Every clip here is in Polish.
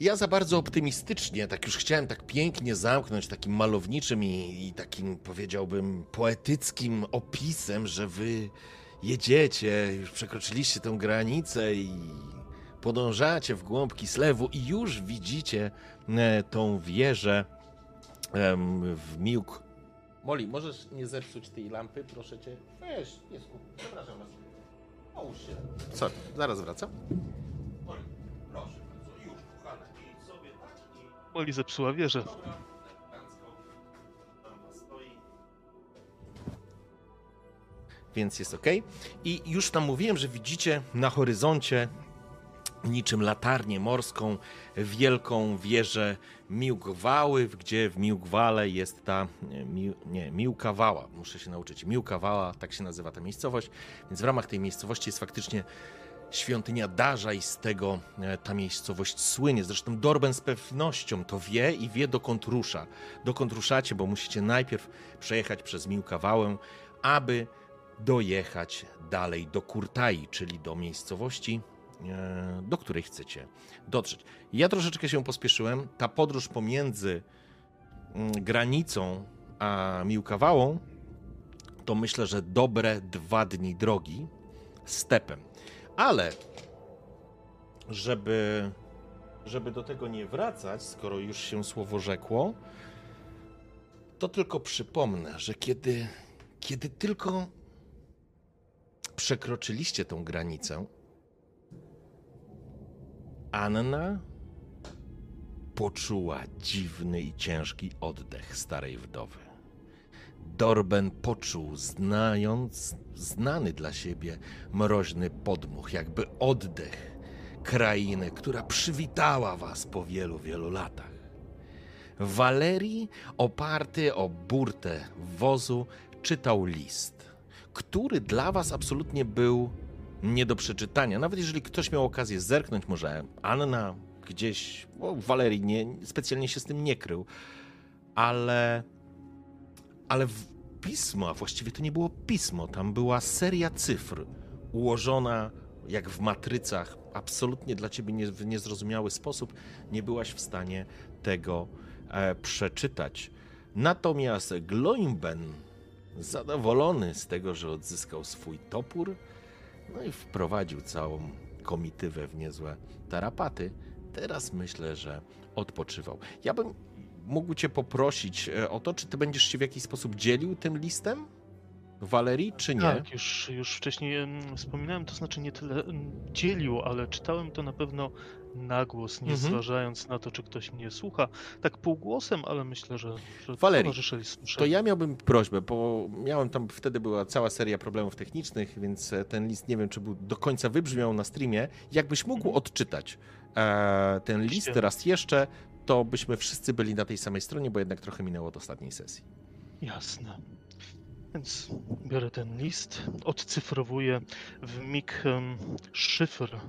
Ja za bardzo optymistycznie, tak już chciałem tak pięknie zamknąć takim malowniczym i, i takim powiedziałbym poetyckim opisem, że wy jedziecie, już przekroczyliście tę granicę i podążacie w głąb Kislewu i już widzicie e, tą wieżę w Miłk. Moli, możesz nie zepsuć tej lampy, proszę cię? Weź, nie skup. Przepraszam was. Połóż się. Sorry, zaraz wracam. Moli zepsuła wieżę. Więc jest ok. I już tam mówiłem, że widzicie na horyzoncie niczym latarnię morską wielką wieżę Miłgwały, gdzie w Miłgwale jest ta, nie, Miłkawała, muszę się nauczyć, Miłkawała, tak się nazywa ta miejscowość, więc w ramach tej miejscowości jest faktycznie świątynia Darza i z tego e, ta miejscowość słynie. Zresztą Dorben z pewnością to wie i wie dokąd rusza. Dokąd ruszacie, bo musicie najpierw przejechać przez Miłkawałę, aby dojechać dalej do Kurtai, czyli do miejscowości, e, do której chcecie dotrzeć. Ja troszeczkę się pospieszyłem. Ta podróż pomiędzy mm, granicą a Miłkawałą to myślę, że dobre dwa dni drogi stepem. Ale żeby, żeby do tego nie wracać, skoro już się słowo rzekło, to tylko przypomnę, że kiedy, kiedy tylko przekroczyliście tą granicę, Anna poczuła dziwny i ciężki oddech starej wdowy. Dorben poczuł, znając znany dla siebie mroźny podmuch, jakby oddech krainy, która przywitała was po wielu, wielu latach. Walerii, oparty o burtę wozu, czytał list, który dla was absolutnie był nie do przeczytania. Nawet jeżeli ktoś miał okazję zerknąć, może Anna gdzieś, bo Walerii nie, specjalnie się z tym nie krył, ale, ale pismo, a właściwie to nie było pismo, tam była seria cyfr ułożona jak w matrycach, absolutnie dla ciebie nie, w niezrozumiały sposób, nie byłaś w stanie tego e, przeczytać. Natomiast Gloimben, zadowolony z tego, że odzyskał swój topór, no i wprowadził całą komitywę w niezłe tarapaty, teraz myślę, że odpoczywał. Ja bym mógł cię poprosić e, o to, czy ty będziesz się w jakiś sposób dzielił tym listem? Walerii, czy nie? Tak, już, już wcześniej em, wspominałem, to znaczy nie tyle dzielił, ale czytałem to na pewno na głos, nie Mhm. zważając na to, czy ktoś mnie słucha. Tak półgłosem, ale myślę, że, że Walerii. To ja miałbym prośbę, bo miałem tam, wtedy była cała seria problemów technicznych, więc e, ten list nie wiem, czy był do końca wybrzmiał na streamie. Jakbyś mógł odczytać e, ten list raz jeszcze, to byśmy wszyscy byli na tej samej stronie, bo jednak trochę minęło od ostatniej sesji. Jasne. Więc biorę ten list, odcyfrowuję w mig em, szyfr,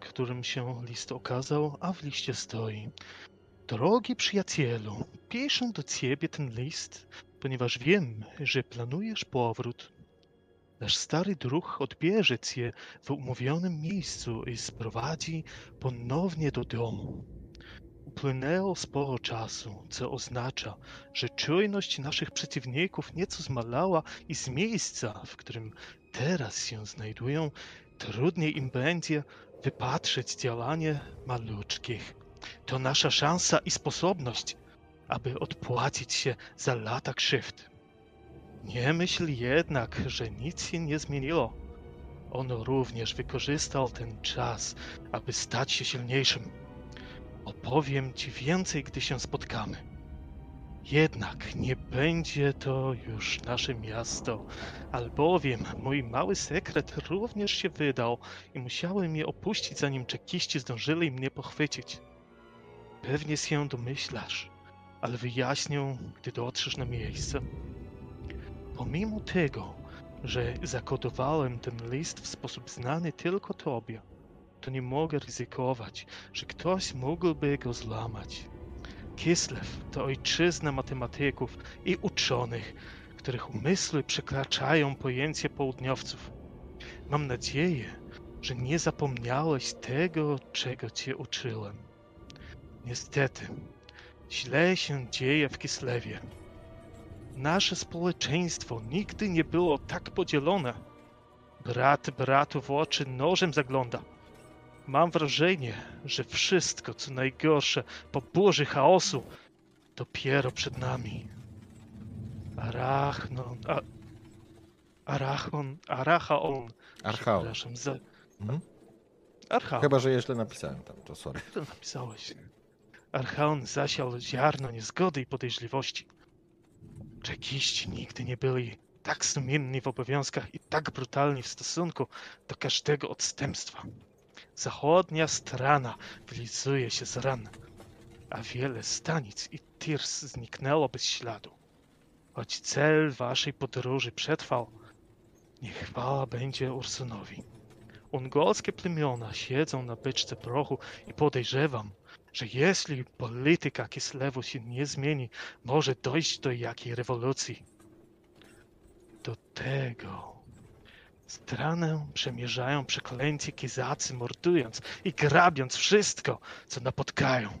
którym się list okazał, a w liście stoi. Drogi przyjacielu, piszę do ciebie ten list, ponieważ wiem, że planujesz powrót. Nasz stary druh odbierze cię w umówionym miejscu i sprowadzi ponownie do domu. Upłynęło sporo czasu, co oznacza, że czujność naszych przeciwników nieco zmalała i z miejsca, w którym teraz się znajdują, trudniej im będzie wypatrzeć działanie maluczkich. To nasza szansa i sposobność, aby odpłacić się za lata krzywd. Nie myśl jednak, że nic się nie zmieniło. On również wykorzystał ten czas, aby stać się silniejszym. Opowiem ci więcej, gdy się spotkamy. Jednak nie będzie to już nasze miasto, albowiem mój mały sekret również się wydał i musiałem je opuścić, zanim czekiści zdążyli mnie pochwycić. Pewnie się domyślasz, ale wyjaśnię, gdy dotrzesz na miejsce. Pomimo tego, że zakodowałem ten list w sposób znany tylko tobie, to nie mogę ryzykować, że ktoś mógłby go złamać. Kislev to ojczyzna matematyków i uczonych, których umysły przekraczają pojęcie południowców. Mam nadzieję, że nie zapomniałeś tego, czego cię uczyłem. Niestety, źle się dzieje w Kislewie. Nasze społeczeństwo nigdy nie było tak podzielone. Brat bratu w oczy nożem zagląda. Mam wrażenie, że wszystko, co najgorsze po burzy chaosu, dopiero przed nami. Arachnon, a, Arachon, Arachaon, Archaon. przepraszam, za, Mhm. Archaon, Chyba, że źle napisałem tam, to sorry. to napisałeś. Archaon zasiał ziarno niezgody i podejrzliwości. Czekiści nigdy nie byli tak sumienni w obowiązkach i tak brutalni w stosunku do każdego odstępstwa. Zachodnia strona wylizuje się z ran, a wiele stanic i tirs zniknęło bez śladu. Choć cel waszej podróży przetrwał, niech chwała będzie Ursunowi. Ungolskie plemiona siedzą na beczce prochu i podejrzewam, że jeśli polityka Kislewu się nie zmieni, może dojść do jakiej rewolucji. Do tego Stranę przemierzają przeklęci kizacy, mordując i grabiąc wszystko, co napotkają.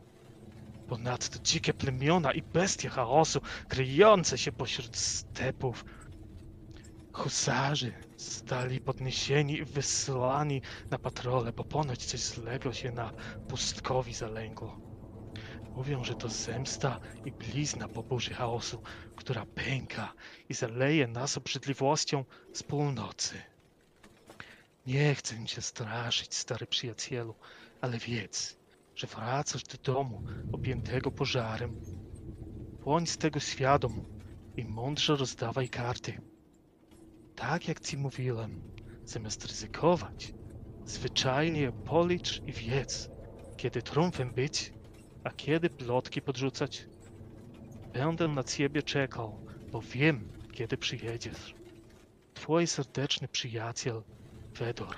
Ponadto dzikie plemiona i bestie chaosu, kryjące się pośród stepów. Husarzy stali podniesieni i wysyłani na patrole, bo ponoć coś złego się na pustkowi zalęgło. Mówią, że to zemsta i blizna po burzy chaosu, która pęka i zaleje nas obrzydliwością z północy. Nie chcę cię straszyć, stary przyjacielu, ale wiedz, że wracasz do domu objętego pożarem. Bądź z tego świadom i mądrze rozdawaj karty. Tak jak ci mówiłem, zamiast ryzykować, zwyczajnie policz i wiedz, kiedy trumfem być, a kiedy plotki podrzucać. Będę na ciebie czekał, bo wiem, kiedy przyjedziesz. Twój serdeczny przyjaciel Fedor.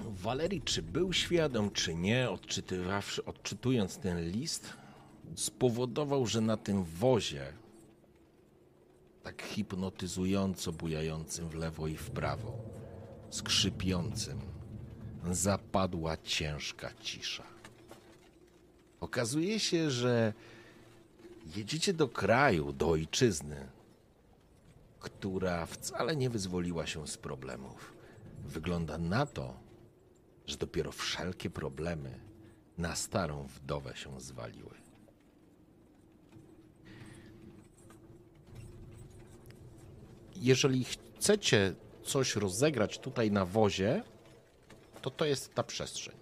Walerii, czy był świadom, czy nie, odczytywawszy, odczytując ten list, spowodował, że na tym wozie, tak hipnotyzująco bujającym w lewo i w prawo, skrzypiącym, zapadła ciężka cisza. Okazuje się, że jedziecie do kraju, do ojczyzny, która wcale nie wyzwoliła się z problemów. Wygląda na to, że dopiero wszelkie problemy na starą wdowę się zwaliły. Jeżeli chcecie coś rozegrać tutaj na wozie, to to jest ta przestrzeń.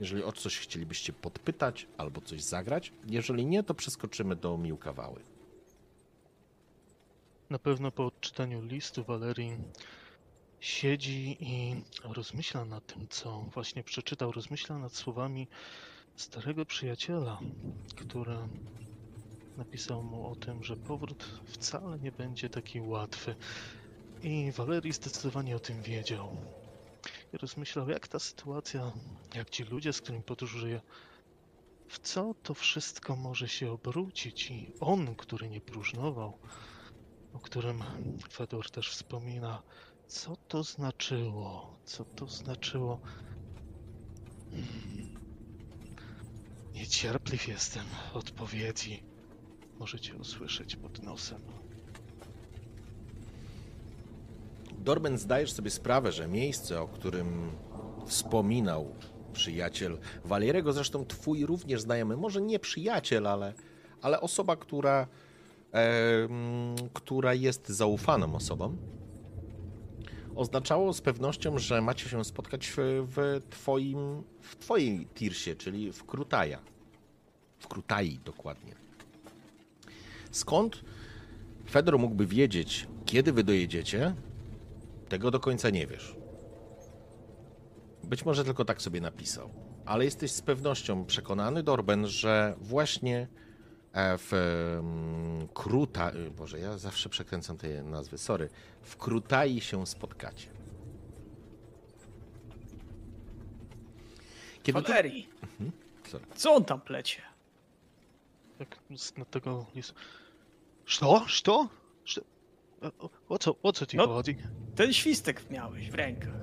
Jeżeli o coś chcielibyście podpytać albo coś zagrać, jeżeli nie, to przeskoczymy do Miłkawały. Na pewno po odczytaniu listu Walerii siedzi i rozmyśla nad tym, co właśnie przeczytał. Rozmyśla nad słowami starego przyjaciela, który napisał mu o tym, że powrót wcale nie będzie taki łatwy. I Walerii zdecydowanie o tym wiedział. I rozmyślał, jak ta sytuacja, jak ci ludzie, z którymi podróżuje, w co to wszystko może się obrócić. I on, który nie próżnował, o którym Fedor też wspomina, co to znaczyło? Co to znaczyło? Niecierpliw jestem odpowiedzi. Możecie usłyszeć pod nosem. Dorben, zdajesz sobie sprawę, że miejsce, o którym wspominał przyjaciel Walierego, zresztą twój również znajomy, może nie przyjaciel, ale, ale osoba, która, która jest zaufaną osobą, oznaczało z pewnością, że macie się spotkać w, twoim, w twojej tirsie, czyli w Krutaja. W Krutai dokładnie. Skąd Fedor mógłby wiedzieć, kiedy wy dojedziecie? Tego do końca nie wiesz. Być może tylko tak sobie napisał. Ale jesteś z pewnością przekonany, Dorben, że właśnie E, w mm, Kruta... Y, Boże, ja zawsze przekręcam te nazwy, sorry. W Krutai się spotkacie. Kiedy to... Mhm, sorry. co on tam plecie? Tak, na tego nie... Co? Co? Co? O- O co, o co ci No. chodzi? Ten świstek miałeś w rękach.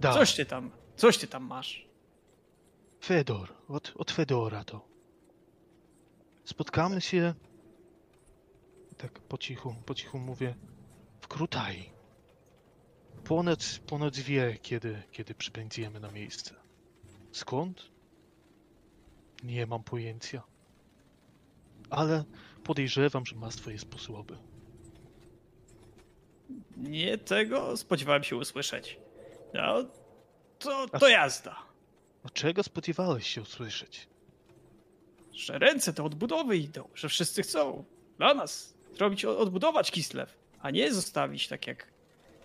Da, Coś ty tam, coś ty tam masz. Fedor, od, od Fedora to. Spotkamy się, tak po cichu, po cichu mówię, w Krutaj. Ponoć, ponoć wie, kiedy, kiedy przybędziemy na miejsce. Skąd? Nie mam pojęcia. Ale podejrzewam, że ma swoje sposoby. Nie tego spodziewałem się usłyszeć. No, to, to jazda. A czego spodziewałeś się usłyszeć? Że ręce to odbudowy idą, że wszyscy chcą dla nas zrobić, odbudować Kislew, a nie zostawić tak jak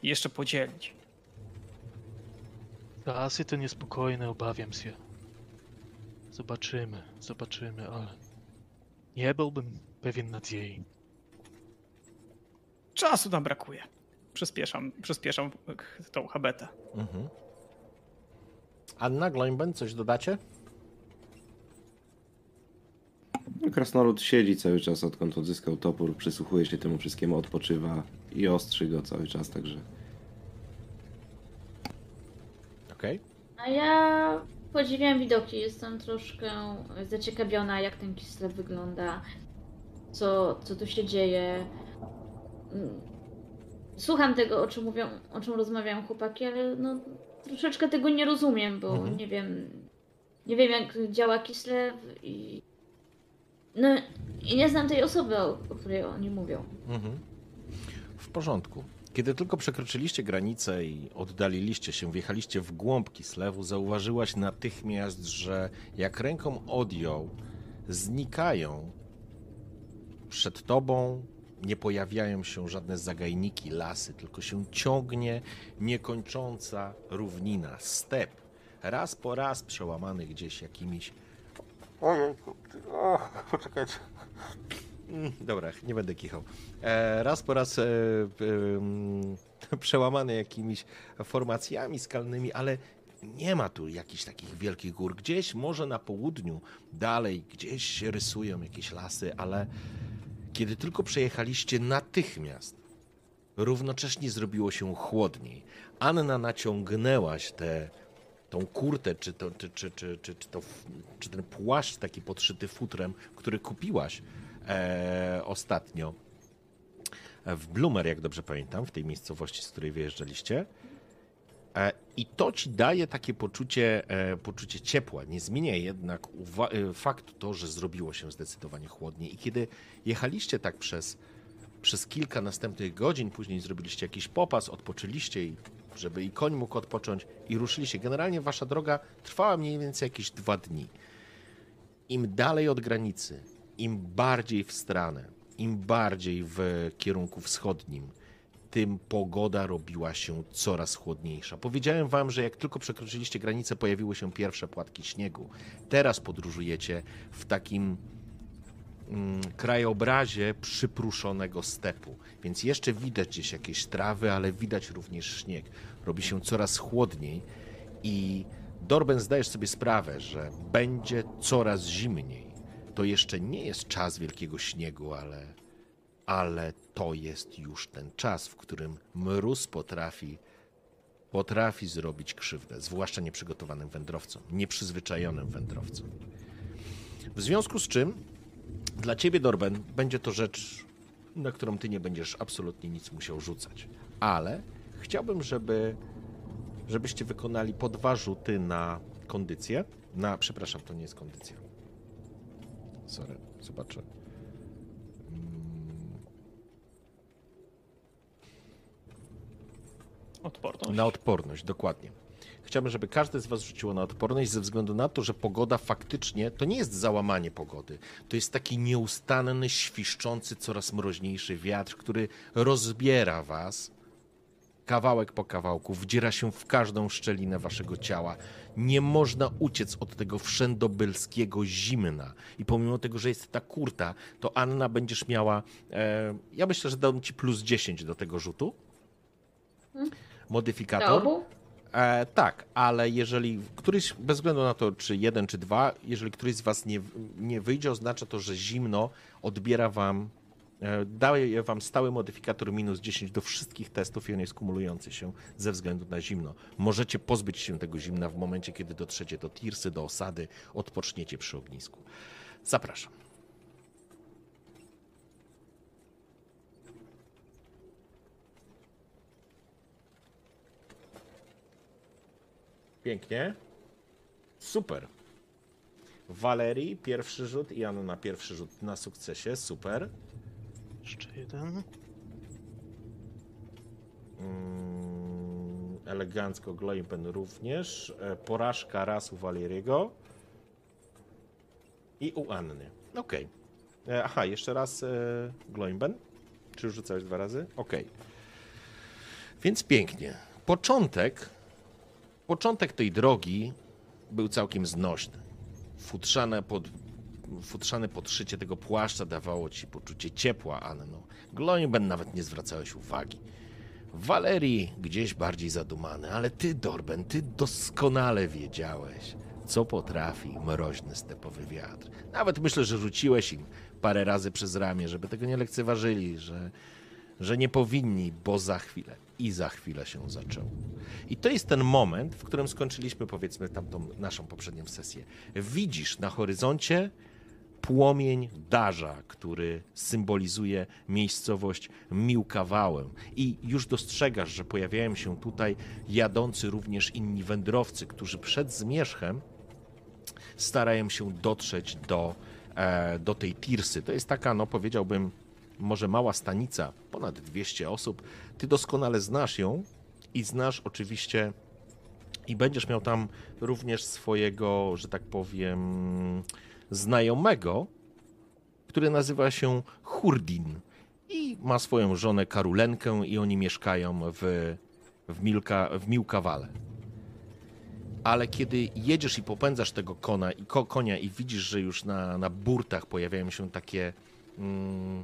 jeszcze podzielić. Czasy to niespokojne, obawiam się. Zobaczymy, zobaczymy, ale nie byłbym pewien nadziei. Czasu nam brakuje. Przyspieszam, przyspieszam tą habetę. Mhm. Anna, Gloimben, coś dodacie? No, Krasnolud siedzi cały czas, odkąd odzyskał topór, przysłuchuje się temu wszystkiemu, odpoczywa i ostrzy go cały czas, także Okej. A ja podziwiam widoki, jestem troszkę zaciekawiona, jak ten Kislev wygląda, co, co tu się dzieje. Mm, Słucham tego, o czym mówią, o czym rozmawiają chłopaki, ale no troszeczkę tego nie rozumiem, bo Mhm. nie wiem, nie wiem jak działa Kislev i no i nie znam tej osoby, o, której oni mówią. Mhm. W porządku. Kiedy tylko przekroczyliście granicę i oddaliliście się, wjechaliście w głąb Kislewu, zauważyłaś natychmiast, że jak ręką odjął, znikają przed tobą, nie pojawiają się żadne zagajniki, lasy, tylko się ciągnie niekończąca równina, step. Raz po raz przełamany gdzieś jakimiś... Ojejku, o, poczekajcie. Mm, Dobra, nie będę kichał. E, raz po raz e, em, przełamany jakimiś formacjami skalnymi, ale nie ma tu jakichś takich wielkich gór. Gdzieś może na południu, dalej, gdzieś się rysują jakieś lasy, ale kiedy tylko przejechaliście natychmiast, równocześnie zrobiło się chłodniej. Anna naciągnęłaś tę tą kurtę, czy, to, czy, czy, czy, czy, czy, to, czy ten płaszcz taki podszyty futrem, który kupiłaś e, ostatnio w Bloomer, jak dobrze pamiętam, w tej miejscowości, z której wyjeżdżaliście. E, I to ci daje takie poczucie, e, poczucie ciepła. Nie zmienia jednak e, faktu to, że zrobiło się zdecydowanie chłodniej. I kiedy jechaliście tak przez, przez kilka następnych godzin, później zrobiliście jakiś popas, odpoczyliście, i, żeby i koń mógł odpocząć i ruszyliście. Generalnie wasza droga trwała mniej więcej jakieś dwa dni. Im dalej od granicy, im bardziej w stronę, im bardziej w kierunku wschodnim, tym pogoda robiła się coraz chłodniejsza. Powiedziałem wam, że jak tylko przekroczyliście granicę, pojawiły się pierwsze płatki śniegu. Teraz podróżujecie w takim mm, krajobrazie przypruszonego stepu, więc jeszcze widać gdzieś jakieś trawy, ale widać również śnieg. Robi się coraz chłodniej i Dorben zdajesz sobie sprawę, że będzie coraz zimniej. To jeszcze nie jest czas wielkiego śniegu, ale, ale to jest już ten czas, w którym mróz potrafi, potrafi zrobić krzywdę, zwłaszcza nieprzygotowanym wędrowcom, nieprzyzwyczajonym wędrowcom. W związku z czym dla ciebie, Dorben, będzie to rzecz, na którą ty nie będziesz absolutnie nic musiał rzucać. Ale chciałbym, żeby, żebyście wykonali po dwa rzuty na kondycję. Na, przepraszam, to nie jest kondycja. Sorry, zobaczę. Mm, Odporność. Na odporność, dokładnie. Chciałbym, żeby każdy z Was rzuciło na odporność ze względu na to, że pogoda faktycznie to nie jest załamanie pogody. To jest taki nieustanny, świszczący, coraz mroźniejszy wiatr, który rozbiera Was kawałek po kawałku, wdziera się w każdą szczelinę Waszego ciała. Nie można uciec od tego wszędobylskiego zimna. I pomimo tego, że jest ta kurta, to Anna będziesz miała. E, ja myślę, że dam Ci plus 10 do tego rzutu. Do Modyfikator. obu? E, tak, ale jeżeli któryś, bez względu na to, czy jeden, czy dwa, jeżeli któryś z was nie, nie wyjdzie, oznacza to, że zimno odbiera wam, e, daje wam stały modyfikator minus 10 do wszystkich testów i on jest kumulujący się ze względu na zimno. Możecie pozbyć się tego zimna w momencie, kiedy dotrzecie do Tirsy, do osady, odpoczniecie przy ognisku. Zapraszam. Pięknie. Super. Walerii pierwszy rzut i Anna pierwszy rzut na sukcesie. Super. Jeszcze jeden. Mm, elegancko Gloimpen również. E, Porażka raz u Waleriego. I u Anny. Okej. E, Aha, jeszcze raz e, Gloimben. Czy rzucałeś dwa razy? Okej. Więc pięknie. Początek, początek tej drogi był całkiem znośny. Futrzane pod, futrzane podszycie tego płaszcza dawało ci poczucie ciepła, Anno. Gloimben nawet nie zwracałeś uwagi. Walerii gdzieś bardziej zadumany, ale ty, Dorben, ty doskonale wiedziałeś, co potrafi mroźny stepowy wiatr. Nawet myślę, że rzuciłeś im parę razy przez ramię, żeby tego nie lekceważyli, że, że nie powinni, bo za chwilę i za chwilę się zaczęło. I to jest ten moment, w którym skończyliśmy, powiedzmy, tamtą naszą poprzednią sesję. Widzisz na horyzoncie płomień darza, który symbolizuje miejscowość Miłkawałę. I już dostrzegasz, że pojawiają się tutaj jadący również inni wędrowcy, którzy przed zmierzchem starają się dotrzeć do, e, do tej Tirsy. To jest taka, no powiedziałbym, może mała stanica, ponad 200 osób. Ty doskonale znasz ją i znasz oczywiście i będziesz miał tam również swojego, że tak powiem, znajomego, który nazywa się Hurdin i ma swoją żonę Karulenkę i oni mieszkają w, w, Milka, w Miłkawale. Ale kiedy jedziesz i popędzasz tego kona, i ko, konia i widzisz, że już na, na burtach pojawiają się takie mm,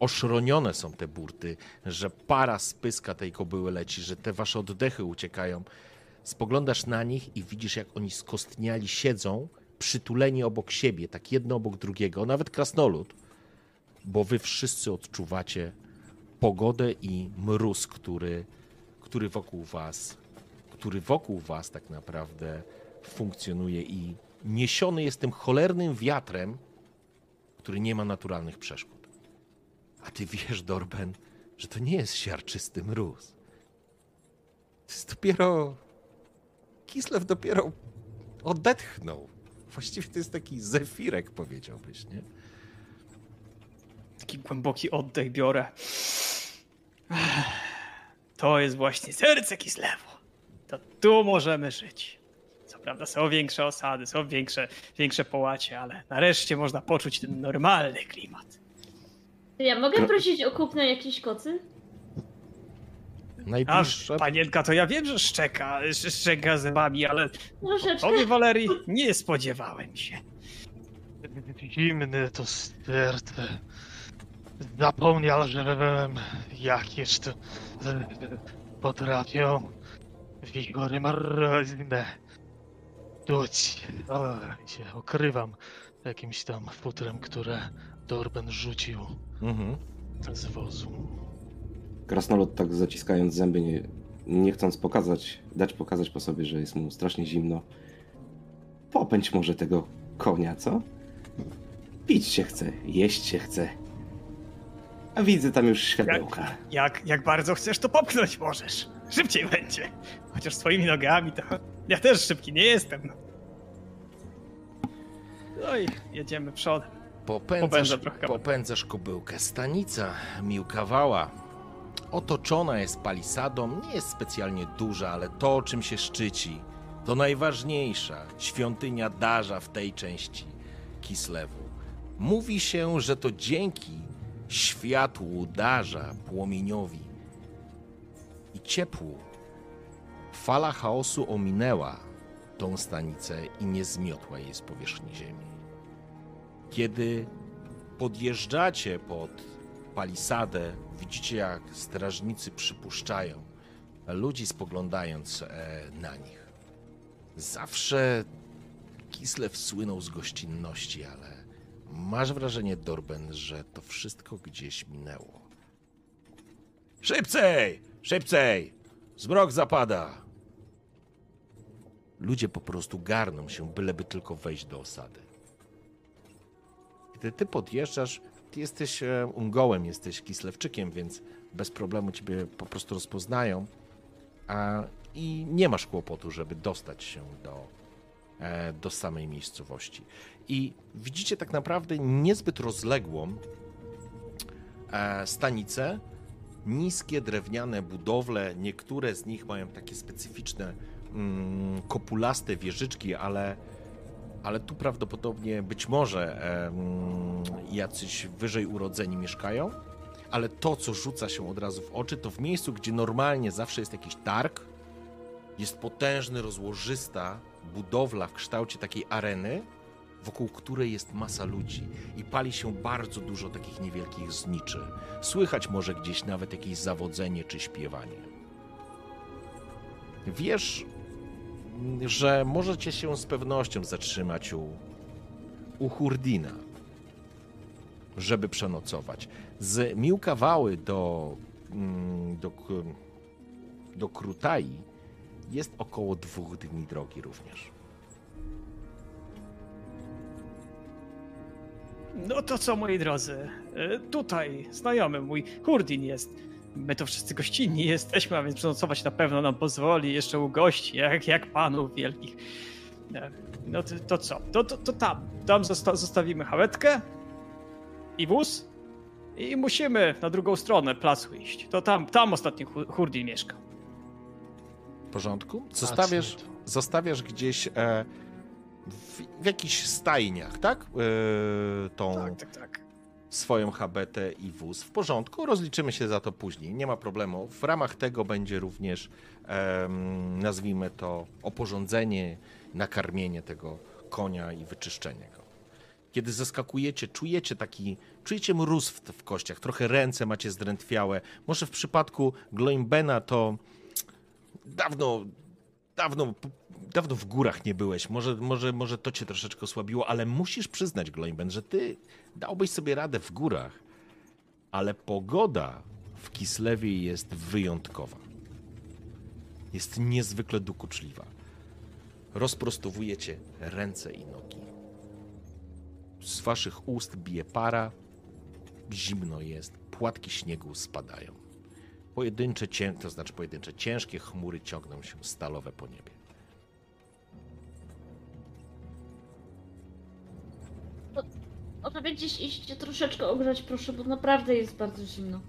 oszronione są te burty, że para z pyska tej kobyły leci, że te wasze oddechy uciekają, spoglądasz na nich i widzisz, jak oni skostniali siedzą, przytuleni obok siebie, tak jedno obok drugiego, nawet krasnolud, bo wy wszyscy odczuwacie pogodę i mróz, który, który wokół was, który wokół was tak naprawdę funkcjonuje i niesiony jest tym cholernym wiatrem, który nie ma naturalnych przeszkód. A ty wiesz, Dorben, że to nie jest siarczysty mróz. To jest dopiero... Kislew dopiero odetchnął. Właściwie to jest taki zefirek, powiedziałbyś, nie? Taki głęboki oddech biorę. To jest właśnie serce Kislewu. To tu możemy żyć. Co prawda są większe osady, są większe, większe połacie, ale nareszcie można poczuć ten normalny klimat. Ja mogę prosić o kupno jakiejś kocy? A Najbliższa... panienka to ja wiem, że szczeka, sz- szczeka zębami, ale Troszeczkę. tobie Walerii nie spodziewałem się. Zimne to serce. Zapomniał, że jakież to e, potrafią wigory mroźne duć. O, się okrywam jakimś tam futrem, które Dorben rzucił Mhm. z wozu. Krasnolud tak zaciskając zęby, nie, nie chcąc pokazać, dać pokazać po sobie, że jest mu strasznie zimno. Popędź może tego konia, co? Pić się chce, jeść się chce. A widzę tam już światełka. Jak, jak bardzo chcesz, to popchnąć możesz. Szybciej będzie. Chociaż swoimi nogami to ja też szybki nie jestem. No i jedziemy przodem. Popędzasz, popędzasz kobyłkę. Stanica Miłkawała. Otoczona jest palisadą, nie jest specjalnie duża, ale to, czym się szczyci, to najważniejsza świątynia Darza w tej części Kislewu. Mówi się, że to dzięki światłu Darza, płomieniowi i ciepłu, fala chaosu ominęła tą stanicę i nie zmiotła jej z powierzchni ziemi. Kiedy podjeżdżacie pod palisadę, widzicie jak strażnicy przypuszczają ludzi spoglądając e, na nich. Zawsze Kislev słynął z gościnności, ale masz wrażenie, Dorben, że to wszystko gdzieś minęło. Szybcej! Szybcej! Zmrok zapada! Ludzie po prostu garną się, byleby tylko wejść do osady. Gdy ty podjeżdżasz, ty jesteś e, Ungołem, jesteś Kislewczykiem, więc bez problemu ciebie po prostu rozpoznają. A, I nie masz kłopotu, żeby dostać się do, e, do samej miejscowości. I widzicie tak naprawdę niezbyt rozległą e, stanicę, niskie drewniane budowle. Niektóre z nich mają takie specyficzne mm, kopulaste wieżyczki, ale, ale tu prawdopodobnie być może jacyś wyżej urodzeni mieszkają. Ale to, co rzuca się od razu w oczy, to w miejscu, gdzie normalnie zawsze jest jakiś targ, jest potężny, rozłożysta budowla w kształcie takiej areny, wokół której jest masa ludzi i pali się bardzo dużo takich niewielkich zniczy. Słychać może gdzieś nawet jakieś zawodzenie czy śpiewanie. Wiesz, że możecie się z pewnością zatrzymać u, u Hurdina, żeby przenocować. Z Miłkawały do, mm, do, do Krutai jest około dwóch dni drogi również. No to co, moi drodzy? E, Tutaj znajomy mój Hurdin jest. My to wszyscy gościnni jesteśmy, a więc przenocować na pewno nam pozwoli jeszcze u gości, jak, jak panów wielkich. E, No to, to co? To, to, to tam. Tam zosta zostawimy chałetkę i wóz i musimy na drugą stronę placu iść. To tam, tam ostatni Hu- Hurdin mieszka. W porządku? Zostawiasz, zostawiasz gdzieś e, w, w jakichś stajniach, tak? E, tą Tak, tak, tak. Swoją habetę i wóz. W porządku, rozliczymy się za to później, nie ma problemu. W ramach tego będzie również, nazwijmy to, oporządzenie, nakarmienie tego konia i wyczyszczenie go. Kiedy zaskakujecie, czujecie taki, czujecie mróz w, w kościach, trochę ręce macie zdrętwiałe. Może w przypadku Gloimbena to dawno, dawno, dawno w górach nie byłeś. Może, może, może to cię troszeczkę osłabiło, ale musisz przyznać, Gloimben, że ty dałbyś sobie radę w górach. Ale pogoda w Kislewie jest wyjątkowa. Jest niezwykle dokuczliwa. Rozprostowujecie ręce i nogi. Z waszych ust bije para, zimno jest, płatki śniegu spadają. Pojedyncze, to znaczy pojedyncze, ciężkie chmury ciągną się stalowe po niebie. Można gdzieś iść troszeczkę ogrzać, proszę, bo naprawdę jest bardzo zimno.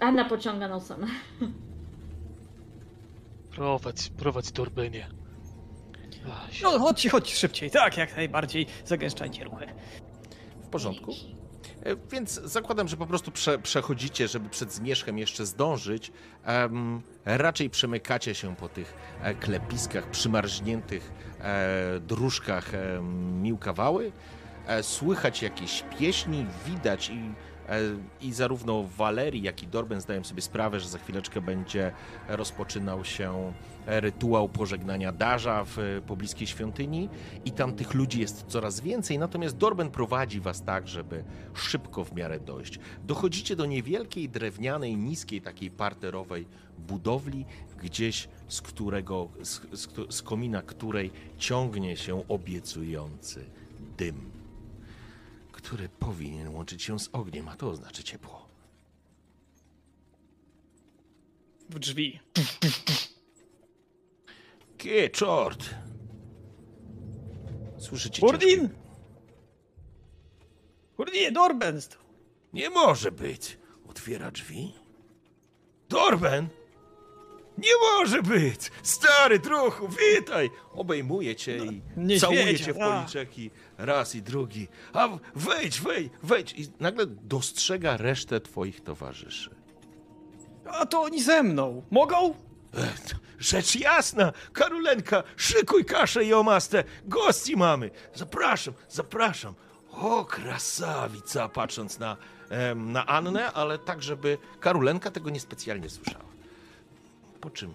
Anna pociąga nosem. Prowadź, prowadź Dorbenie. Ach, No chodźcie, chodźcie szybciej. Tak, jak najbardziej. Zagęszczajcie ruchy. W porządku? E, Więc zakładam, że po prostu prze, przechodzicie, żeby przed zmierzchem jeszcze zdążyć. Em, raczej przemykacie się po tych e, klepiskach, przymarzniętych e, dróżkach e, Miłkawały. E, słychać jakieś pieśni, widać i, e, i zarówno Walerii, jak i Dorben zdają sobie sprawę, że za chwileczkę będzie rozpoczynał się rytuał pożegnania Darza w e, pobliskiej świątyni i tam tych ludzi jest coraz więcej, natomiast Dorben prowadzi was tak, żeby szybko w miarę dojść. Dochodzicie do niewielkiej, drewnianej, niskiej, takiej parterowej budowli, gdzieś z którego, z, z, z komina której ciągnie się obiecujący dym, który powinien łączyć się z ogniem, a to oznacza ciepło. W drzwi. Kie, czort! Słyszycie ciężkie- Hurdin! Hurdinie, Dorben! Nie może być. Otwiera drzwi. Dorben! Nie może być! Stary druchu, witaj! Obejmuję cię i niedźwiedzia, całuję cię w policzek i raz i drugi. A wejdź, wejdź, wejdź! I nagle dostrzega resztę twoich towarzyszy. A to oni ze mną. Mogą? E, Rzecz jasna! Karolenka, szykuj kaszę i omastę! Gości mamy! Zapraszam, zapraszam! O, krasawica! Patrząc na, em, na Annę, ale tak, żeby Karolenka tego niespecjalnie słyszała. Po czym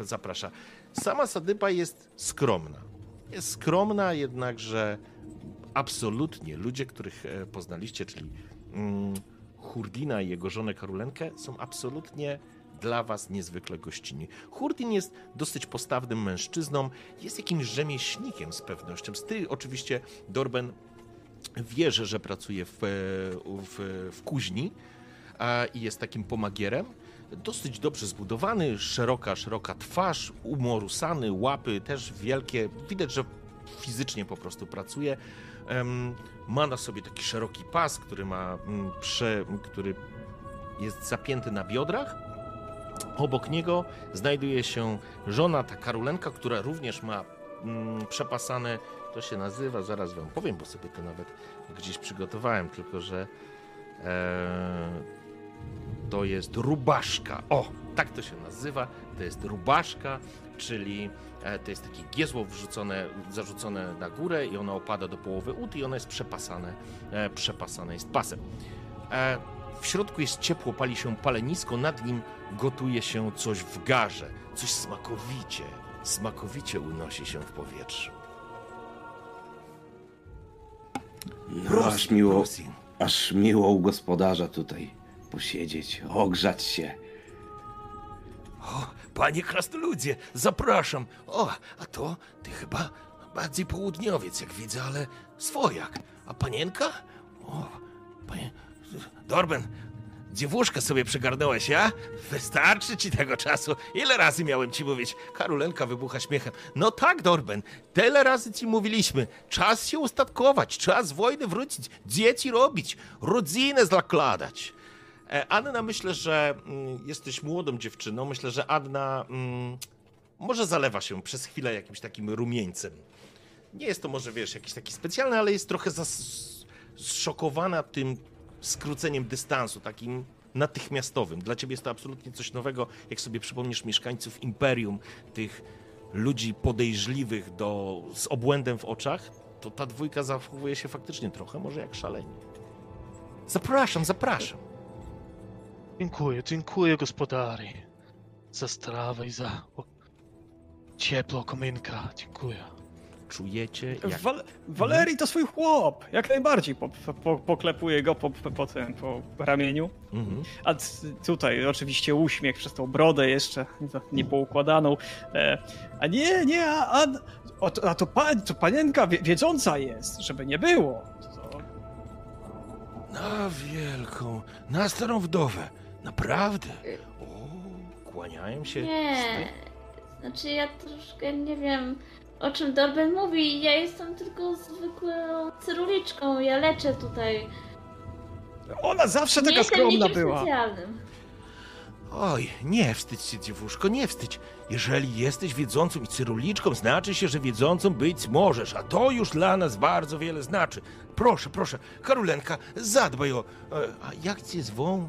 zaprasza. Sama Sadyba jest skromna. Jest skromna, jednakże absolutnie ludzie, których e, poznaliście, czyli mm, Hurdina i jego żonę Karulenkę, są absolutnie dla was niezwykle gościnni. Hurdin jest dosyć postawnym mężczyzną, jest jakimś rzemieślnikiem z pewnością. Ty oczywiście, Dorben, wiesz, że pracuje w, e, w, w kuźni i jest takim pomagierem. Dosyć dobrze zbudowany, szeroka, szeroka twarz, umorusany, łapy też wielkie. Widać, że fizycznie po prostu pracuje. Ma na sobie taki szeroki pas, który ma mm, prze, który jest zapięty na biodrach. Obok niego znajduje się żona, ta Karolenka, która również ma mm, przepasane, to się nazywa, zaraz wam powiem, bo sobie to nawet gdzieś przygotowałem, tylko że e, to jest rubaszka. O, tak to się nazywa. To jest rubaszka, czyli e, to jest takie giezło wrzucone, zarzucone na górę i ono opada do połowy ud i ono jest przepasane, e, przepasane jest pasem. E, w środku jest ciepło, pali się palenisko, nad nim gotuje się coś w garze. Coś smakowicie, smakowicie unosi się w powietrzu. No, aż miło, aż miło u gospodarza tutaj posiedzieć, ogrzać się. O, panie krasnoludzie, zapraszam. O, a to ty chyba bardziej południowiec, jak widzę, ale swojak. A panienka? O, panie... Dorben, dziewuszkę sobie przygarnąłeś, ja? Wystarczy ci tego czasu. Ile razy miałem ci mówić? Karolenka wybucha śmiechem. No tak, Dorben, tyle razy ci mówiliśmy. Czas się ustatkować, czas wojny wrócić, dzieci robić, rodzinę zakładać. E, Anna, myślę, że mm, jesteś młodą dziewczyną. Myślę, że Anna mm, może zalewa się przez chwilę jakimś takim rumieńcem. Nie jest to może, wiesz, jakiś taki specjalny, ale jest trochę zszokowana tym skróceniem dystansu, takim natychmiastowym. Dla ciebie jest to absolutnie coś nowego, jak sobie przypomnisz mieszkańców Imperium, tych ludzi podejrzliwych do, z obłędem w oczach, to ta dwójka zachowuje się faktycznie trochę może jak szaleni. Zapraszam, zapraszam. Dziękuję, dziękuję gospodari. Za strawę i za o, ciepło kominka. Dziękuję. Czujecie, jak Wal Walerii to swój chłop. Jak najbardziej. Po, po, poklepuje go po, po, po, tym, po ramieniu. Mhm. A tutaj oczywiście uśmiech przez tą brodę jeszcze niepoukładaną. E, a nie, nie, a, a, o, to- a to, pa, to panienka wie, wiedząca jest, żeby nie było. To, Na wielką, na starą wdowę. Naprawdę? O, kłaniają się. Nie. Znaczy ja troszkę nie wiem o czym Dorben mówi. Ja jestem tylko zwykłą cyruliczką. Ja leczę tutaj. ona zawsze nie taka jestem skromna była. specjalnym. Oj, nie wstydź się, dziewuszko, nie wstydź. Jeżeli jesteś wiedzącą i cyruliczką, znaczy się, że wiedzącą być możesz, a to już dla nas bardzo wiele znaczy. Proszę, proszę, Karolenka, zadbaj o... E, a jak cię zwą?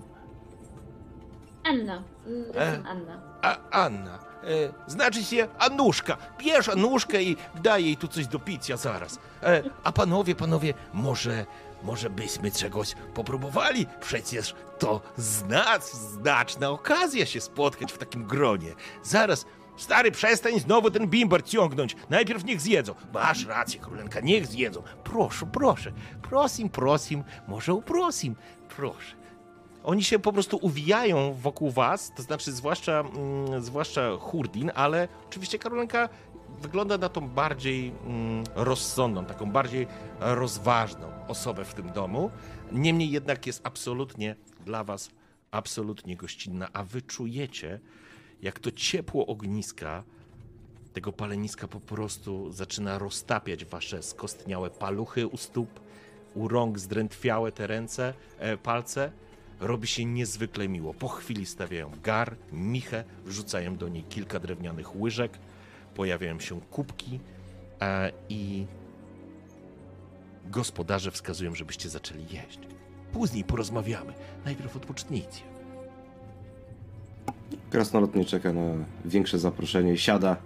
Anna. Jestem E. Anna. A, Anna. E, znaczy się Anuszka. Bierz Anuszkę i daj jej tu coś do picia zaraz. E, a panowie, panowie, może, może byśmy czegoś popróbowali? Przecież to znac, znaczna okazja się spotkać w takim gronie. Zaraz, stary, przestań znowu ten bimber ciągnąć. Najpierw niech zjedzą. Masz rację, królenka, niech zjedzą. Proszę, proszę. Prosim, prosim, może uprosim. Proszę. Oni się po prostu uwijają wokół was, to znaczy zwłaszcza, mm, zwłaszcza Hurdin, ale oczywiście Karolenka wygląda na tą bardziej mm, rozsądną, taką bardziej rozważną osobę w tym domu. Niemniej jednak jest absolutnie dla was absolutnie gościnna, a wy czujecie, jak to ciepło ogniska tego paleniska po prostu zaczyna roztapiać wasze skostniałe paluchy u stóp, u rąk zdrętwiałe te ręce, e, palce. Robi się niezwykle miło. Po chwili stawiają gar, michę, wrzucają do niej kilka drewnianych łyżek, pojawiają się kubki e, i gospodarze wskazują, żebyście zaczęli jeść. Później porozmawiamy. Najpierw odpocznijcie. Krasnolud nie czeka na większe zaproszenie. Siada,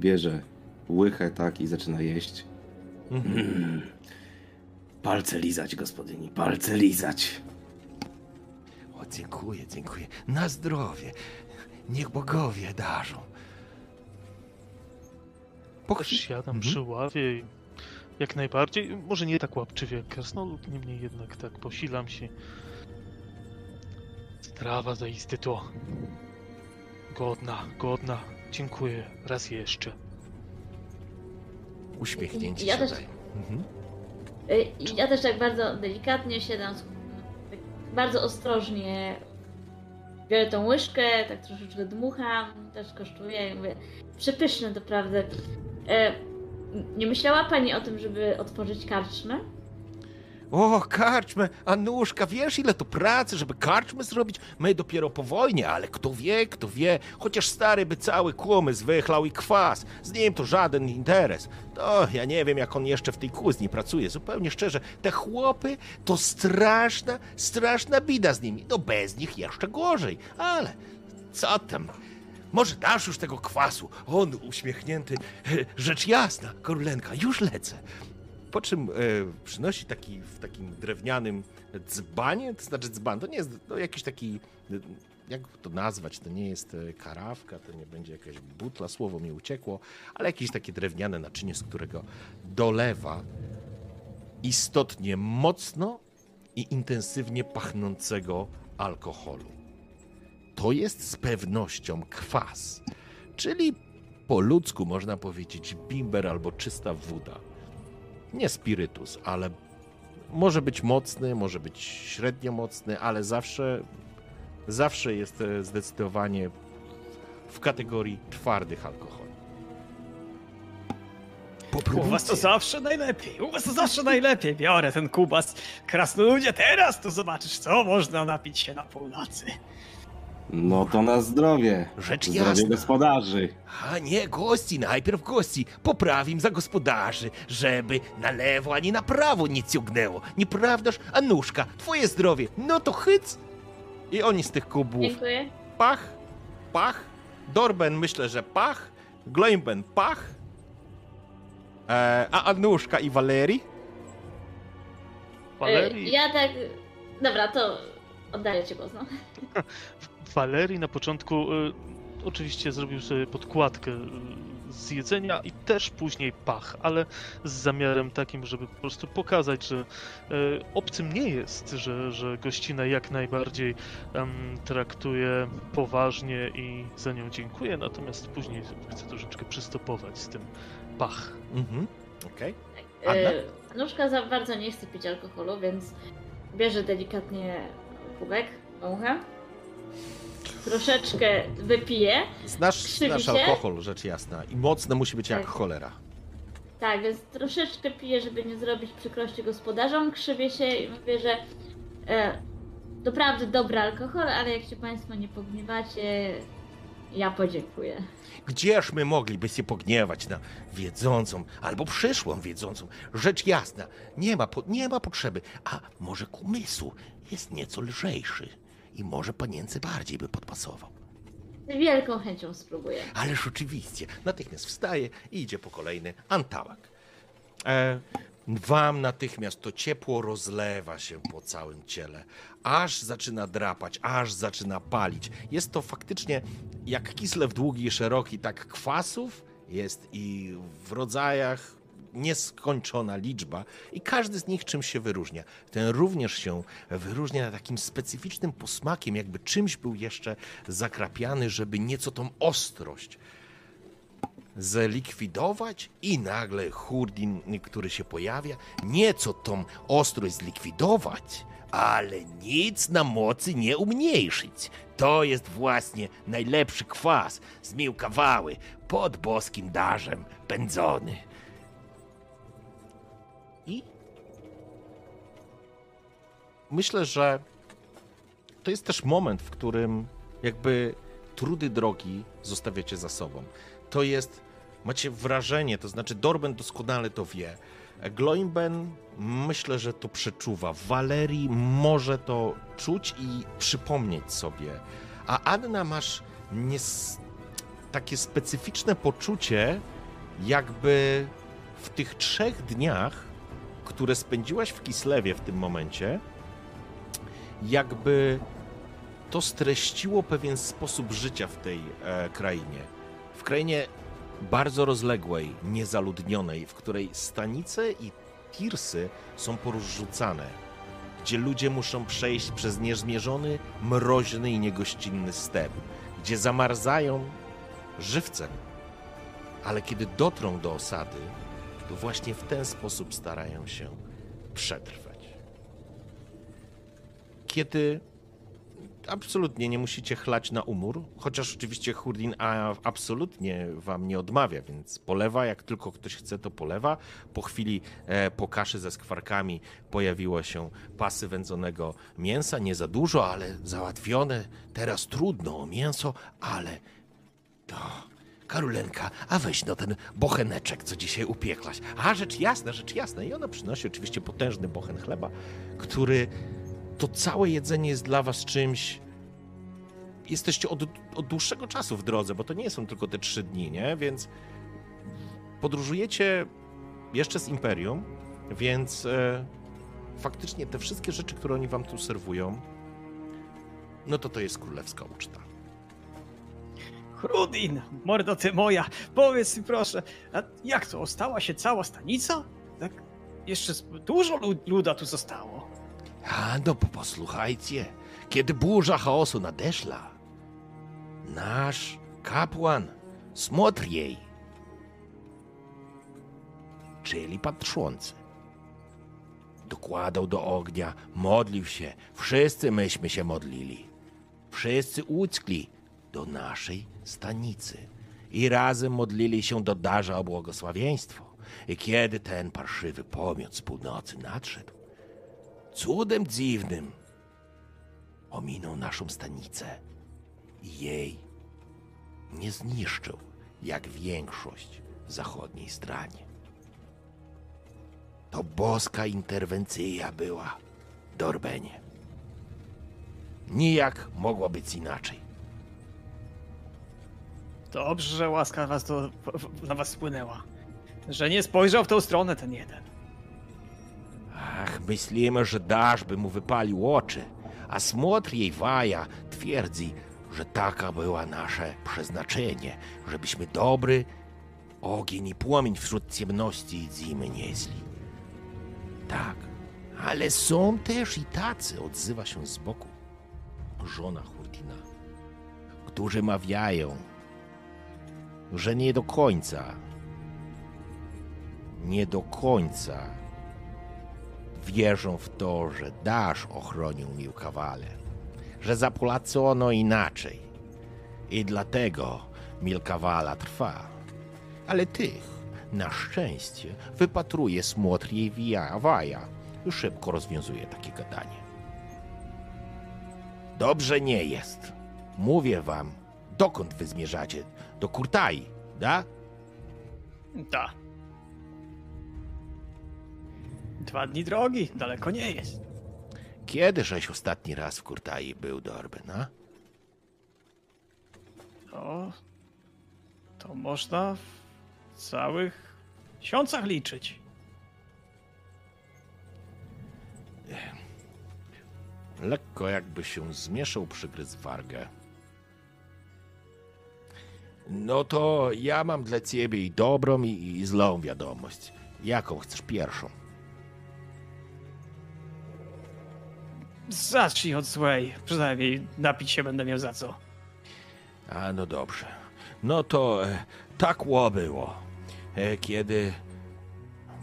bierze łychę, tak, i zaczyna jeść. Mm. Palce lizać, gospodyni, palce lizać. O, dziękuję, dziękuję. Na zdrowie. Niech bogowie darzą. Po Też chwili... siadam Mhm. przy ławie i jak najbardziej, może nie tak łapczywie jak krasnolud, niemniej jednak tak posilam się. Strawa zaiste to. Godna, godna. Dziękuję raz jeszcze. Uśmiechnięci Ja też- siadają. Mhm. Y, i Ja też tak bardzo delikatnie siadam, bardzo ostrożnie biorę tą łyżkę, tak troszeczkę dmucham, też kosztuję mówię, przepyszne doprawdy. E, nie myślała pani o tym, żeby otworzyć karczmę? O, karczmy, Anuszka, wiesz ile to pracy, żeby karczmy zrobić? My dopiero po wojnie, ale kto wie, kto wie. Chociaż stary by cały kłomys wychlał i kwas. Z nim to żaden interes. To ja nie wiem, jak on jeszcze w tej kuźni pracuje. Zupełnie szczerze, te chłopy to straszna, straszna bida z nimi. No bez nich jeszcze gorzej, ale co tam? Może dasz już tego kwasu? On uśmiechnięty. Rzecz jasna, Korulenka, już lecę. Po czym e, przynosi taki w takim drewnianym dzbanie, to znaczy dzban, to nie jest no, jakiś taki, e, jak to nazwać, to nie jest e, karawka, to nie będzie jakaś butla, słowo mi uciekło, ale jakieś takie drewniane naczynie, z którego dolewa istotnie mocno i intensywnie pachnącego alkoholu. To jest z pewnością kwas, czyli po ludzku można powiedzieć bimber albo czysta woda nie spirytus, ale może być mocny, może być średnio mocny, ale zawsze, zawsze jest e, zdecydowanie w kategorii twardych alkoholi. U was to zawsze najlepiej, u was to zawsze najlepiej. Biorę ten kubas. Krasnoludzie, teraz to zobaczysz, co można napić się na północy. No to na zdrowie. Rzecz zdrowie jasna. gospodarzy. A nie, gości, najpierw gości. Poprawim za gospodarzy, żeby na lewo ani na prawo nie ciągnęło. Nieprawdaż, Anuszka? Twoje zdrowie, no to chyc. I oni z tych kubów Dziękuję. pach, pach. Dorben myślę, że pach. Gloimben pach. E, a Anuszka i Walerii? E, Walerii, Ja tak... Dobra, to oddaję ci głos, no. Walerii na początku y, oczywiście zrobił sobie podkładkę y, z jedzenia i też później pach, ale z zamiarem takim, żeby po prostu pokazać, że y, obcym nie jest, że, że gościna jak najbardziej em, traktuje poważnie i za nią dziękuję, natomiast później chce troszeczkę przystopować z tym pach. Mhm, okej. Anna? E, Nóżka za bardzo nie chce pić alkoholu, więc bierze delikatnie kubek, wącha. Troszeczkę wypije. Znasz, znasz alkohol, rzecz jasna. I mocne musi być jak Tak. cholera. Tak, więc troszeczkę pije, żeby nie zrobić przykrości gospodarzom. Krzywie się i mówię, że e, doprawdy dobry alkohol, ale jak się Państwo nie pogniewacie, ja podziękuję. Gdzież my mogliby się pogniewać na wiedzącą albo przyszłą wiedzącą? Rzecz jasna, nie ma, po, nie ma potrzeby. A może kumysł jest nieco lżejszy i może panience bardziej by podpasował. Z wielką chęcią spróbuję. Ależ oczywiście, natychmiast wstaje i idzie po kolejny antałak. E, wam natychmiast to ciepło rozlewa się po całym ciele, aż zaczyna drapać, aż zaczyna palić. Jest to faktycznie jak kislew długi i szeroki, tak kwasów jest i w rodzajach nieskończona liczba i każdy z nich czymś się wyróżnia. Ten również się wyróżnia takim specyficznym posmakiem, jakby czymś był jeszcze zakrapiany, żeby nieco tą ostrość zlikwidować i nagle Hurdin, który się pojawia, nieco tą ostrość zlikwidować, ale nic na mocy nie umniejszyć. To jest właśnie najlepszy kwas, zmiłkawały, pod boskim darzem pędzony. Myślę, że to jest też moment, w którym jakby trudy drogi zostawiacie za sobą. To jest, macie wrażenie, to znaczy Dorben doskonale to wie. Gloimben myślę, że to przeczuwa. Walerii może to czuć i przypomnieć sobie. A Anna masz nies... takie specyficzne poczucie, jakby w tych trzech dniach, które spędziłaś w Kislewie w tym momencie, jakby to streściło pewien sposób życia w tej e, krainie. W krainie bardzo rozległej, niezaludnionej, w której stanice i tirsy są porozrzucane, gdzie ludzie muszą przejść przez niezmierzony, mroźny i niegościnny step, gdzie zamarzają żywcem, ale kiedy dotrą do osady, to właśnie w ten sposób starają się przetrwać. Kiedy absolutnie nie musicie chlać na umór, chociaż oczywiście Hurdin absolutnie wam nie odmawia, więc polewa, jak tylko ktoś chce, to polewa. Po chwili e, po kaszy ze skwarkami pojawiło się pasy wędzonego mięsa, nie za dużo, ale załatwione. Teraz trudno o mięso, ale to... Karolenka, a weź no ten bocheneczek, co dzisiaj upiekłaś. A, rzecz jasna, rzecz jasna. I ona przynosi oczywiście potężny bochen chleba, który to całe jedzenie jest dla was czymś. Jesteście od, od dłuższego czasu w drodze, bo to nie są tylko te trzy dni, nie? Więc podróżujecie jeszcze z Imperium, więc e, faktycznie te wszystkie rzeczy, które oni wam tu serwują, no to to jest królewska uczta. Hrudin, mordo ty moja, powiedz mi proszę, jak to, ostała się cała stanica? Tak, jeszcze dużo lu- luda tu zostało. A no po- posłuchajcie, kiedy burza chaosu nadeszła, nasz kapłan Smotriej, czyli patrzący, dokładał do ognia, modlił się, wszyscy myśmy się modlili. Wszyscy uckli do naszej stanicy. I razem modlili się do darza o błogosławieństwo. I kiedy ten parszywy pomiot z północy nadszedł, cudem dziwnym ominął naszą stanicę i jej nie zniszczył, jak większość w zachodniej stronie. To boska interwencja była, Dorbenie. Nijak mogło być inaczej. Dobrze, że łaska was to, na was spłynęła. Że nie spojrzał w tą stronę ten jeden. Ach, myślimy, że dasz by mu wypalił oczy, a smotr jej waja twierdzi, że taka była nasze przeznaczenie, żebyśmy dobry ogień i płomień wśród ciemności i zimy nieśli. Tak, ale są też i tacy, odzywa się z boku żona Hurdina, którzy mawiają, że nie do końca, nie do końca wierzą w to, że Dasz ochronił Milkawale, że zapłacono inaczej i dlatego Milkawala trwa. Ale tych, na szczęście, wypatruje smotr jej wija- waja i szybko rozwiązuje takie gadanie. Dobrze nie jest. Mówię wam, dokąd wy zmierzacie? Do Kurtai, da? Ta. Dwa dni drogi, daleko nie jest. Kiedy żeś ostatni raz w Kurtai był, Dorben, a? To, to można w całych miesiącach liczyć. Lekko jakby się zmieszał, przygryzł wargę. No to ja mam dla ciebie i dobrą, i, i złą wiadomość. Jaką chcesz pierwszą? Zacznij od złej. Przynajmniej napić się będę miał za co. A no dobrze. No to e, tak ło było. E, kiedy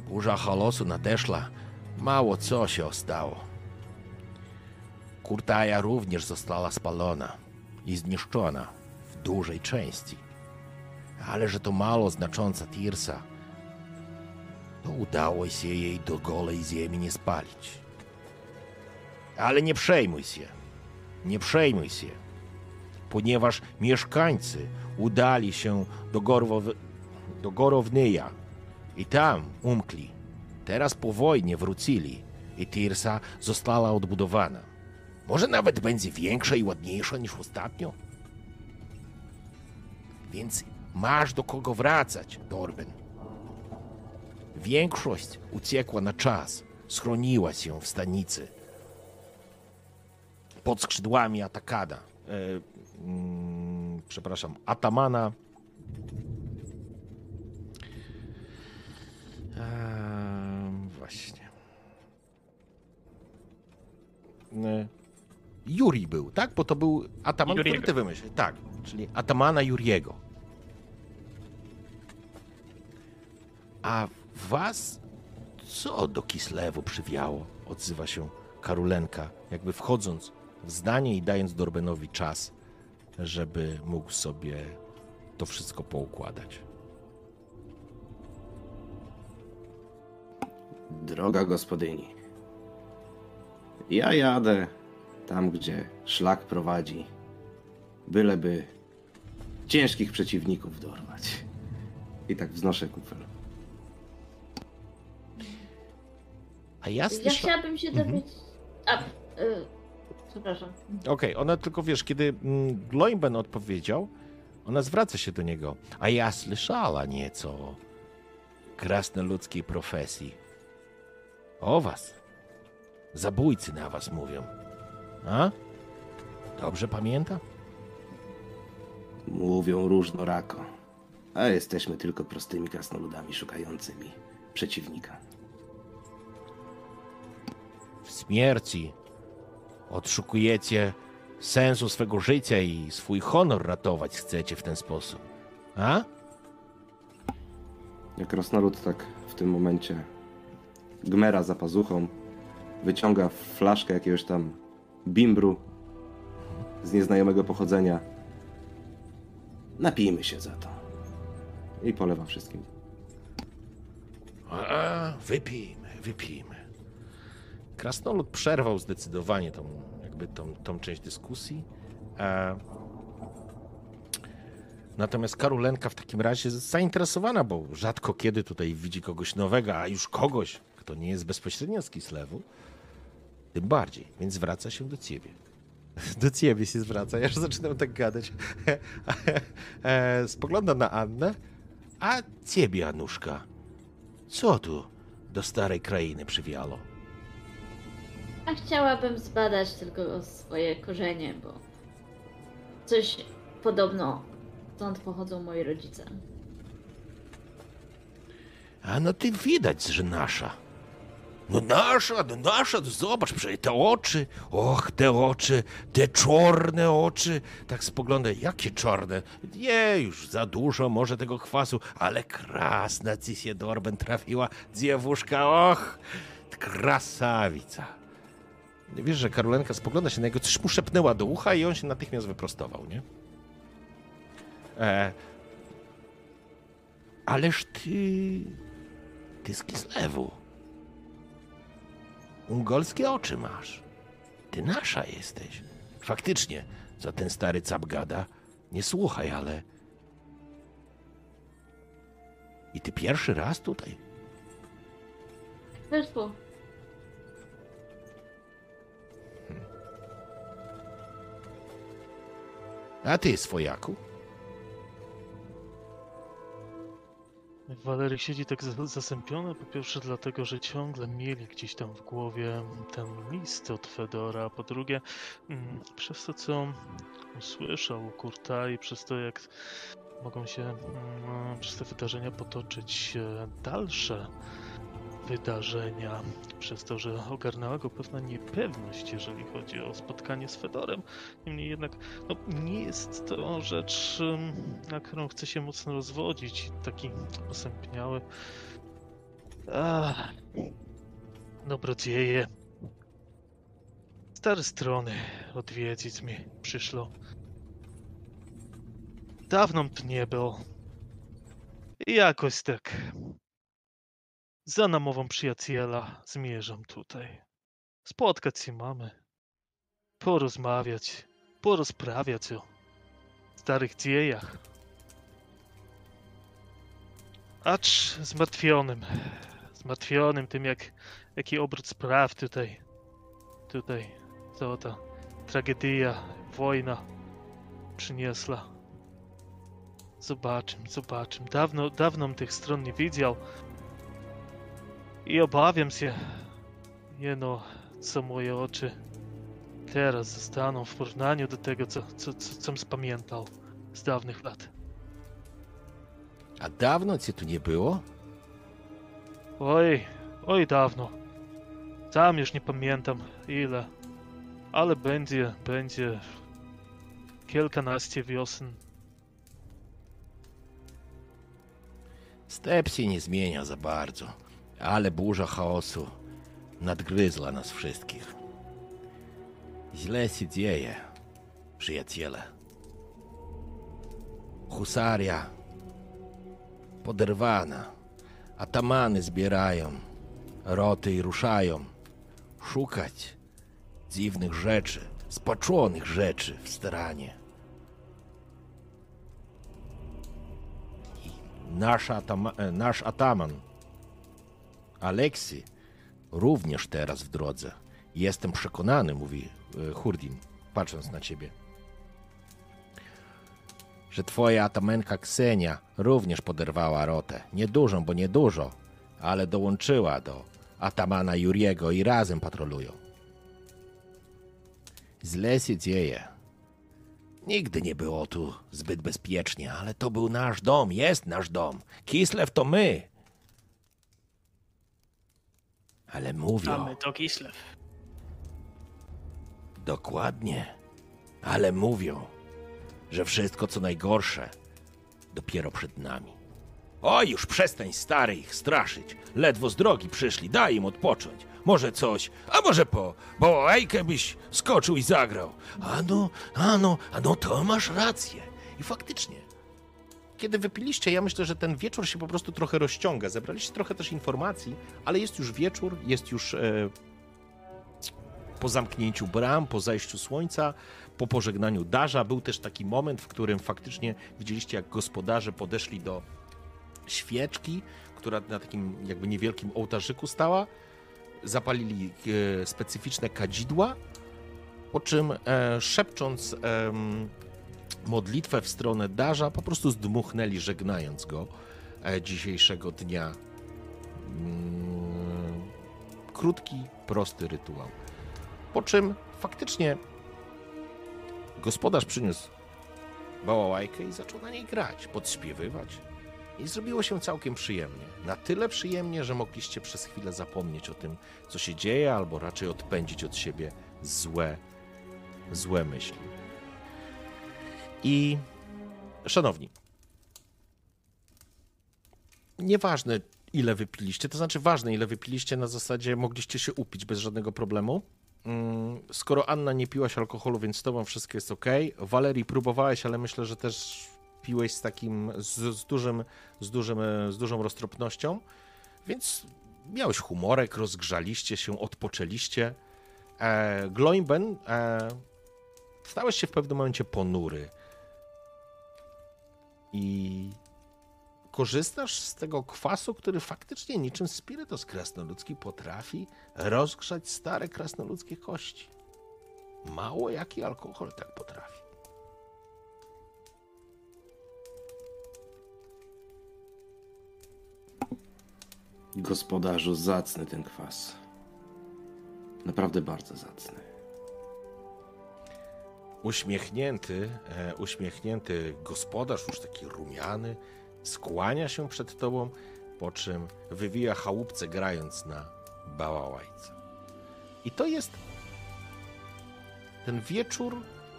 burza halosu nadeszła, mało co się ostało. Kurtaja również została spalona i zniszczona w dużej części. Ale że to mało znacząca Tirsa, to udało się jej do golej ziemi nie spalić. Ale nie przejmuj się. Nie przejmuj się, ponieważ mieszkańcy udali się do, Gorwow... do Gorownyja i tam umkli. Teraz po wojnie wrócili i Tirsa została odbudowana. Może nawet będzie większa i ładniejsza niż ostatnio. Więc masz do kogo wracać, Dorben. Większość uciekła na czas, schroniła się w stanicy. Pod skrzydłami Atakada. E, mm, przepraszam, Atamana. Eee, właśnie. E, Juri był, tak? Bo to był Ataman, który Juriego. ty wymyślił. Tak, czyli Atamana Juriego. A was co do Kislewu przywiało? Odzywa się Karulenka, jakby wchodząc w zdanie i dając Dorbenowi czas, żeby mógł sobie to wszystko poukładać. Droga gospodyni, ja jadę tam, gdzie szlak prowadzi, byleby ciężkich przeciwników dorwać. I tak wznoszę kufel. A ja Ja słyszałem... chciałabym się Mhm. dowiedzieć... A, y, przepraszam. Okej, ona tylko, wiesz, kiedy mm, Gloimben odpowiedział, ona zwraca się do niego. A ja słyszała nieco o krasnoludzkiej profesji. O was. Zabójcy na was mówią. A? Dobrze pamięta? Mówią różnorako, a jesteśmy tylko prostymi krasnoludami szukającymi przeciwnika. W śmierci odszukujecie sensu swego życia i swój honor ratować chcecie w ten sposób. A? Jak krasnolud tak w tym momencie gmera za pazuchą, wyciąga flaszkę jakiegoś tam bimbru z nieznajomego pochodzenia. Napijmy się za to. I polewa wszystkim. A, wypijmy, wypijmy. Krasnolud przerwał zdecydowanie tą, jakby tą, tą część dyskusji. E, natomiast Karulenka w takim razie jest zainteresowana, bo rzadko kiedy tutaj widzi kogoś nowego, a już kogoś, kto nie jest bezpośrednio z Kislewu, tym bardziej, więc zwraca się do ciebie. Do ciebie się zwraca, ja już zaczynam tak gadać. E, spogląda na Annę, a ciebie, Anuszka, co tu do starej krainy przywiało? A chciałabym zbadać tylko swoje korzenie, bo coś podobno stąd pochodzą moi rodzice. A no ty widać, że nasza. No nasza, no nasza, no zobacz, przecież te oczy, och, te oczy, te czarne oczy. Tak spoglądaj, jakie czarne? Nie, już za dużo może tego kwasu, ale krasna ci się Dorben trafiła, dziewuszka, och, krasawica. Wiesz, że Karolenka spogląda się na niego, coś mu szepnęła do ucha i on się natychmiast wyprostował, nie? E, ależ ty... Ty z Kislewu. Ungolskie oczy masz. Ty nasza jesteś. Faktycznie, co ten stary cap gada, nie słuchaj, ale... I ty pierwszy raz tutaj? Weszło. A ty, swojaku? Walery siedzi tak za- zasępiony, po pierwsze dlatego, że ciągle mieli gdzieś tam w głowie ten list od Fedora, a po drugie mm, przez to, co usłyszał u Kurtai, przez to, jak mogą się mm, przez te wydarzenia potoczyć e, dalsze wydarzenia, przez to, że ogarnęła go pewna niepewność, jeżeli chodzi o spotkanie z Fedorem. Niemniej jednak no, nie jest to rzecz, na którą chce się mocno rozwodzić. Taki posępniały. Ach, dobrodzieje. Stare strony odwiedzić mi przyszło. Dawno tu nie był. I jakoś tak. Za namową przyjaciela zmierzam tutaj. Spotkać się mamy. porozmawiać, porozprawiać o starych dziejach. Acz zmartwionym, zmartwionym tym, jak, jaki obrót spraw tutaj, tutaj, co ta tragedia, wojna przyniosła. Zobaczym, zobaczym. Dawno, dawno tych stron nie widział. I obawiam się, jeno, co moje oczy teraz zostaną w porównaniu do tego, co, co, co, com spamiętał z dawnych lat. A dawno cię tu nie było? Oj, oj dawno. Sam już nie pamiętam ile. Ale będzie, będzie kilkanaście wiosen. Step się nie zmienia za bardzo, ale burza chaosu nadgryzła nas wszystkich. Źle się dzieje, przyjaciele. Husaria poderwana, atamany zbierają, roty i ruszają szukać dziwnych rzeczy, spaczonych rzeczy w staranie. Nasz, atama, e, nasz ataman Aleksi również teraz w drodze. Jestem przekonany, mówi e, Hurdin, patrząc na ciebie, że twoja atamenka Ksenia również poderwała rotę. Niedużą, bo niedużo, ale dołączyła do atamana Juriego i razem patrolują. Źle się dzieje. Nigdy nie było tu zbyt bezpiecznie, ale to był nasz dom, jest nasz dom. Kislew to my. Ale mówią, Mamy to Kislev. dokładnie, ale mówią, że wszystko co najgorsze dopiero przed nami. Oj, już przestań stary ich straszyć. Ledwo z drogi przyszli, daj im odpocząć. Może coś, a może po bałajkę byś skoczył i zagrał. Ano, ano, ano, to masz rację. I faktycznie, kiedy wypiliście, ja myślę, że ten wieczór się po prostu trochę rozciąga. Zebraliście trochę też informacji, ale jest już wieczór, jest już e, po zamknięciu bram, po zajściu słońca, po pożegnaniu Darza. Był też taki moment, w którym faktycznie widzieliście, jak gospodarze podeszli do świeczki, która na takim jakby niewielkim ołtarzyku stała. Zapalili e, specyficzne kadzidła, po czym e, szepcząc modlitwę w stronę Darza, po prostu zdmuchnęli, żegnając go e, dzisiejszego dnia. Mm, Krótki, prosty rytuał. Po czym faktycznie gospodarz przyniósł bałałajkę i zaczął na niej grać, podśpiewywać. I zrobiło się całkiem przyjemnie. Na tyle przyjemnie, że mogliście przez chwilę zapomnieć o tym, co się dzieje, albo raczej odpędzić od siebie złe, złe myśli. I szanowni, nieważne ile wypiliście, to znaczy ważne ile wypiliście, na zasadzie mogliście się upić bez żadnego problemu. Mm, Skoro Anna nie piłaś alkoholu, więc z tobą wszystko jest ok. Walerii próbowałeś, ale myślę, że też piłeś z takim, z, z, dużym, z, dużym, z dużą roztropnością, więc miałeś humorek, rozgrzaliście się, odpoczęliście. E, Gloimben, e, stałeś się w pewnym momencie ponury i korzystasz z tego kwasu, który faktycznie niczym spirytus krasnoludzki potrafi rozgrzać stare krasnoludzkie kości. Mało jaki alkohol tak potrafi. Gospodarzu, zacny ten kwas. Naprawdę bardzo zacny. Uśmiechnięty, e, uśmiechnięty gospodarz, już taki rumiany, skłania się przed tobą, po czym wywija chałupce grając na bałałajce. I to jest. Ten wieczór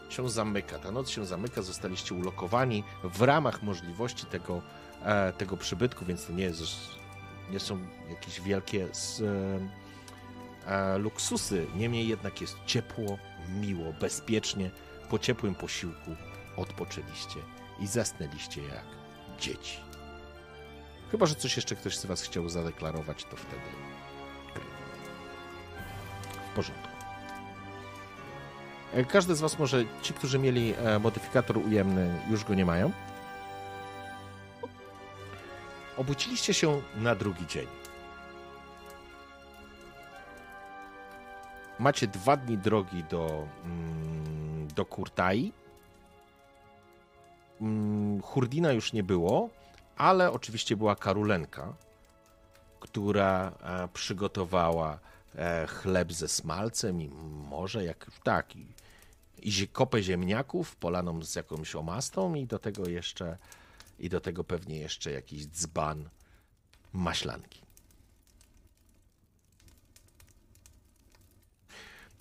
się zamyka, ta noc się zamyka, zostaliście ulokowani w ramach możliwości tego, e, tego przybytku, więc to nie, jest, nie są jakieś wielkie s- e, e, luksusy. Niemniej jednak jest ciepło, miło, bezpiecznie. Po ciepłym posiłku odpoczęliście i zasnęliście jak dzieci. Chyba, że coś jeszcze ktoś z Was chciał zadeklarować, to wtedy w porządku. E, Każdy z was może, ci, którzy mieli e, modyfikator ujemny, już go nie mają. Obudziliście się na drugi dzień. Macie dwa dni drogi do, mm, do Kurtai. Mm, Hurdina już nie było, ale oczywiście była Karulenka, która e, przygotowała e, chleb ze smalcem i może jak tak, i, i kopę ziemniaków polaną z jakąś omastą i do tego jeszcze i do tego pewnie jeszcze jakiś dzban maślanki.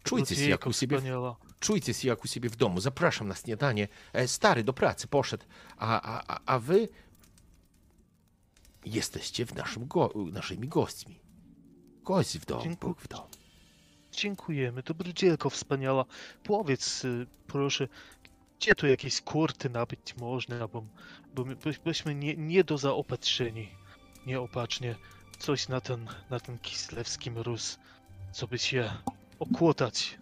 Czujcie się jak u siebie, wspaniała. czujcie się jak u siebie w domu. Zapraszam na śniadanie. E, Stary do pracy poszedł, a, a, a, wy jesteście w naszym go, naszymi gośćmi. Gość w domu, Dziękuję. Bóg w domu. Dziękujemy, dobrodziejko wspaniała. Powiedz y, proszę, gdzie tu jakieś kurty nabyć można, bo, bo my by- byśmy nie, nie do zaopatrzeni. Nieopatrznie. Coś na ten, na ten kislewski mróz, co by się okłotać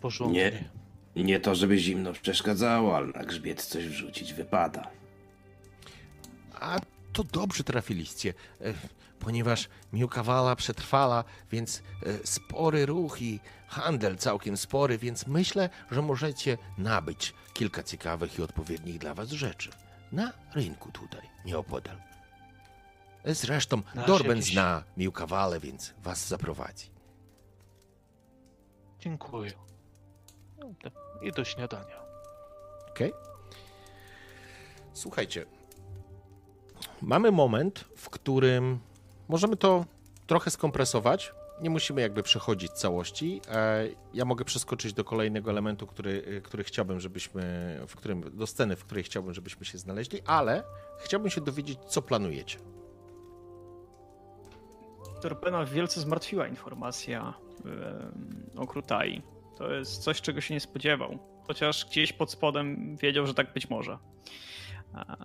porządnie. Nie. Nie to, żeby zimno przeszkadzało, ale na grzbiet coś wrzucić wypada. A to dobrze trafiliście, e, ponieważ Miłkawala przetrwala, więc e, spory ruch i handel całkiem spory, więc myślę, że możecie nabyć kilka ciekawych i odpowiednich dla was rzeczy. Na rynku tutaj, nieopodal. Zresztą Dorben jakiś- zna Miłkawalę, więc was zaprowadzi. Dziękuję. I do śniadania. Okej? Słuchajcie. Mamy moment, w którym możemy to trochę skompresować. Nie musimy jakby przechodzić całości. E, Ja mogę przeskoczyć do kolejnego elementu, który, który chciałbym, żebyśmy, w którym, do sceny, w której chciałbym, żebyśmy się znaleźli, ale chciałbym się dowiedzieć, co planujecie. Torpena wielce zmartwiła informacja o Krutai. To jest coś, czego się nie spodziewał. Chociaż gdzieś pod spodem wiedział, że tak być może.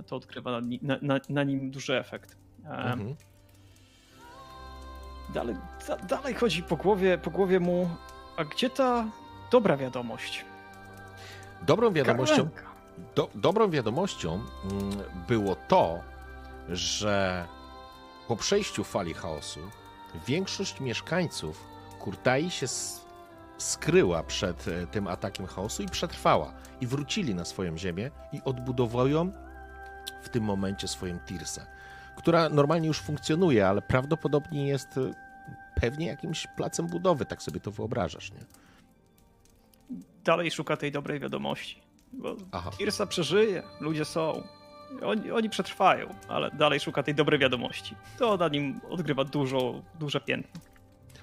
To odkrywa na, na, na, nim duży efekt. Mhm. Dalej, da, dalej chodzi po głowie, po głowie mu, a gdzie ta dobra wiadomość? Dobrą wiadomością, do, dobrą wiadomością mm, było to, że po przejściu fali chaosu większość mieszkańców Kurtai się skryła przed e, tym atakiem chaosu i przetrwała. I wrócili na swoją ziemię i odbudowują w tym momencie swoją Tirsę, która normalnie już funkcjonuje, ale prawdopodobnie jest e, pewnie jakimś placem budowy, tak sobie to wyobrażasz, nie? Dalej szuka tej dobrej wiadomości. Bo Aha. Tirsa przeżyje, ludzie są. Oni, oni przetrwają, ale dalej szuka tej dobrej wiadomości. To na nim odgrywa dużo, duże piętno.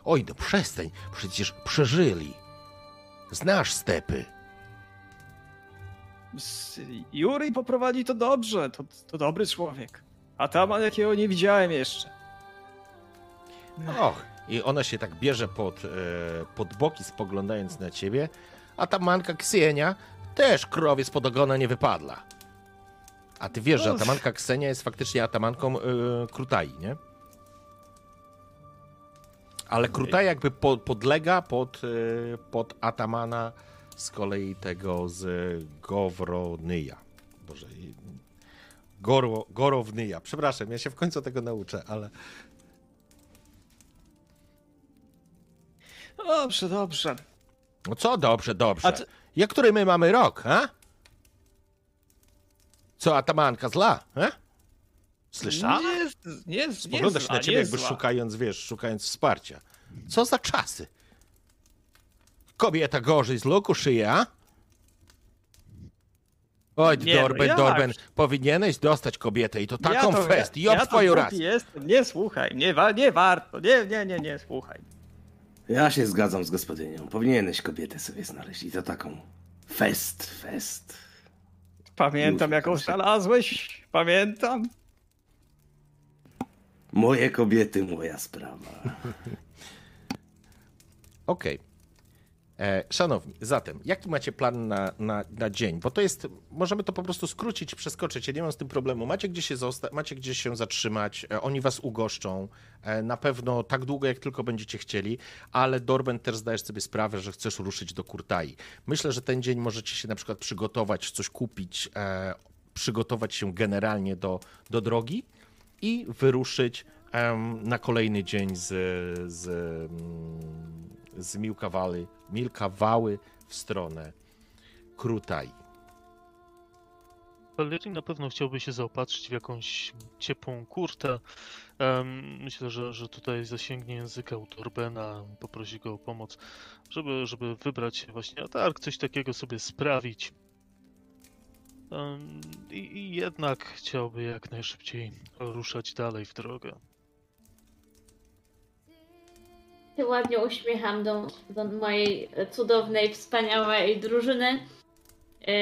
Oj, no przestań, przecież przeżyli. Znasz stepy. Juri poprowadzi to dobrze, to, to dobry człowiek. A Taman jakiego nie widziałem jeszcze. Och, i ona się tak bierze pod, e, pod boki, spoglądając na ciebie, a ta manka Ksenia też krowie spod ogona nie wypadła. A ty wiesz, że atamanka Ksenia jest faktycznie atamanką e, Krutai, nie? Ale Krutaj jakby po, podlega pod, e, pod atamana z kolei tego z Gowronyja. Boże, Goro, Gorownyja. Przepraszam, ja się w końcu tego nauczę, ale... Dobrze, dobrze. No co dobrze, dobrze. A ty- Jak który my mamy rok, ha? Co, atamanka zla, ha? Słyszała? Nie jest, nie jest, Spogląda się na ciebie jakby zła. szukając, wiesz, szukając wsparcia. Co za czasy? Kobieta gorzej z luku szyje, a? Oj, Nie, no Dorben, jak? Dorben, powinieneś dostać kobietę i to taką ja to, fest. Ja, Job ja twoją raz. jestem, nie słuchaj, nie, wa- nie warto, nie, nie, nie, nie, słuchaj. Ja się zgadzam z gospodynią. Powinieneś kobietę sobie znaleźć i to taką fest, fest. Pamiętam jaką znalazłeś, pamiętam. Moje kobiety, moja sprawa. Okej. E, szanowni, zatem, jaki macie plan na, na, na dzień? Bo to jest, możemy to po prostu skrócić przeskoczyć, ja nie mam z tym problemu. Macie gdzie się, zosta- macie gdzie się zatrzymać, e, oni was ugoszczą, e, na pewno tak długo, jak tylko będziecie chcieli, ale Dorben też zdajesz sobie sprawę, że chcesz ruszyć do Kurtai. Myślę, że ten dzień możecie się na przykład przygotować, coś kupić, e, przygotować się generalnie do, do drogi i wyruszyć na kolejny dzień z, z, z Milka Valley, Milka Wały w stronę Krutai. Valerii na pewno chciałby się zaopatrzyć w jakąś ciepłą kurtę. Myślę, że, że tutaj zasięgnie języka u Torbena, poprosi go o pomoc, żeby, żeby wybrać właśnie na targ, coś takiego sobie sprawić. I, I jednak chciałby jak najszybciej ruszać dalej w drogę. Się ładnie uśmiecham do, do mojej cudownej, wspaniałej drużyny yy,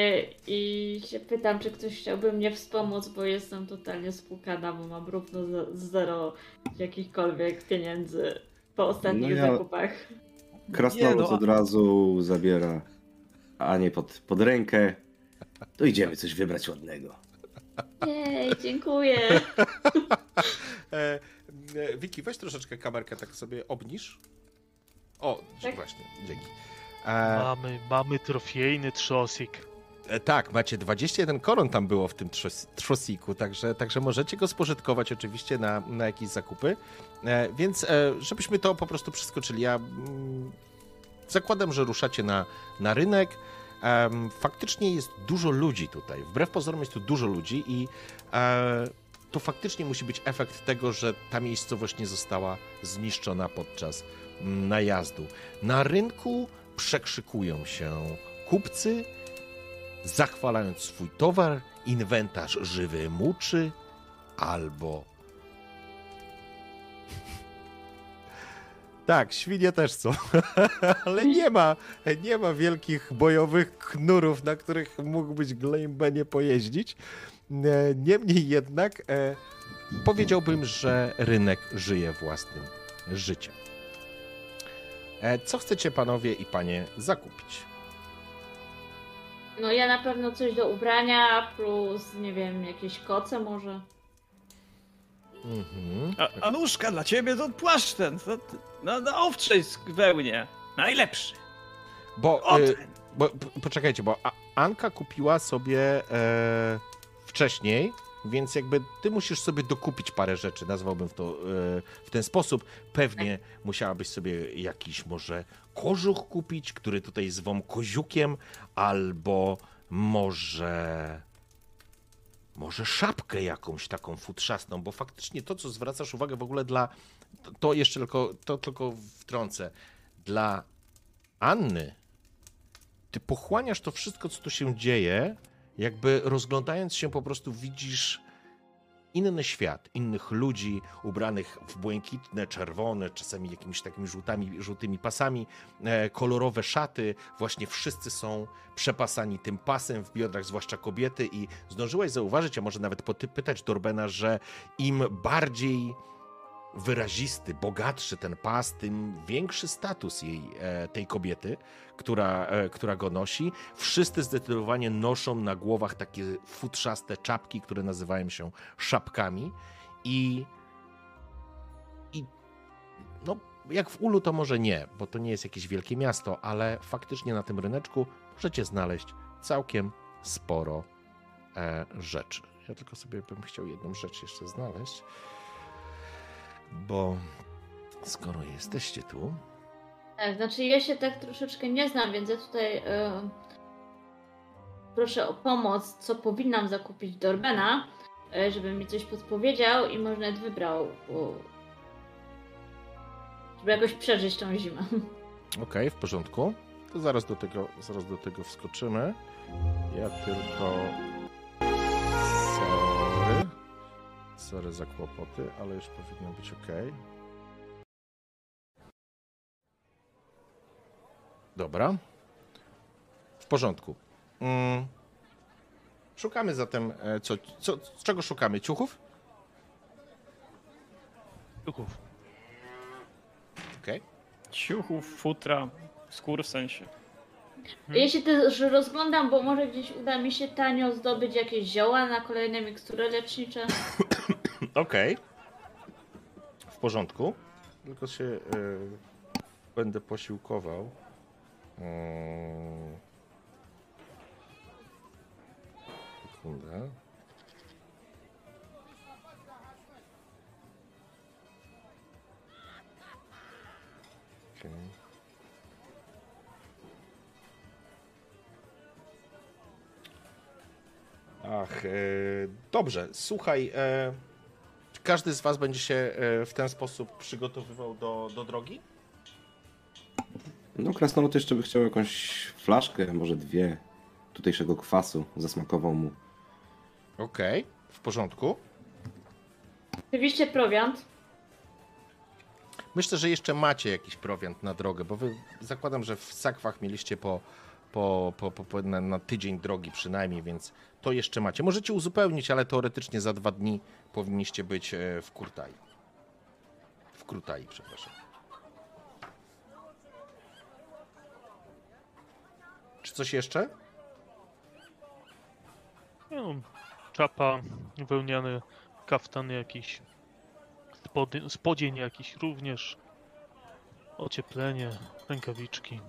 i się pytam, czy ktoś chciałby mnie wspomóc, bo jestem totalnie spłukana, bo mam równo ze- zero jakichkolwiek pieniędzy po ostatnich No ja- zakupach. Krasnolud no, od razu zabiera Anię pod, pod rękę. To idziemy coś wybrać ładnego. Jej, dziękuję. E, Wiki, weź troszeczkę kamerkę tak sobie obniż. O, Tak? właśnie, dzięki. E, Mamy, mamy trofejny trzosik. E, Tak, macie 21 koron tam było w tym trzos- trzosiku, także, także możecie go spożytkować oczywiście na, na jakieś zakupy. E, więc e, żebyśmy to po prostu przeskoczyli. Ja mm, zakładam, że ruszacie na, na rynek. Faktycznie jest dużo ludzi tutaj. Wbrew pozorom jest tu dużo ludzi i e, to faktycznie musi być efekt tego, że ta miejscowość nie została zniszczona podczas mm, najazdu. Na rynku przekrzykują się kupcy, zachwalając swój towar, inwentarz żywy muczy albo. Tak, świnie też są, ale nie ma, nie ma wielkich bojowych knurów, na których mógłbyś Glaimbenie pojeździć. E, Niemniej jednak e, powiedziałbym, że rynek żyje własnym życiem. E, Co chcecie panowie i panie zakupić? No ja na pewno coś do ubrania, plus nie wiem, jakieś koce może. Mhm. A, a nóżka dla ciebie to płaszcz ten, to, na, na owczej wełnie. Najlepszy. Bo, O, y, bo poczekajcie, bo Anka kupiła sobie e, wcześniej, więc jakby ty musisz sobie dokupić parę rzeczy, nazwałbym to e, w ten sposób. Pewnie musiałabyś sobie jakiś może kożuch kupić, który tutaj zwą koziukiem, albo może może szapkę jakąś taką futrzastą, bo faktycznie to, co zwracasz uwagę w ogóle dla, to, to jeszcze tylko, to tylko wtrącę, dla Anny, ty pochłaniasz to wszystko, co tu się dzieje, jakby rozglądając się po prostu widzisz inny świat, innych ludzi ubranych w błękitne, czerwone, czasami jakimiś takimi żółtami, żółtymi pasami, e, kolorowe szaty, właśnie wszyscy są przepasani tym pasem w biodrach, zwłaszcza kobiety. I zdążyłaś zauważyć, a może nawet pytać Dorbena, że im bardziej wyrazisty, bogatszy ten pas, tym większy status jej, e, tej kobiety, która, e, która go nosi. Wszyscy zdecydowanie noszą na głowach takie futrzaste czapki, które nazywają się szapkami i i no, jak w Ulu to może nie, bo to nie jest jakieś wielkie miasto, ale faktycznie na tym ryneczku możecie znaleźć całkiem sporo e, rzeczy. Ja tylko sobie bym chciał jedną rzecz jeszcze znaleźć, bo skoro jesteście tu, Tak, znaczy ja się tak troszeczkę nie znam, więc ja tutaj e, proszę o pomoc, co powinnam zakupić Dorbena, e, żeby mi coś podpowiedział i może nawet wybrał, bo... żeby jakoś przeżyć tą zimę. Okej, w porządku. To zaraz do tego, zaraz do tego wskoczymy. Ja tylko. Sorry za kłopoty, ale już powinno być ok. Dobra. W porządku. Mm. Szukamy zatem. e, Co, co, czego szukamy? Ciuchów? Duchów. Okej. Ciuchów, futra. Skór w sensie. Ja się też rozglądam, bo może gdzieś uda mi się tanio zdobyć jakieś zioła na kolejne mikstury lecznicze. Okej. W porządku. Tylko się e, będę posiłkował. Mm. Sekundę. Ach, e, dobrze. Słuchaj, e, każdy z Was będzie się e, w ten sposób przygotowywał do, do drogi? No, krasnolud jeszcze by chciał jakąś flaszkę, może dwie tutejszego kwasu, zasmakował mu. Okej, w porządku. Oczywiście prowiant. Myślę, że jeszcze macie jakiś prowiant na drogę, bo wy zakładam, że w sakwach mieliście po, po, po, po, na, na tydzień drogi przynajmniej, więc to jeszcze macie. Możecie uzupełnić, ale teoretycznie za dwa dni powinniście być e, w Kurtai. W Kurtai, przepraszam. Czy coś jeszcze? No, czapa, wełniany kaftan jakiś, spodzień jakiś również, ocieplenie, rękawiczki,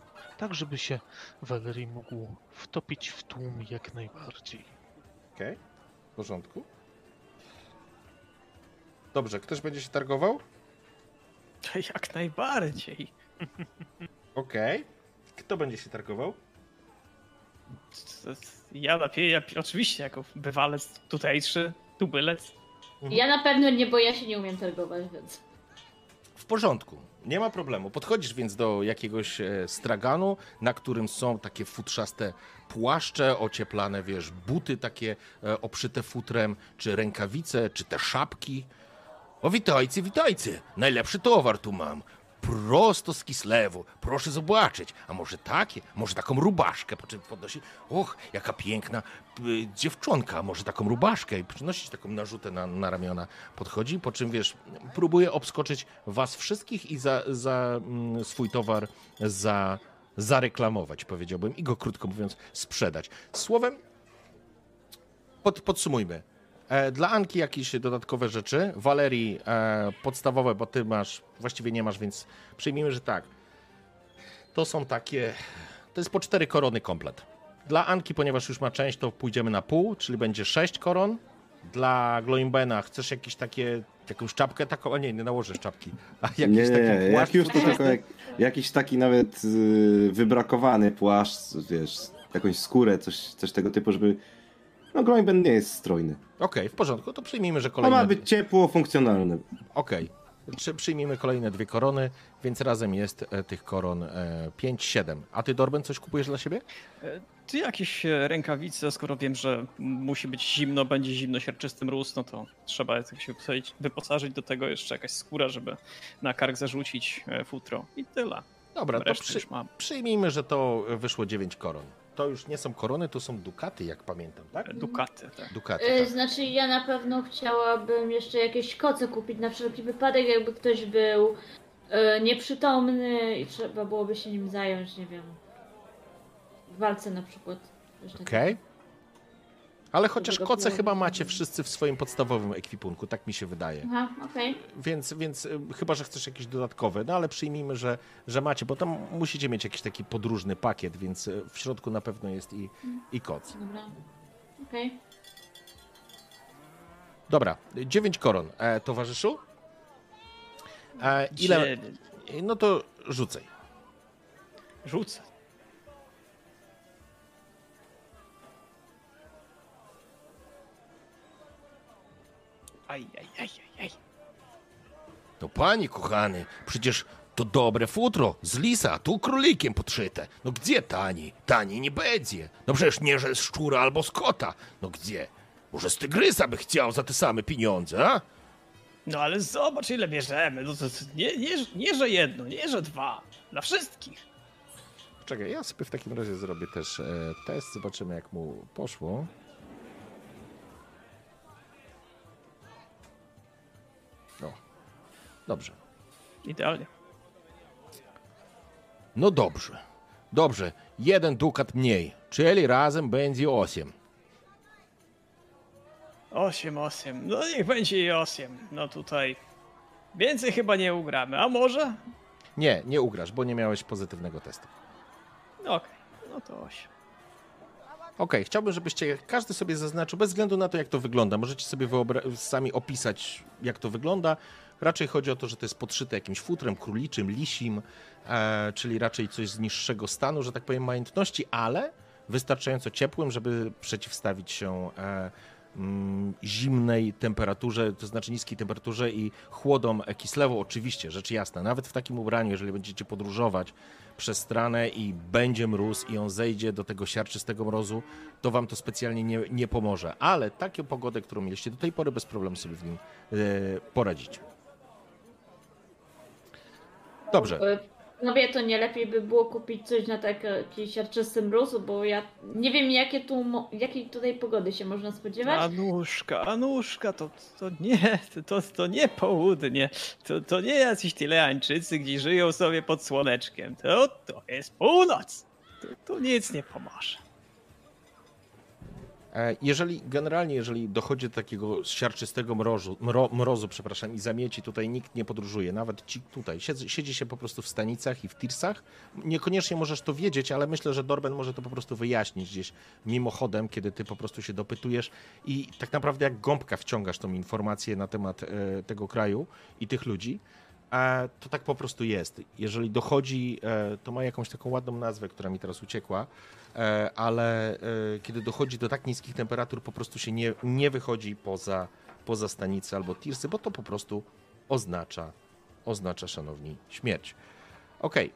tak żeby się Valerii mógł wtopić w tłum jak najbardziej. Okej, w porządku. Dobrze, ktoś będzie się targował? Jak najbardziej. Okej. Kto będzie się targował? Ja lepiej, ja oczywiście jako bywalec tutejszy, tubylec. Ja na pewno nie, bo ja się nie umiem targować, więc. W porządku, nie ma problemu. Podchodzisz więc do jakiegoś e, straganu, na którym są takie futrzaste płaszcze, ocieplane, wiesz, buty takie e, obszyte futrem, czy rękawice, czy te szapki. O, witajcie, witajcie! Najlepszy towar tu mam. Prosto z Kislewu. Proszę zobaczyć. A może takie? Może taką rubaszkę? Po czym podnosi. Och, jaka piękna y, dziewczonka. a Może taką rubaszkę? I przynosi taką narzutę na, na ramiona. Podchodzi, po czym wiesz, próbuje obskoczyć was wszystkich i za, za mm, swój towar za, zareklamować, powiedziałbym, i go krótko mówiąc sprzedać. Słowem, pod, podsumujmy. E, Dla Anki jakieś dodatkowe rzeczy. Walerii e, podstawowe, bo ty masz, właściwie nie masz, więc przyjmijmy, że tak. To są takie, to jest po cztery korony komplet. Dla Anki, ponieważ już ma część, to pójdziemy na pół, czyli będzie sześć koron. Dla Gloimbena chcesz jakieś takie, jakąś czapkę taką, a nie, nie nałożysz czapki. A jakiś nie, taki płaszcz jak już to tylko jak, jakiś taki nawet y, wybrakowany płaszcz, wiesz, jakąś skórę, coś, coś tego typu, żeby... No Gloinben nie jest strojny. Okej, w porządku, to przyjmijmy, że To kolejne... ma być ciepło, funkcjonalne. Okej. Przy, przyjmijmy kolejne dwie korony, więc razem jest e, tych koron e, 5-7. A ty, Dorben, coś kupujesz dla siebie? Ty jakieś e, rękawice, skoro wiem, że musi być zimno, będzie zimno, siarczysty mróz, no to trzeba się wyposażyć, wyposażyć do tego jeszcze jakaś skóra, żeby na kark zarzucić e, futro. I tyle. Dobra, to Resztę przy, już mam. przyjmijmy, że to wyszło 9 koron. To już nie są korony, to są dukaty, jak pamiętam, tak? E, Dukaty, tak. Dukaty, E, tak. Znaczy, ja na pewno chciałabym jeszcze jakieś koce kupić na wszelki wypadek, jakby ktoś był e, nieprzytomny i trzeba byłoby się nim zająć, nie wiem. W walce na przykład. Coś takiego. Ale chociaż koce chyba macie wszyscy w swoim podstawowym ekwipunku, tak mi się wydaje. Aha, okej. Więc, więc y, chyba, że chcesz jakieś dodatkowe, no ale przyjmijmy, że, że macie, bo tam musicie mieć jakiś taki podróżny pakiet, więc y, w środku na pewno jest i, i koc. Dobra. Okej. Dobra, 9 koron. E, towarzyszu? E, ile? Dziewięć. No to rzucaj. Rzucę. Aj, aj, aj, aj, aj. No panie kochany, przecież to dobre futro z lisa, tu królikiem podszyte. No gdzie tani? Tani nie będzie. No przecież nie, że z szczura albo z kota. No gdzie? Może z tygrysa by chciał za te same pieniądze, a? No ale zobacz ile bierzemy. No to, to nie, nie, nie, że jedno, nie, że dwa. Dla wszystkich. Czekaj, ja sobie w takim razie zrobię też e, test, zobaczymy jak mu poszło. Dobrze. Idealnie. No dobrze. Dobrze, jeden dukat mniej, czyli razem będzie osiem. Osiem, osiem. No niech będzie i osiem. No tutaj. Więcej chyba nie ugramy, a może? Nie, nie ugrasz, bo nie miałeś pozytywnego testu. No Okej, no to osiem. Okej, chciałbym, żebyście każdy sobie zaznaczył, bez względu na to, jak to wygląda. Możecie sobie sami opisać, jak to wygląda. Raczej chodzi o to, że to jest podszyte jakimś futrem króliczym, lisim, e, czyli raczej coś z niższego stanu, że tak powiem, majętności, ale wystarczająco ciepłym, żeby przeciwstawić się e, mm, zimnej temperaturze, to znaczy niskiej temperaturze i chłodom Kislewu. Oczywiście, rzecz jasna, nawet w takim ubraniu, jeżeli będziecie podróżować przez stranę i będzie mróz i on zejdzie do tego siarczystego mrozu, to wam to specjalnie nie, nie pomoże. Ale taką pogodę, którą mieliście do tej pory, bez problemu sobie w nim e, poradzicie. Dobrze. E, Panowie, to nie lepiej by było kupić coś na taki siarczysty mróz, bo ja nie wiem jakie tu, jakiej tutaj pogody się można spodziewać. Anuszka, Anuszka, to, to nie, to, to nie południe. To, to nie jacyś Tyleańczycy, gdzie żyją sobie pod słoneczkiem. To, to jest północ. Tu, tu nic nie pomoże. E, Jeżeli generalnie, jeżeli dochodzi do takiego siarczystego mrozu, mro, mrozu, przepraszam, i zamieci, tutaj nikt nie podróżuje, nawet ci tutaj. Siedzi, siedzi się po prostu w stanicach i w tirsach. Niekoniecznie możesz to wiedzieć, ale myślę, że Dorben może to po prostu wyjaśnić gdzieś mimochodem, kiedy ty po prostu się dopytujesz i tak naprawdę jak gąbka wciągasz tą informację na temat e, tego kraju i tych ludzi. A to tak po prostu jest. Jeżeli dochodzi, e, to ma jakąś taką ładną nazwę, która mi teraz uciekła, e, ale e, kiedy dochodzi do tak niskich temperatur, po prostu się nie, nie wychodzi poza, poza stanicę albo tirsy, bo to po prostu oznacza, oznacza, szanowni, śmierć. Okej.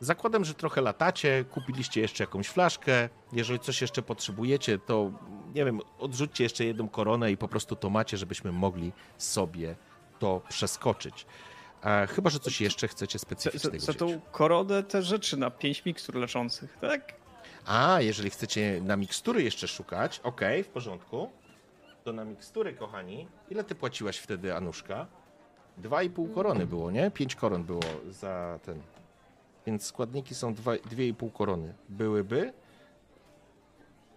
Zakładam, że trochę latacie, kupiliście jeszcze jakąś flaszkę. Jeżeli coś jeszcze potrzebujecie, to nie wiem, odrzućcie jeszcze jedną koronę i po prostu to macie, żebyśmy mogli sobie to przeskoczyć. E, chyba, że coś jeszcze chcecie Za, specyficznego za wziąć. tą koronę te rzeczy na pięć mikstur leczących, tak? A, jeżeli chcecie na mikstury jeszcze szukać, okej, w porządku. To na mikstury, kochani. Ile ty płaciłaś wtedy, Anuszka? Dwa i pół korony było, nie? Pięć koron było za ten. Więc składniki są dwa, dwie i pół korony. Byłyby?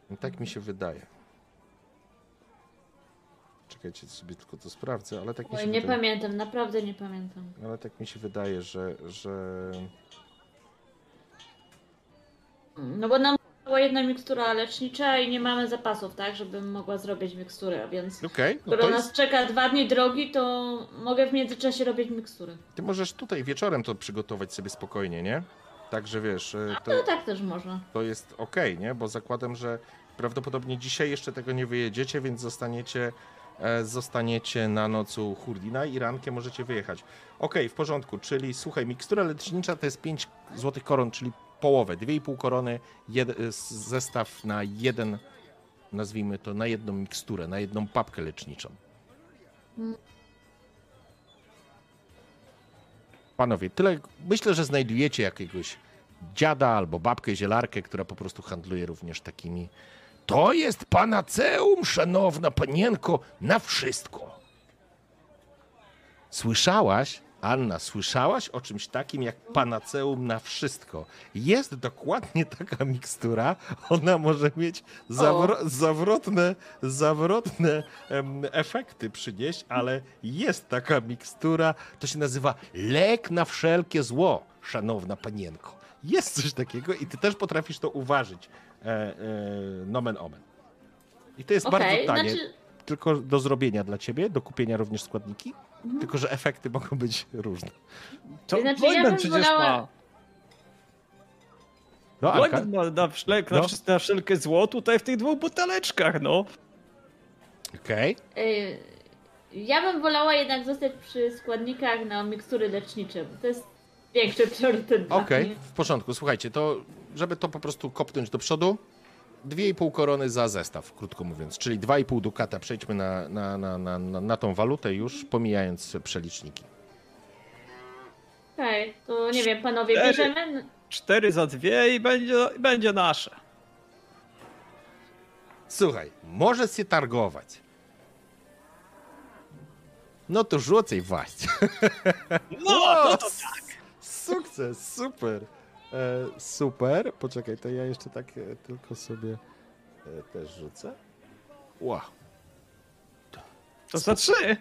No Tak mi się wydaje. Czekajcie, sobie tylko to sprawdzę, ale tak mi się Oj, nie wydaje. pamiętam, naprawdę nie pamiętam. Ale tak mi się wydaje, że. że... No bo nam była jedna mikstura lecznicza i nie mamy zapasów, tak, żebym mogła zrobić miksturę, więc Okej, no skoro to nas jest... czeka dwa dni drogi, to mogę w międzyczasie robić mikstury. ty możesz tutaj wieczorem to przygotować sobie spokojnie, nie? Także wiesz, e, to, No tak też można. to jest okej, nie? Bo zakładam, że prawdopodobnie dzisiaj jeszcze tego nie wyjedziecie, więc zostaniecie, zostaniecie na noc u Hurdina i rankiem możecie wyjechać. Okej, w porządku, czyli słuchaj, mikstura lecznicza to jest 5 złotych koron, czyli połowę, 2,5 korony, jed, e, zestaw na jeden, nazwijmy to, na jedną miksturę, na jedną papkę leczniczą. Panowie, tyle. Myślę, że znajdujecie jakiegoś dziada albo babkę zielarkę, która po prostu handluje również takimi. To jest panaceum, szanowna panienko, na wszystko. Słyszałaś, Anna, słyszałaś o czymś takim jak panaceum na wszystko? Jest dokładnie taka mikstura. Ona może mieć zawro- zawrotne, zawrotne em, efekty przynieść, ale jest taka mikstura. To się nazywa lek na wszelkie zło, szanowna panienko. Jest coś takiego i ty też potrafisz to uważać. E, e, nomen omen. I to jest Okej, bardzo tanie znaczy, tylko do zrobienia dla ciebie, do kupienia również składniki, tylko że efekty mogą być różne. To Znaczy, ja przecież wolała- ma. No, Anka? Wojmen ma na, wszelk, No. na wszelkie zło tutaj w tych dwóch buteleczkach, no. Okej. y, ja bym wolała jednak zostać przy składnikach na mikstury lecznicze, bo to jest większy priorytet dla Okej, mnie. w porządku. Słuchajcie, to żeby to po prostu kopnąć do przodu, 2,5 korony za zestaw, krótko mówiąc, czyli 2,5 dukata. Przejdźmy na, na, na, na, na, na tą walutę już, pomijając przeliczniki. Okej, to nie wiem, panowie, Cztery. bierzemy? Cztery za dwie i będzie, będzie nasze. Słuchaj, możesz się targować. No to rzucaj właśnie. No, no to tak. Sukces, super. E, super. Poczekaj, to ja jeszcze tak e, tylko sobie e, też rzucę. Wow. To za trzy.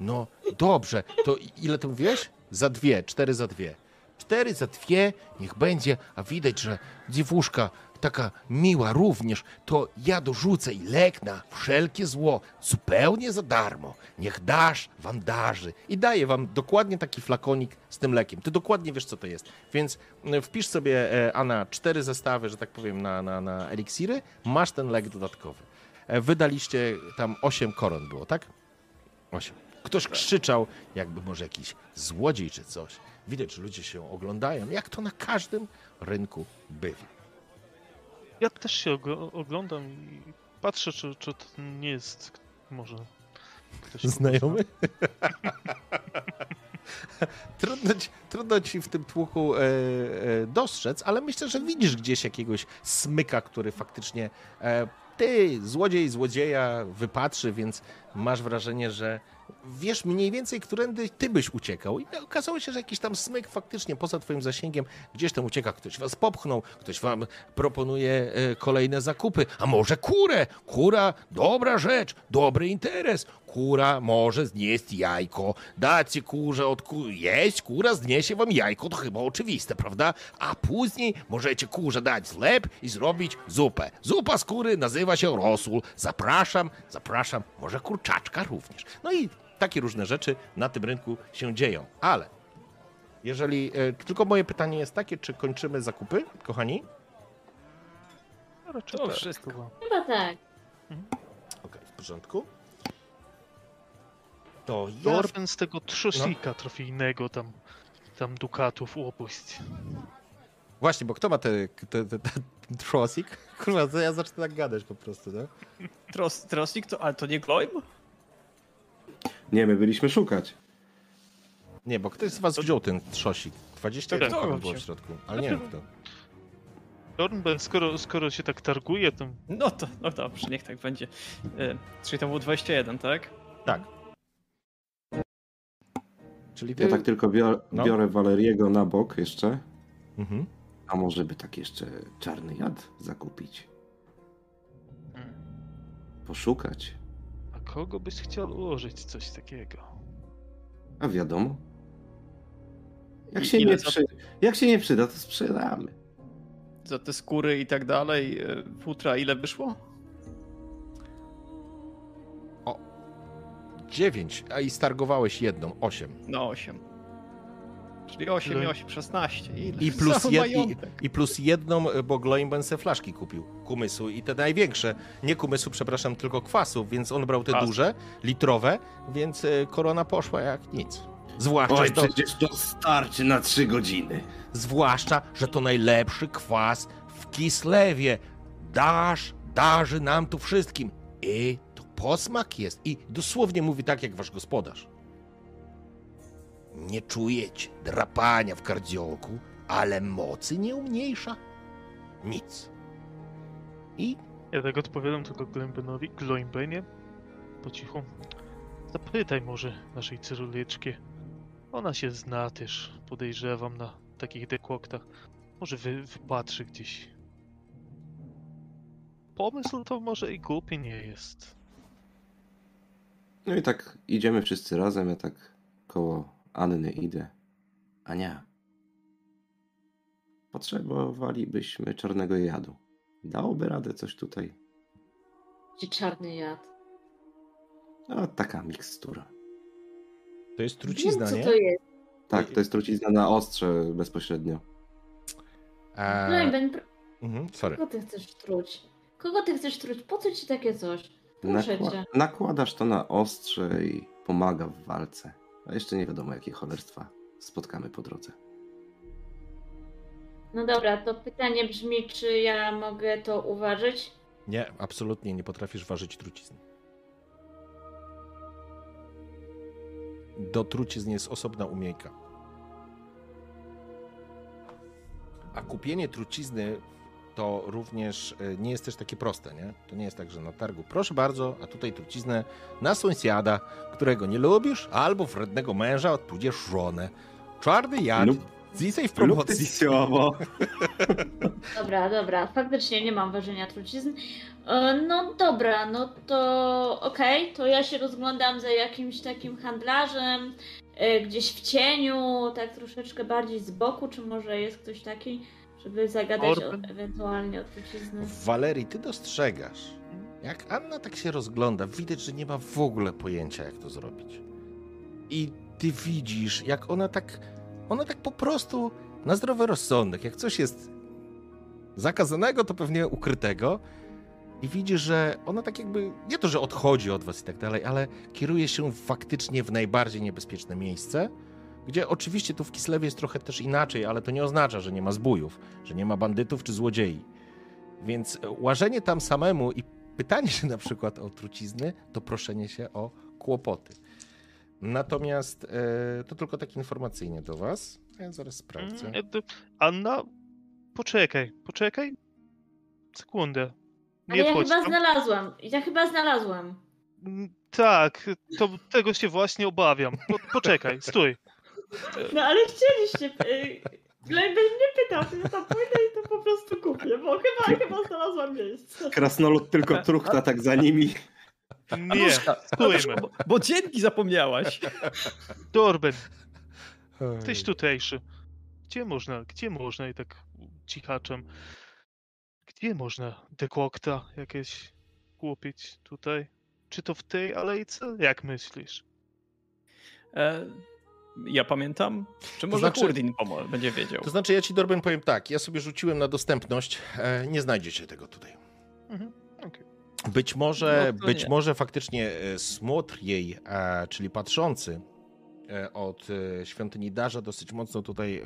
No dobrze, to ile ty mówiłeś? Za dwie, cztery za dwie. Cztery za dwie, niech będzie, a widać, że dziewuszka taka miła również, to ja dorzucę i lek na wszelkie zło, zupełnie za darmo. Niech dasz wam darzy. I daję wam dokładnie taki flakonik z tym lekiem. Ty dokładnie wiesz, co to jest. Więc e, wpisz sobie, e, Anna, cztery zestawy, że tak powiem, na, na, na eliksiry, masz ten lek dodatkowy. E, Wydaliście tam osiem koron było, tak? Osiem. Ktoś krzyczał, jakby może jakiś złodziej czy coś. Widać, że ludzie się oglądają, jak to na każdym rynku bywa. Ja też się ogl- oglądam i patrzę, czy, czy to nie jest może ktoś Znajomy? trudno, ci, trudno ci w tym tłuku e, e, dostrzec, ale myślę, że widzisz gdzieś jakiegoś smyka, który faktycznie e, ty, złodziej, złodzieja, wypatrzy, więc masz wrażenie, że wiesz mniej więcej, którędy ty byś uciekał. I okazało się, że jakiś tam smyk faktycznie poza twoim zasięgiem gdzieś tam ucieka. Ktoś was popchnął, ktoś wam proponuje e, kolejne zakupy. A może kurę? Kura, dobra rzecz, dobry interes. Kura może znieść jajko. Dacie kurze od ku... jeść, kura zniesie wam jajko, to chyba oczywiste, prawda? A później możecie kurze dać zlep i zrobić zupę. Zupa z kury nazywa się rosół. Zapraszam, zapraszam, może kurczaczka również. No i takie różne rzeczy na tym rynku się dzieją. Ale jeżeli. E, tylko moje pytanie jest takie, czy kończymy zakupy, kochani? Raczej To tak, wszystko. chyba. Chyba tak. Okej, w porządku. To ja. Dorben z tego trzosika trofejnego tam, tam dukatów upuść. Właśnie, bo kto ma te, te, te, te trosik? Kurwa, to ja zacznę tak gadać po prostu, tak? Tros, trosik to, ale to nie Gloim? Nie, my byliśmy szukać. Nie, bo ktoś z was wziął ten trzosik. 21 Kto go koron było w środku, ale nie wiem kto. Dorben, skoro, skoro się tak targuje, to No to, no dobrze, niech tak będzie. E, czyli to było 21, tak? Tak. Czyli ty... Ja tak tylko biorę, No. biorę Waleriego na bok jeszcze. Mhm. A może by tak jeszcze czarny jad zakupić? Hmm. Poszukać. a kogo byś chciał ułożyć coś takiego? A wiadomo. Jak I się, nie za- przy... Jak się nie przyda, to sprzedamy. Za te skóry i tak dalej, e, futra ile wyszło? 9, a i stargowałeś jedną, 8. No 8. Czyli 8 i Ile? 8, 16. Ile? I plus, jed, i. I plus jedną, e, bo Gloimben se flaszki kupił. Kumysu i te największe. Nie kumysu, przepraszam, tylko kwasu, więc on brał te Kwas. duże, litrowe, więc e, korona poszła jak nic. Zwłaszcza, Oj, że to, przecież to starczy na trzy godziny. zwłaszcza, że to najlepszy kwas w Kislewie. Dasz, darzy nam tu wszystkim. I posmak jest. I dosłownie mówi tak, jak wasz gospodarz. Nie czujecie drapania w kardziolku, ale mocy nie umniejsza. Nic. I Ja tak odpowiadam tylko Glembenowi, Gloimbenie, po cichu. Zapytaj może naszej cyrulyczki. Ona się zna też, podejrzewam, na takich dekłoktach. Może wy, wypatrzy gdzieś. Pomysł to może i głupi nie jest. No i tak idziemy wszyscy razem, ja tak koło Anny idę. Ania, potrzebowalibyśmy czarnego jadu. Dałoby radę coś tutaj? Gdzie czarny jad. No, taka mikstura. to jest Wiem, trucizna, co nie? to jest. Tak, to jest trucizna na ostrze bezpośrednio. A, Gloimben, pr- mhm, sorry. kogo ty chcesz truć? Kogo ty chcesz truć? Po co ci takie coś? Nakła- nakładasz to na ostrze i pomaga w walce. A jeszcze nie wiadomo, jakie cholerstwa spotkamy po drodze. No dobra, to pytanie brzmi, czy ja mogę to uważać? Nie, absolutnie nie potrafisz ważyć trucizny. Do trucizny jest osobna umiejka. A kupienie trucizny to również e, nie jest też takie proste, nie? To nie jest tak, że na targu proszę bardzo, a tutaj truciznę na sąsiada, którego nie lubisz, albo wrednego męża, tudzież żonę. Czarny jad Lub Zisej w promocji. Dobra, dobra, faktycznie nie mam ważenia trucizn. E, No dobra, no to okej, to ja się rozglądam za jakimś takim handlarzem, e, gdzieś w cieniu, tak troszeczkę bardziej z boku, czy może jest ktoś taki, żeby zagadać o, ewentualnie o trucizny. Walerii, ty dostrzegasz. Jak Anna tak się rozgląda, widać, że nie ma w ogóle pojęcia, jak to zrobić. I ty widzisz, jak ona tak, ona tak po prostu na zdrowy rozsądek, jak coś jest zakazanego, to pewnie ukrytego. I widzisz, że ona tak jakby, nie to, że odchodzi od was i tak dalej, ale kieruje się faktycznie w najbardziej niebezpieczne miejsce, gdzie oczywiście tu w Kislewie jest trochę też inaczej, ale to nie oznacza, że nie ma zbójów, że nie ma bandytów czy złodziei. Więc łażenie tam samemu i pytanie się na przykład o trucizny, to proszenie się o kłopoty. Natomiast e, to tylko tak informacyjnie do was. Ja zaraz sprawdzę. Mm, e, Anna, poczekaj, poczekaj. Sekundę. Ale Nie ja wchodź chyba tam. znalazłam, ja chyba znalazłam. Mm, Tak, to, tego się właśnie obawiam. Po, poczekaj, stój. No ale chcieliście, Glejbel mnie pytał, to ja tam pójdę i to po prostu kupię, bo chyba, chyba znalazłam miejsce. Krasnolud tylko truchta tak za nimi. Nie, Anuszka, stójmy. Bo, bo dzięki zapomniałaś. Dorben, Oj. tyś tutejszy. Gdzie można, gdzie można i tak cichaczem, gdzie można dekokta jakieś kupić tutaj? Czy to w tej alejce? Jak myślisz? E, ja pamiętam. Czy może znaczy- Hurdin pomo- będzie wiedział? To znaczy, ja ci Dorben powiem tak, ja sobie rzuciłem na dostępność, e, nie znajdziecie tego tutaj. Mhm. Być może, No to być nie. może faktycznie e, smotr jej, e, czyli patrzący e, od e, świątyni Darza dosyć mocno tutaj e,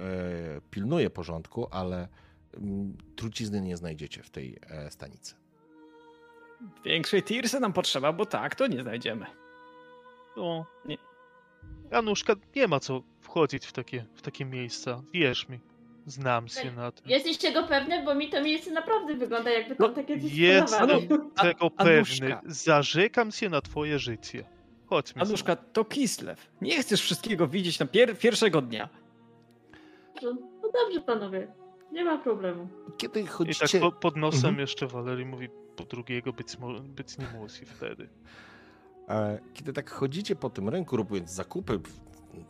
pilnuje porządku, ale mm, trucizny nie znajdziecie w tej e, stanicy. Większej tirsy nam potrzeba, bo tak, to nie znajdziemy. No, Nie. Januszka, nie ma co wchodzić w takie, w takie miejsca. Wierz mi. Znam się Tak. na tym. Jesteś tego pewny, bo mi to miejsce naprawdę wygląda jakby No, tam takie coś Jestem sprzedawali. tego pewny. Anuszka. Zarzekam się na twoje życie. Chodźmy. Anuszka, to Kislev. Nie chcesz wszystkiego widzieć na pier- pierwszego dnia. No dobrze panowie, nie ma problemu. Kiedy I tak chodzicie... po, pod nosem Mhm. jeszcze Walerii mówi, po drugiego być, być nie musi wtedy. Kiedy tak chodzicie po tym rynku, robiąc zakupy,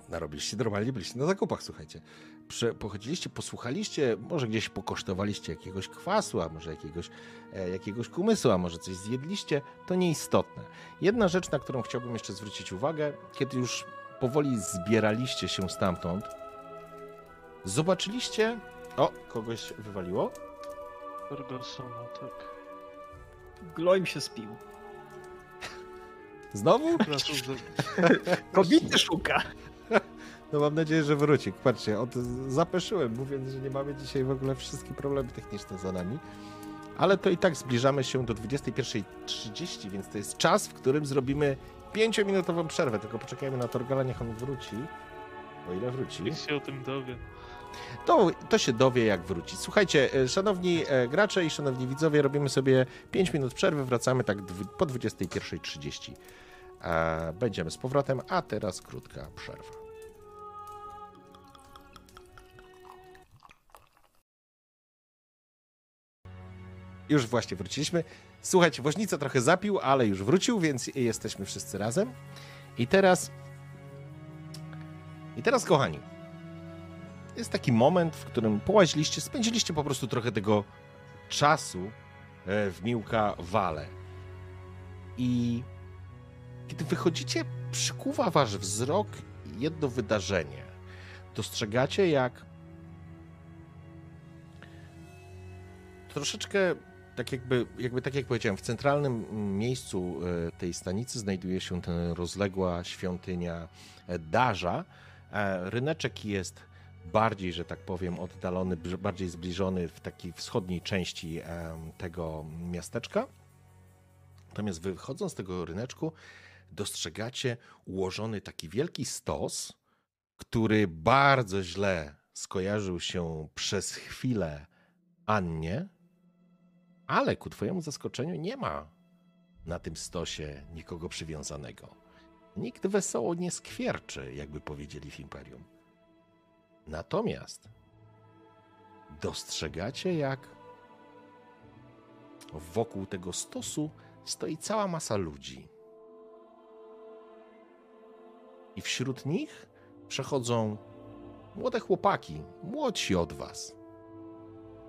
narobiliście normalnie, byliście na zakupach, słuchajcie. Prze, pochodziliście, posłuchaliście, może gdzieś pokosztowaliście jakiegoś kwasu, a może jakiegoś, e, jakiegoś kumysu, a może coś zjedliście, to nieistotne. Jedna rzecz, na którą chciałbym jeszcze zwrócić uwagę, kiedy już powoli zbieraliście się stamtąd, zobaczyliście... O, kogoś wywaliło? Fergusona, tak. Gloim się spił. Znowu? Kobiety szuka. No mam nadzieję, że wróci. Patrzcie, od, zapeszyłem, mówiąc, że nie mamy dzisiaj w ogóle wszystkie problemy techniczne za nami. Ale to i tak zbliżamy się do 21.30, więc to jest czas, w którym zrobimy 5-minutową przerwę. Tylko poczekajmy na Torgala, niech on wróci. O ile wróci. Niech się o tym dowie. To, to się dowie, jak wróci. Słuchajcie, e, szanowni e, gracze i szanowni widzowie, robimy sobie 5 minut przerwy, wracamy tak po 21.30. E, Będziemy z powrotem, a teraz krótka przerwa. Już właśnie wróciliśmy. Słuchajcie, woźnica trochę zapił, ale już wrócił, więc jesteśmy wszyscy razem. I teraz. I teraz, kochani, jest taki moment, w którym połaziliście, spędziliście po prostu trochę tego czasu e, w Miłka Wale. I kiedy wychodzicie, przykuwa wasz wzrok jedno wydarzenie. Dostrzegacie, jak troszeczkę tak jakby, jakby tak jak powiedziałem, w centralnym miejscu e, tej stanicy znajduje się ta rozległa świątynia e, Darza. Ryneczek jest bardziej, że tak powiem, oddalony, bardziej zbliżony w takiej wschodniej części tego miasteczka. Natomiast wychodząc z tego ryneczku, dostrzegacie ułożony taki wielki stos, który bardzo źle skojarzył się przez chwilę Annie, ale ku twojemu zaskoczeniu nie ma na tym stosie nikogo przywiązanego. Nikt wesoło nie skwierczy, jakby powiedzieli w Imperium. Natomiast dostrzegacie, jak wokół tego stosu stoi cała masa ludzi. I wśród nich przechodzą młode chłopaki, młodsi od was.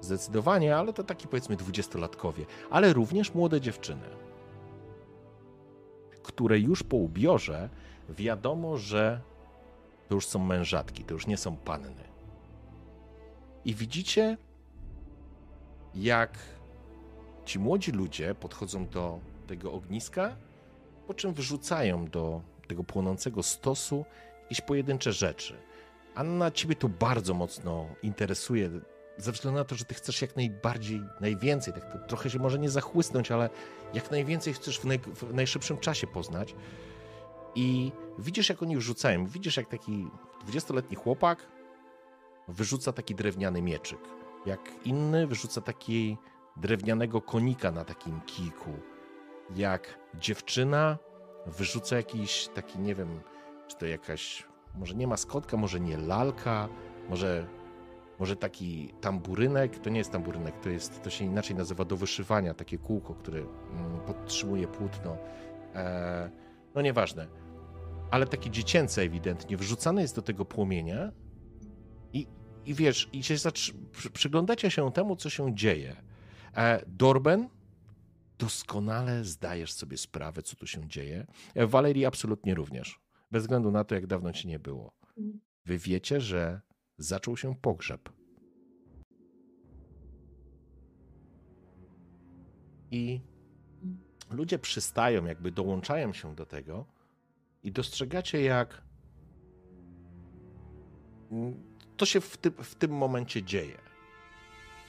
Zdecydowanie, ale to taki powiedzmy dwudziestolatkowie, ale również młode dziewczyny, które już po ubiorze wiadomo, że to już są mężatki, to już nie są panny. I widzicie, jak ci młodzi ludzie podchodzą do tego ogniska, po czym wrzucają do tego płonącego stosu jakieś pojedyncze rzeczy. Anna, ciebie to bardzo mocno interesuje, ze względu na to, że ty chcesz jak najbardziej, najwięcej, tak trochę się może nie zachłysnąć, ale jak najwięcej chcesz w, naj, w najszybszym czasie poznać. I widzisz, jak oni wrzucają. Widzisz, jak taki dwudziestoletni chłopak wyrzuca taki drewniany mieczyk. Jak inny wyrzuca taki drewnianego konika na takim kijku. Jak dziewczyna wyrzuca jakiś taki, nie wiem, czy to jakaś, może nie maskotka, może nie lalka, może, może taki tamburynek, to nie jest tamburynek, to jest, to się inaczej nazywa do wyszywania, takie kółko, które mm, podtrzymuje płótno. E, no nieważne. Ale takie dziecięce ewidentnie, wrzucane jest do tego płomienia i, i wiesz, i się przyglądacie się temu, co się dzieje. E, Dorben, doskonale zdajesz sobie sprawę, co tu się dzieje. E, Walerii absolutnie również. Bez względu na to, jak dawno ci nie było. Wy wiecie, że zaczął się pogrzeb. I ludzie przystają, jakby dołączają się do tego i dostrzegacie, jak to się w, ty, w tym momencie dzieje.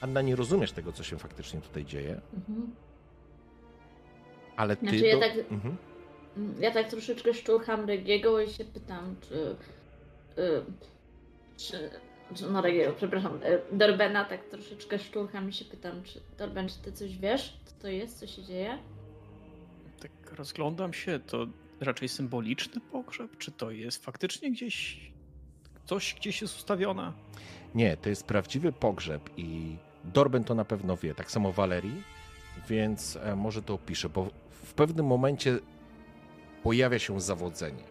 Anna, nie rozumiesz tego, co się faktycznie tutaj dzieje, Mhm. ale ty. Znaczy, ja do... tak- mhm. Ja tak troszeczkę szturcham Regiego i się pytam, czy. y, czy. czy no Regiego, przepraszam, y, Dorbena tak troszeczkę szturcham i się pytam, czy Dorben, czy ty coś wiesz? Co to jest? Co się dzieje? Tak rozglądam się, to raczej symboliczny pogrzeb? Czy to jest faktycznie gdzieś coś gdzieś jest ustawione? Nie, to jest prawdziwy pogrzeb i Dorben to na pewno wie, tak samo Walerii, więc e, może to opiszę, bo w pewnym momencie pojawia się zawodzenie.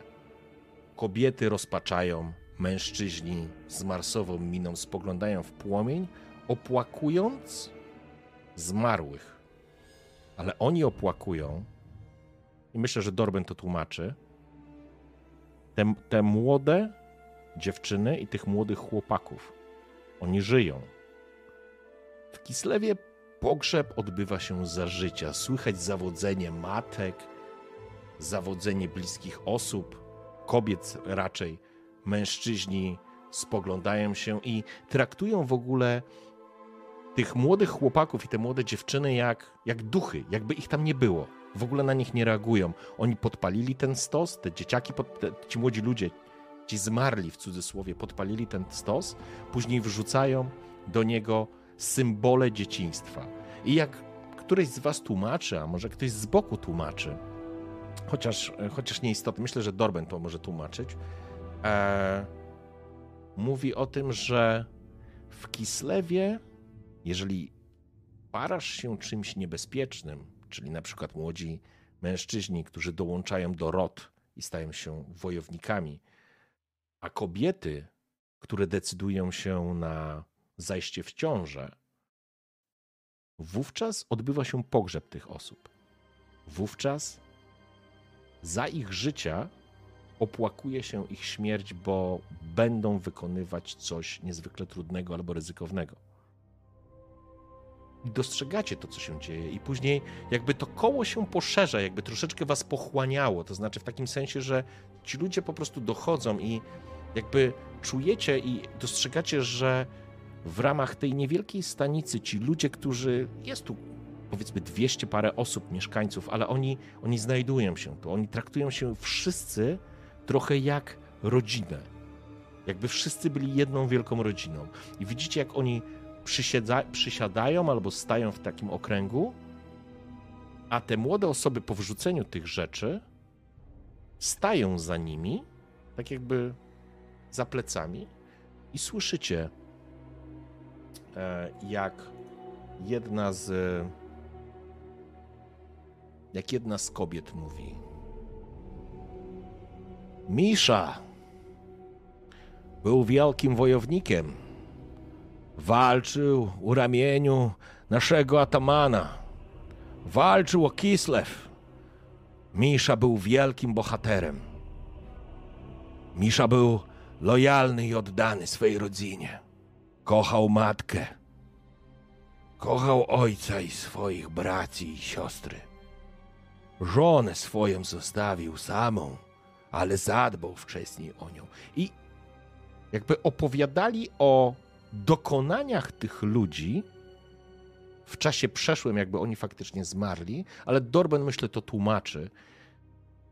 Kobiety rozpaczają, mężczyźni z marsową miną spoglądają w płomień, opłakując zmarłych. Ale oni opłakują, i myślę, że Dorben to tłumaczy, te, te młode dziewczyny i tych młodych chłopaków. Oni żyją. W Kislewie pogrzeb odbywa się za życia. Słychać zawodzenie matek, zawodzenie bliskich osób, kobiet raczej. Mężczyźni spoglądają się i traktują w ogóle tych młodych chłopaków i te młode dziewczyny jak, jak duchy, jakby ich tam nie było. W ogóle na nich nie reagują. Oni podpalili ten stos, te dzieciaki, ci młodzi ludzie, ci zmarli w cudzysłowie, podpalili ten stos, później wrzucają do niego symbole dzieciństwa. I jak któryś z was tłumaczy, a może ktoś z boku tłumaczy, chociaż, chociaż nieistotne, myślę, że Dorben to może tłumaczyć, e, mówi o tym, że w Kislewie, jeżeli parasz się czymś niebezpiecznym, czyli na przykład młodzi mężczyźni, którzy dołączają do rot i stają się wojownikami, a kobiety, które decydują się na zajście w ciążę, wówczas odbywa się pogrzeb tych osób. Wówczas za ich życia opłakuje się ich śmierć, bo będą wykonywać coś niezwykle trudnego albo ryzykownego. I dostrzegacie to, co się dzieje, i później jakby to koło się poszerza, jakby troszeczkę was pochłaniało. To znaczy w takim sensie, że ci ludzie po prostu dochodzą i jakby czujecie i dostrzegacie, że w ramach tej niewielkiej stanicy ci ludzie, którzy jest tu powiedzmy 200 parę osób, mieszkańców, ale oni, oni znajdują się tu, oni traktują się wszyscy trochę jak rodzinę. Jakby wszyscy byli jedną wielką rodziną. I widzicie, jak oni przysiedza, przysiadają albo stają w takim okręgu, a te młode osoby po wrzuceniu tych rzeczy stają za nimi, tak jakby za plecami i słyszycie, e, jak jedna z jak jedna z kobiet mówi. Misza był wielkim wojownikiem. Walczył u ramieniu naszego atamana. Walczył o Kislew. Misza był wielkim bohaterem. Misza był lojalny i oddany swej rodzinie. Kochał matkę. Kochał ojca i swoich braci i siostry. Żonę swoją zostawił samą, ale zadbał wcześniej o nią. I jakby opowiadali o dokonaniach tych ludzi w czasie przeszłym, jakby oni faktycznie zmarli, ale Dorben myślę to tłumaczy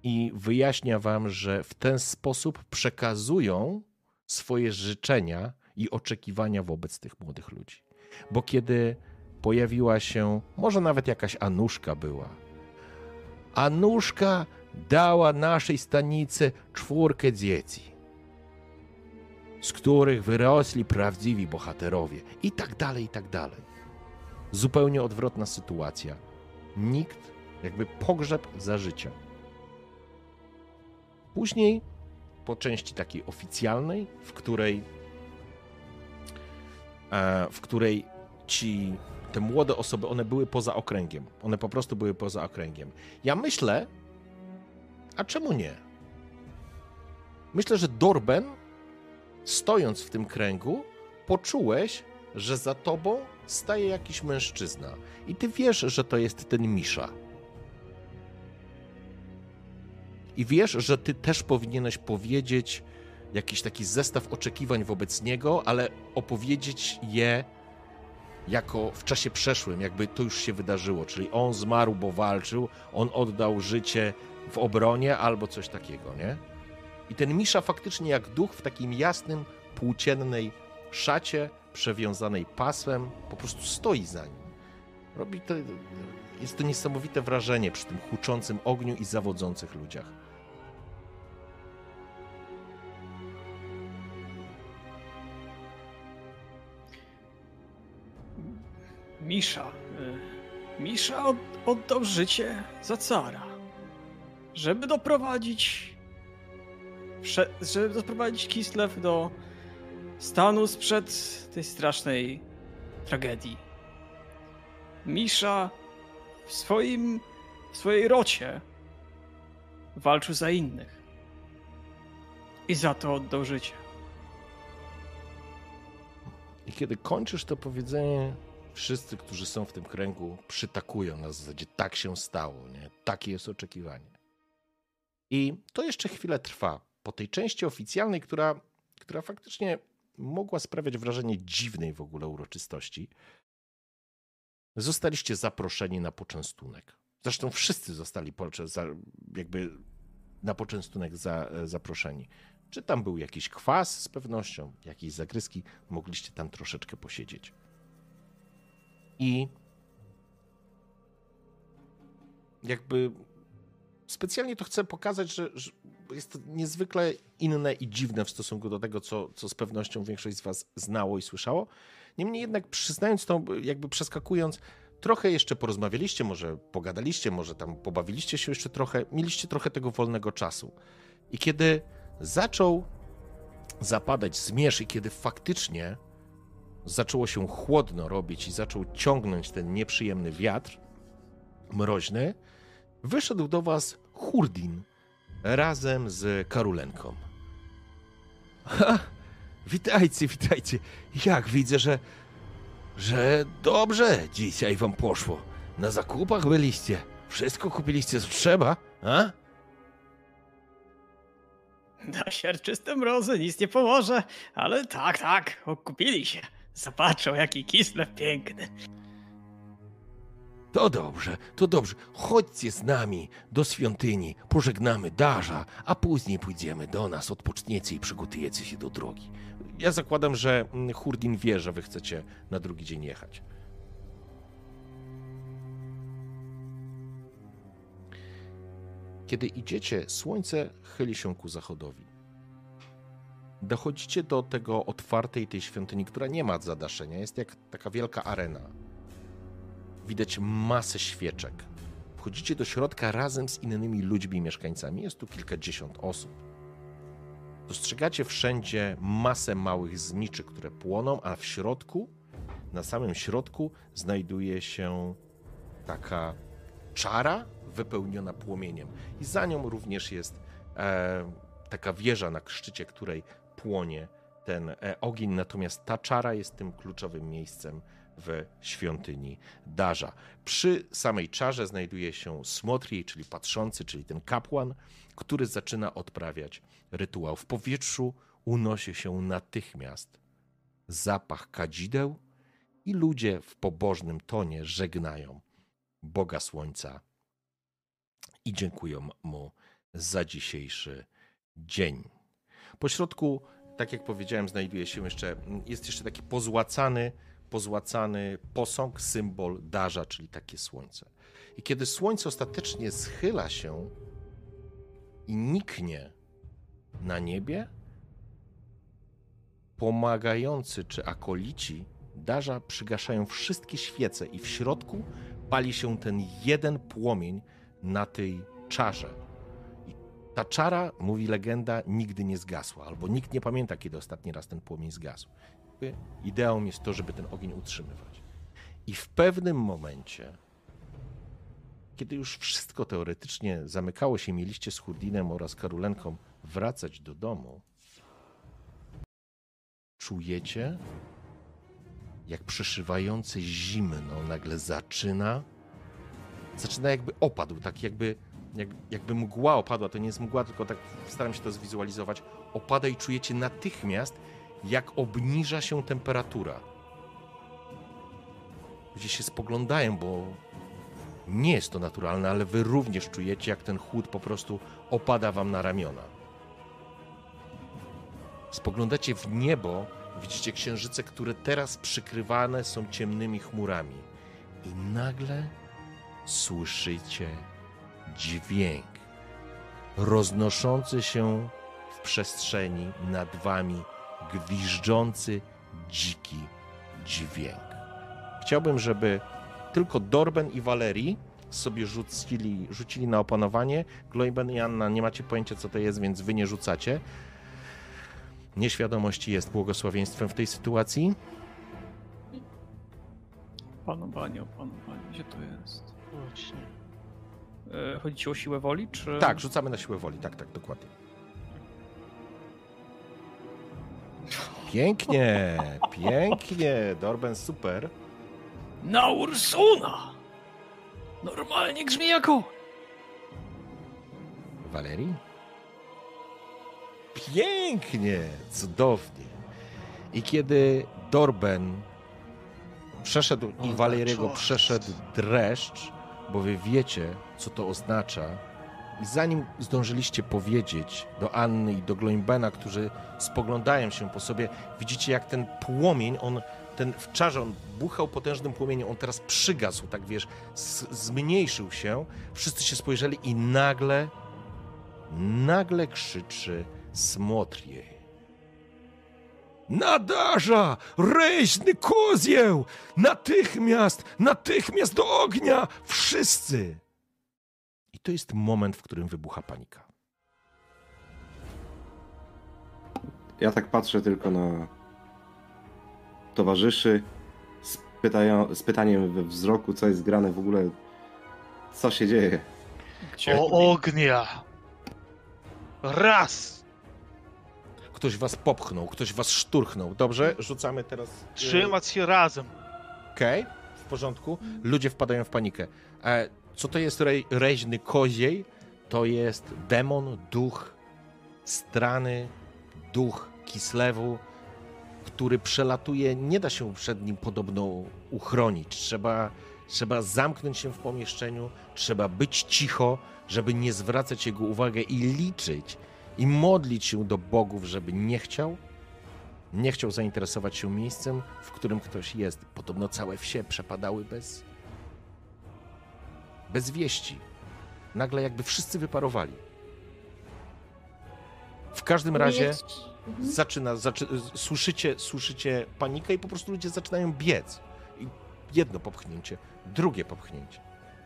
i wyjaśnia wam, że w ten sposób przekazują swoje życzenia i oczekiwania wobec tych młodych ludzi. Bo kiedy pojawiła się, może nawet jakaś Anuszka była, Anuszka dała naszej stanicy czwórkę dzieci, z których wyrosli prawdziwi bohaterowie, i tak dalej, i tak dalej. Zupełnie odwrotna sytuacja. Nikt, jakby pogrzeb za życia. Później, po części takiej oficjalnej, w której, e, w której ci te młode osoby, one były poza okręgiem. One po prostu były poza okręgiem. Ja myślę, a czemu nie? Myślę, że Dorben, stojąc w tym kręgu, poczułeś, że za tobą staje jakiś mężczyzna. I ty wiesz, że to jest ten Misza. I wiesz, że ty też powinieneś powiedzieć jakiś taki zestaw oczekiwań wobec niego, ale opowiedzieć je jako w czasie przeszłym, jakby to już się wydarzyło, czyli on zmarł, bo walczył, on oddał życie w obronie albo coś takiego, nie? I ten Misza faktycznie jak duch w takim jasnym, płóciennej szacie, przewiązanej pasem, po prostu stoi za nim. Robi to, jest to niesamowite wrażenie przy tym huczącym ogniu i zawodzących ludziach. Misza. y, Misza od, oddał życie za cara. Żeby doprowadzić. Żeby doprowadzić Kislev do stanu sprzed tej strasznej tragedii. Misza w swoim. w swojej rocie walczył za innych. I za to oddał życie. I kiedy kończysz to powiedzenie, wszyscy, którzy są w tym kręgu, przytakują na zasadzie tak się stało, nie? takie jest oczekiwanie. I to jeszcze chwilę trwa. Po tej części oficjalnej, która, która faktycznie mogła sprawiać wrażenie dziwnej w ogóle uroczystości, zostaliście zaproszeni na poczęstunek. Zresztą wszyscy zostali jakby na poczęstunek za, zaproszeni. Czy tam był jakiś kwas z pewnością, jakieś zagryzki, mogliście tam troszeczkę posiedzieć. I jakby specjalnie to chcę pokazać, że, że jest to niezwykle inne i dziwne w stosunku do tego, co, co z pewnością większość z Was znało i słyszało. Niemniej jednak, przyznając to, jakby przeskakując, trochę jeszcze porozmawialiście, może pogadaliście, może tam pobawiliście się jeszcze trochę, mieliście trochę tego wolnego czasu. I kiedy zaczął zapadać zmierzch i kiedy faktycznie zaczęło się chłodno robić i zaczął ciągnąć ten nieprzyjemny wiatr mroźny, wyszedł do was Hurdin razem z Karulenką. Ha, witajcie, witajcie. Jak widzę, że że dobrze dzisiaj wam poszło. Na zakupach byliście. Wszystko kupiliście, co trzeba, a? Na siarczyste mrozy nic nie pomoże, ale tak, tak, okupili się. Zobaczą, jaki Kislev piękny. To dobrze, to dobrze. Chodźcie z nami do świątyni, pożegnamy Darza, a później pójdziemy do nas, odpoczniecie i przygotujecie się do drogi. Ja zakładam, że mm, Hurdin wie, że wy chcecie na drugi dzień jechać. Kiedy idziecie, słońce chyli się ku zachodowi. dochodzicie do tego otwartej tej świątyni, która nie ma zadaszenia. Jest jak taka wielka arena. Widać masę świeczek. Wchodzicie do środka razem z innymi ludźmi i mieszkańcami. Jest tu kilkadziesiąt osób. Dostrzegacie wszędzie masę małych zniczy, które płoną, a w środku, na samym środku, znajduje się taka czara wypełniona płomieniem. I za nią również jest e, taka wieża, na szczycie której płonie ten e, ogień, natomiast ta czara jest tym kluczowym miejscem w świątyni Darza. Przy samej czarze znajduje się Smotriej, czyli patrzący, czyli ten kapłan, który zaczyna odprawiać rytuał. W powietrzu unosi się natychmiast zapach kadzideł i ludzie w pobożnym tonie żegnają Boga Słońca i dziękują mu za dzisiejszy dzień. Po środku, tak jak powiedziałem, znajduje się jeszcze, jest jeszcze taki pozłacany, pozłacany posąg, symbol darza, czyli takie słońce. I kiedy słońce ostatecznie schyla się i niknie na niebie, pomagający czy akolici darza przygaszają wszystkie świece i w środku pali się ten jeden płomień na tej czarze. Ta czara, mówi legenda, nigdy nie zgasła, albo nikt nie pamięta, kiedy ostatni raz ten płomień zgasł. Jakby Ideą jest to, żeby ten ogień utrzymywać. I w pewnym momencie, kiedy już wszystko teoretycznie zamykało się, mieliście z Hurdinem oraz Karulenką wracać do domu, czujecie, jak przeszywające zimno nagle zaczyna, zaczyna jakby opadł, tak jakby, jak, jakby mgła opadła, to nie jest mgła, tylko tak staram się to zwizualizować, opada i czujecie natychmiast, jak obniża się temperatura. Ludzie się spoglądają, bo nie jest to naturalne, ale wy również czujecie, jak ten chłód po prostu opada wam na ramiona. Spoglądacie w niebo, widzicie księżyce, które teraz przykrywane są ciemnymi chmurami. I nagle słyszycie dźwięk roznoszący się w przestrzeni nad wami, gwiżdżący, dziki dźwięk. Chciałbym, żeby tylko Dorben i Walerii sobie rzucili, rzucili na opanowanie. Gloiben i Anna, nie macie pojęcia, co to jest, więc wy nie rzucacie. Nieświadomość jest błogosławieństwem w tej sytuacji. Panowanie, opanowanie, gdzie to jest? Właśnie. E, chodzi ci o siłę woli, czy... Tak, rzucamy na siłę woli. Tak, tak, dokładnie. Pięknie, pięknie. Dorben, super. Na Ursuna! Normalnie grzmi jako... Walerii? Pięknie, cudownie. I kiedy Dorben przeszedł i Waleriego przeszedł dreszcz, bo wy wiecie, co to oznacza, zanim zdążyliście powiedzieć do Anny i do Gloimbena, którzy spoglądają się po sobie, widzicie jak ten płomień, on, ten w czarze, on buchał potężnym płomieniem, on teraz przygasł, tak wiesz, zmniejszył się. Wszyscy się spojrzeli i nagle, nagle krzyczy Smotriej. Nadarza! Reźny kozieł! Natychmiast! Natychmiast do ognia! Wszyscy! To jest moment, w którym wybucha panika. Ja tak patrzę tylko na towarzyszy z, pytają, z pytaniem we wzroku, co jest grane w ogóle, co się dzieje. Gdzie? O ognia! Raz! Ktoś was popchnął, ktoś was szturchnął. Dobrze, rzucamy teraz. Trzymać się razem. Okej, w porządku. Ludzie wpadają w panikę. E, co to jest rej, reźny koziej? To jest demon, duch strany, duch Kislewu, który przelatuje. Nie da się przed nim podobno uchronić. Trzeba, trzeba zamknąć się w pomieszczeniu, trzeba być cicho, żeby nie zwracać jego uwagę i liczyć i modlić się do bogów, żeby nie chciał, nie chciał zainteresować się miejscem, w którym ktoś jest. Podobno całe wsie przepadały bez. Bez wieści. Nagle jakby wszyscy wyparowali. W każdym razie Mhm. zaczyna, zaczy, słyszycie, słyszycie panikę i po prostu ludzie zaczynają biec. I jedno popchnięcie, drugie popchnięcie.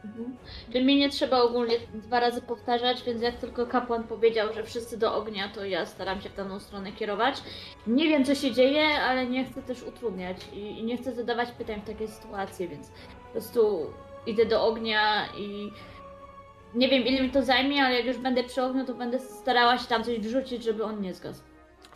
Mhm. Czyli mi nie trzeba ogólnie dwa razy powtarzać, więc jak tylko kapłan powiedział, że wszyscy do ognia, to ja staram się w daną stronę kierować. Nie wiem, co się dzieje, ale nie chcę też utrudniać i, i nie chcę zadawać pytań w takiej sytuacji, więc po prostu idę do ognia i nie wiem, ile mi to zajmie, ale jak już będę przy ogniu, to będę starała się tam coś wrzucić, żeby on nie zgasł.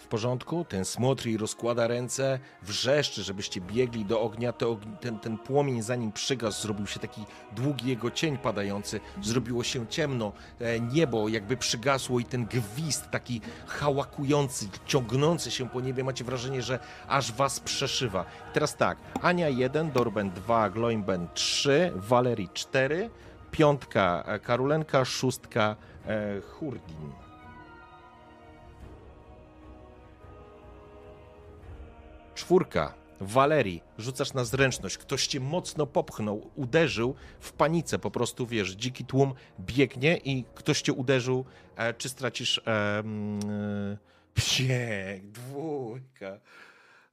Porządku? Ten smotri rozkłada ręce, wrzeszczy, żebyście biegli do ognia. Ten, ten płomień zanim przygasł, zrobił się taki długi jego cień padający. Zrobiło się ciemno, e, niebo jakby przygasło i ten gwizd taki hałakujący, ciągnący się po niebie. Macie wrażenie, że aż was przeszywa. I teraz tak, Ania 1, Dorben 2, Gloimben 3, Valerii 4, piątka e, Karulenka, szóstka e, Hurdin. Czwórka. Walerii, rzucasz na zręczność. Ktoś cię mocno popchnął, uderzył w panice. Po prostu wiesz, dziki tłum biegnie i ktoś cię uderzył. E, czy stracisz. E, e, psiek, dwójka.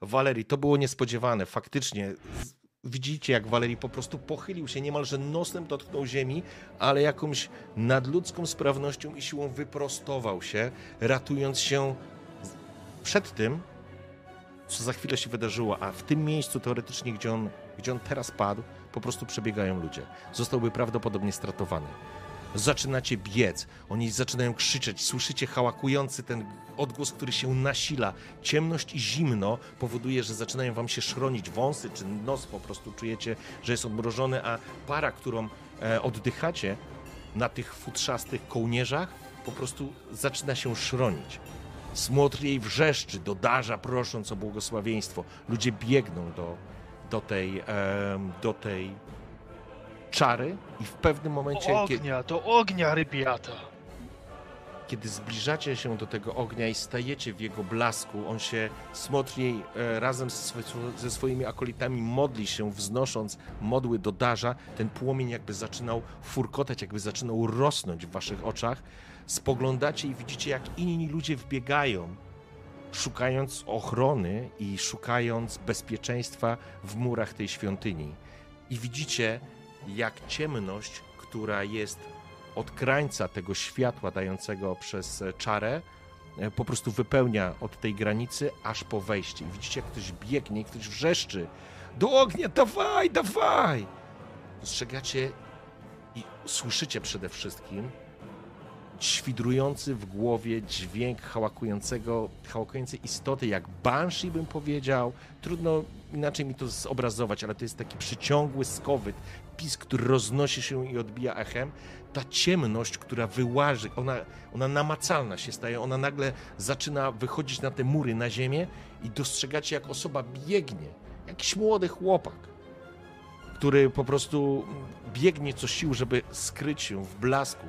Walerii, to było niespodziewane. Faktycznie. Widzicie, jak Walerii po prostu pochylił się, niemalże nosem dotknął ziemi, ale jakąś nadludzką sprawnością i siłą wyprostował się, ratując się przed tym, co za chwilę się wydarzyło, a w tym miejscu teoretycznie, gdzie on, gdzie on teraz padł, po prostu przebiegają ludzie. Zostałby prawdopodobnie stratowany. Zaczynacie biec, oni zaczynają krzyczeć, słyszycie hałakujący ten odgłos, który się nasila. Ciemność i zimno powoduje, że zaczynają wam się szronić wąsy, czy nos po prostu czujecie, że jest odmrożony, a para, którą e, oddychacie na tych futrzastych kołnierzach, po prostu zaczyna się szronić. Smotr jej wrzeszczy, dodarza, prosząc o błogosławieństwo. Ludzie biegną do, do, tej, do tej czary i w pewnym momencie, Do ognia, do ognia, rybiata! kiedy zbliżacie się do tego ognia i stajecie w jego blasku, on się, Smotr jej razem ze swoimi akolitami modli się, wznosząc modły do darza. Ten płomień jakby zaczynał furkotać, jakby zaczynał rosnąć w waszych oczach. Spoglądacie i widzicie, jak inni ludzie wbiegają, szukając ochrony i szukając bezpieczeństwa w murach tej świątyni. I widzicie, jak ciemność, która jest od krańca tego światła dającego przez czarę, e, po prostu wypełnia od tej granicy aż po wejście. I widzicie, jak ktoś biegnie, ktoś wrzeszczy. Do ognia, dawaj, dawaj! Dostrzegacie i słyszycie przede wszystkim świdrujący w głowie dźwięk hałakującego, hałakującej istoty, jak banshee bym powiedział. Trudno inaczej mi to zobrazować, ale to jest taki przyciągły skowyt, pisk, który roznosi się i odbija echem. Ta ciemność, która wyłaży, ona, ona namacalna się staje, ona nagle zaczyna wychodzić na te mury, na ziemię i dostrzegacie, jak osoba biegnie. Jakiś młody chłopak, który po prostu biegnie co sił, żeby skryć się w blasku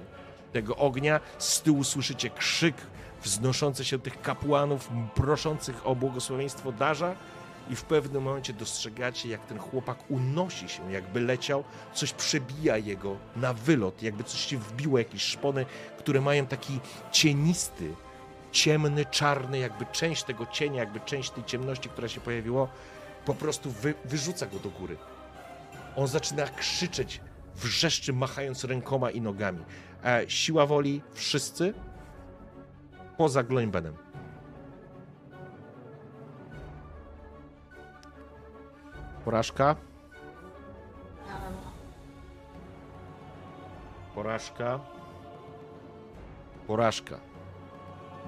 tego ognia. Z tyłu słyszycie krzyk wznoszący się tych kapłanów, proszących o błogosławieństwo darza. I w pewnym momencie dostrzegacie, jak ten chłopak unosi się, jakby leciał, coś przebija jego na wylot, jakby coś się wbiło, jakieś szpony, które mają taki cienisty, ciemny, czarny, jakby część tego cienia, jakby część tej ciemności, która się pojawiła, po prostu wy, wyrzuca go do góry. On zaczyna krzyczeć, wrzeszczy, machając rękoma i nogami. E, siła woli wszyscy poza Gloimbenem. Porażka, porażka, porażka.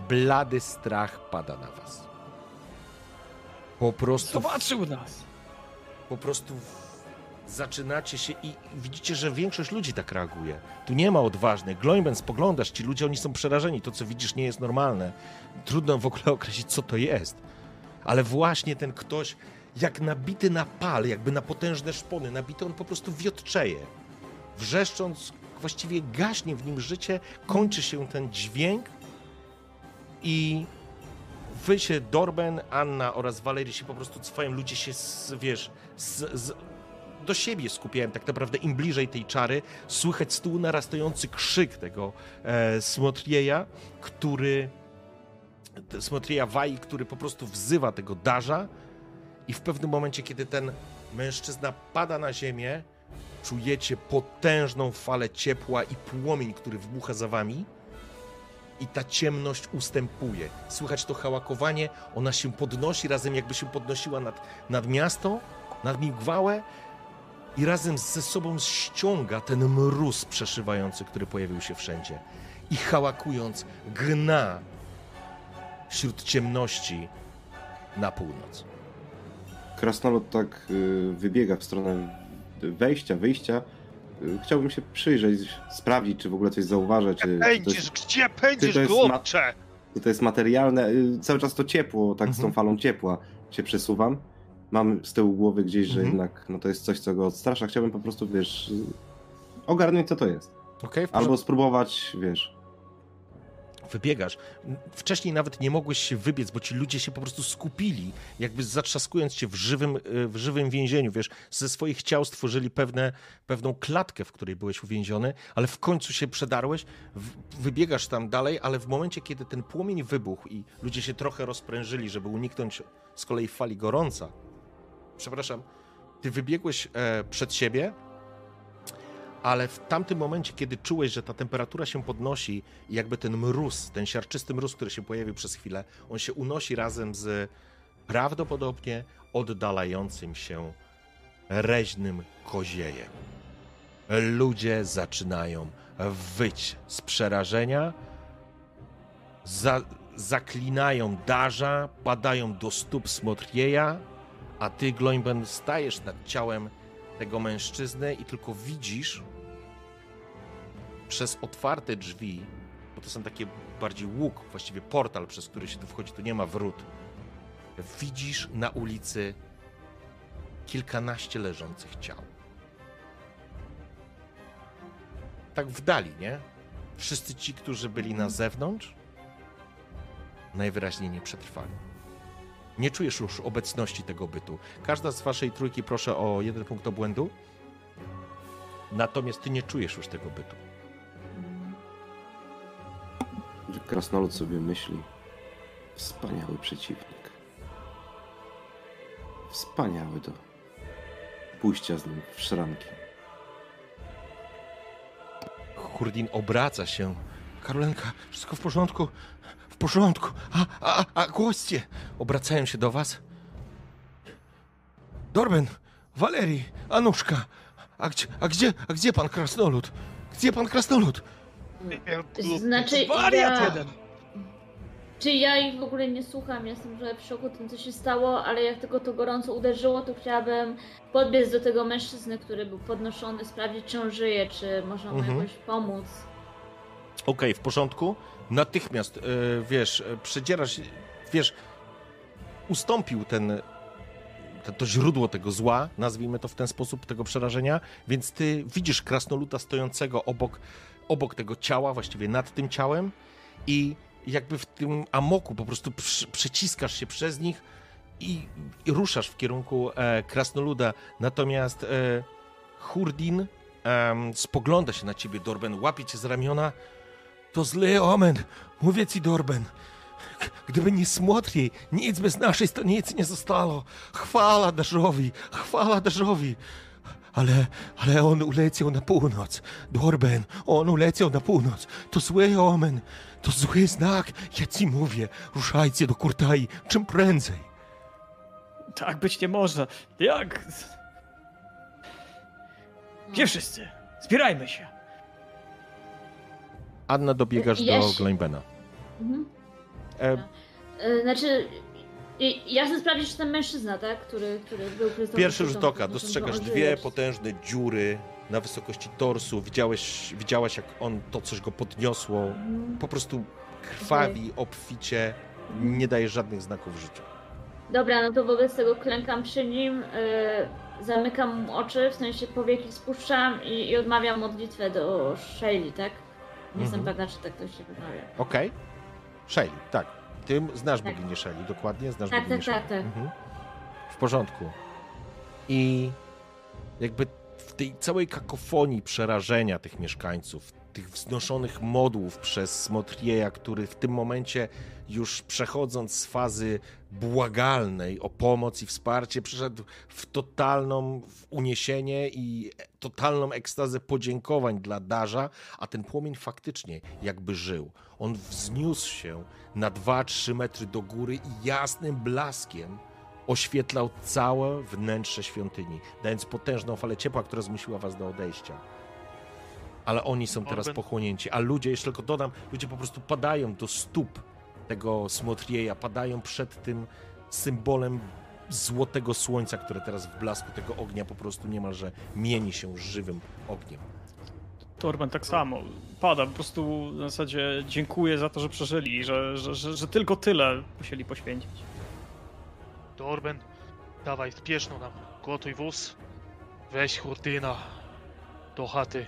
Blady strach pada na was. Po prostu Zobaczył nas! po prostu zaczynacie się i widzicie, że większość ludzi tak reaguje. Tu nie ma odważnych. Gloimben, spoglądasz, ci ludzie, oni są przerażeni. To, co widzisz, nie jest normalne. Trudno w ogóle określić, co to jest. Ale właśnie ten ktoś, jak nabity na pal, jakby na potężne szpony, nabity, on po prostu wiotczeje. Wrzeszcząc, właściwie gaśnie w nim życie, kończy się ten dźwięk i wy się, Dorben, Anna oraz Walerii się po prostu cofają, ludzie się, wiesz, z, z, do siebie skupiają tak naprawdę, im bliżej tej czary, słychać z tyłu narastający krzyk tego e, Smotrieja, który Smotrija Wai, który po prostu wzywa tego darza i w pewnym momencie, kiedy ten mężczyzna pada na ziemię, czujecie potężną falę ciepła i płomień, który wybucha za wami i ta ciemność ustępuje. Słychać to hałakowanie, ona się podnosi, razem jakby się podnosiła nad, nad miasto, nad migwałę i razem ze sobą ściąga ten mróz przeszywający, który pojawił się wszędzie. I hałakując, gna wśród ciemności na północ. Krasnolud tak y, wybiega w stronę wejścia, wyjścia. Y, Chciałbym się przyjrzeć, sprawdzić, czy w ogóle coś zauważę, czy, czy, Pędzisz, jest, gdzie pędzisz, to jest ma- głupcze? czy to jest materialne. Y, Cały czas to ciepło, tak z tą Mhm. falą ciepła się przesuwam. Mam z tyłu głowy gdzieś, że Mhm. jednak no, to jest coś, co go odstrasza. Chciałbym po prostu, wiesz, ogarnąć, co to jest. Okay? Albo spróbować, wiesz, wybiegasz. Wcześniej nawet nie mogłeś się wybiec, bo ci ludzie się po prostu skupili, jakby zatrzaskując cię w żywym, y, w żywym więzieniu, wiesz, ze swoich ciał stworzyli pewne, pewną klatkę, w której byłeś uwięziony, ale w końcu się przedarłeś, wybiegasz tam dalej, ale w momencie, kiedy ten płomień wybuchł i ludzie się trochę rozprężyli, żeby uniknąć z kolei fali gorąca, przepraszam, ty wybiegłeś e, przed siebie, ale w tamtym momencie, kiedy czułeś, że ta temperatura się podnosi i jakby ten mróz, ten siarczysty mróz, który się pojawił przez chwilę, on się unosi razem z prawdopodobnie oddalającym się reźnym koziejem. Ludzie zaczynają wyć z przerażenia, za, zaklinają darza, padają do stóp Smotrieja, a ty, Gloimben, stajesz nad ciałem tego mężczyznę i tylko widzisz przez otwarte drzwi, bo to są takie bardziej łuk, właściwie portal, przez który się tu wchodzi, tu nie ma wrót. Widzisz na ulicy kilkanaście leżących ciał. Tak w dali, nie? Wszyscy ci, którzy byli na zewnątrz, najwyraźniej nie przetrwali. Nie czujesz już obecności tego bytu. Każda z waszej trójki proszę o jeden punkt obłędu. Natomiast ty nie czujesz już tego bytu. krasnolud sobie myśli. Wspaniały przeciwnik. Wspaniały do pójścia z nim w szranki. Hurdin obraca się. Karolenka, wszystko w porządku? W porządku. A, a, a goście obracają się do was. Dorben, Walerii, Anuszka. A gdzie, a gdzie, a gdzie pan krasnolud? Gdzie pan krasnolud? Znaczy, Wariat ja... jeden! Czy ja ich w ogóle nie słucham, jestem trochę w szoku tym, co się stało, ale jak tylko to gorąco uderzyło, to chciałabym podbiec do tego mężczyzny, który był podnoszony, sprawdzić, czy on żyje, czy można mu Mhm. jakoś pomóc. Okej, w porządku. Natychmiast, e, wiesz, e, przedzierasz, wiesz, ustąpił ten, te- to źródło tego zła, nazwijmy to w ten sposób, tego przerażenia, więc ty widzisz krasnoluda stojącego obok, obok tego ciała, właściwie nad tym ciałem i jakby w tym amoku po prostu przeciskasz się przez nich i, i ruszasz w kierunku e, krasnoluda. Natomiast e, Hurdin em, spogląda się na ciebie, Dorben, łapie cię z ramiona, to zły omen, mówię ci, Dorben. Gdyby nie Smotriej, nic by z naszej stolicy nie zostało. Chwała Darzowi, chwała Darzowi. Ale, ale on uleciał na północ. Dorben, on uleciał na północ. To zły omen, to zły znak. Ja ci mówię, ruszajcie do Kurtai czym prędzej. Tak być nie może. Jak? Gdzie wszyscy? Zbierajmy się. Anna, dobiegasz Ja do się- Gloimbena. Mhm. E, E, Znaczy, ja chcę sprawdzić, czy ten mężczyzna, tak, który, który był Pierwszy rzut oka, dostrzegasz dwie potężne dziury na wysokości torsu. Widziałeś, widziałaś, jak on to coś go podniosło. Mhm. Po prostu krwawi, obficie, nie daje żadnych znaków życia. Dobra, no to wobec tego klękam przy nim, e, zamykam mu oczy, w sensie powieki spuszczam i, i odmawiam modlitwę do Shelly, tak? Nie jestem Mhm. pewna, czy tak to się wymawia. Okej? Shelly, tak. Ty znasz Tak. boginię Shelly, dokładnie? Znasz Tak, boginię tak, tak, tak. Mhm. W porządku. I jakby w tej całej kakofonii przerażenia tych mieszkańców, tych wznoszonych modłów przez Smotrieja, który w tym momencie już przechodząc z fazy błagalnej o pomoc i wsparcie, przeszedł w totalną uniesienie i totalną ekstazę podziękowań dla Darza, a ten płomień faktycznie jakby żył. On wzniósł się na 2-3 metry do góry i jasnym blaskiem oświetlał całe wnętrze świątyni, dając potężną falę ciepła, która zmusiła was do odejścia. Ale oni są teraz Orben- pochłonięci, a ludzie, jeszcze tylko dodam, ludzie po prostu padają do stóp tego Smotrieja, padają przed tym symbolem złotego słońca, które teraz w blasku tego ognia po prostu niemalże mieni się żywym ogniem. Torben tak samo. Pada, po prostu na zasadzie dziękuję za to, że przeżyli, że, że, że, że tylko tyle musieli poświęcić. Dorben, dawaj, spieszno nam. Gotuj wóz. Weź hurtyna do chaty.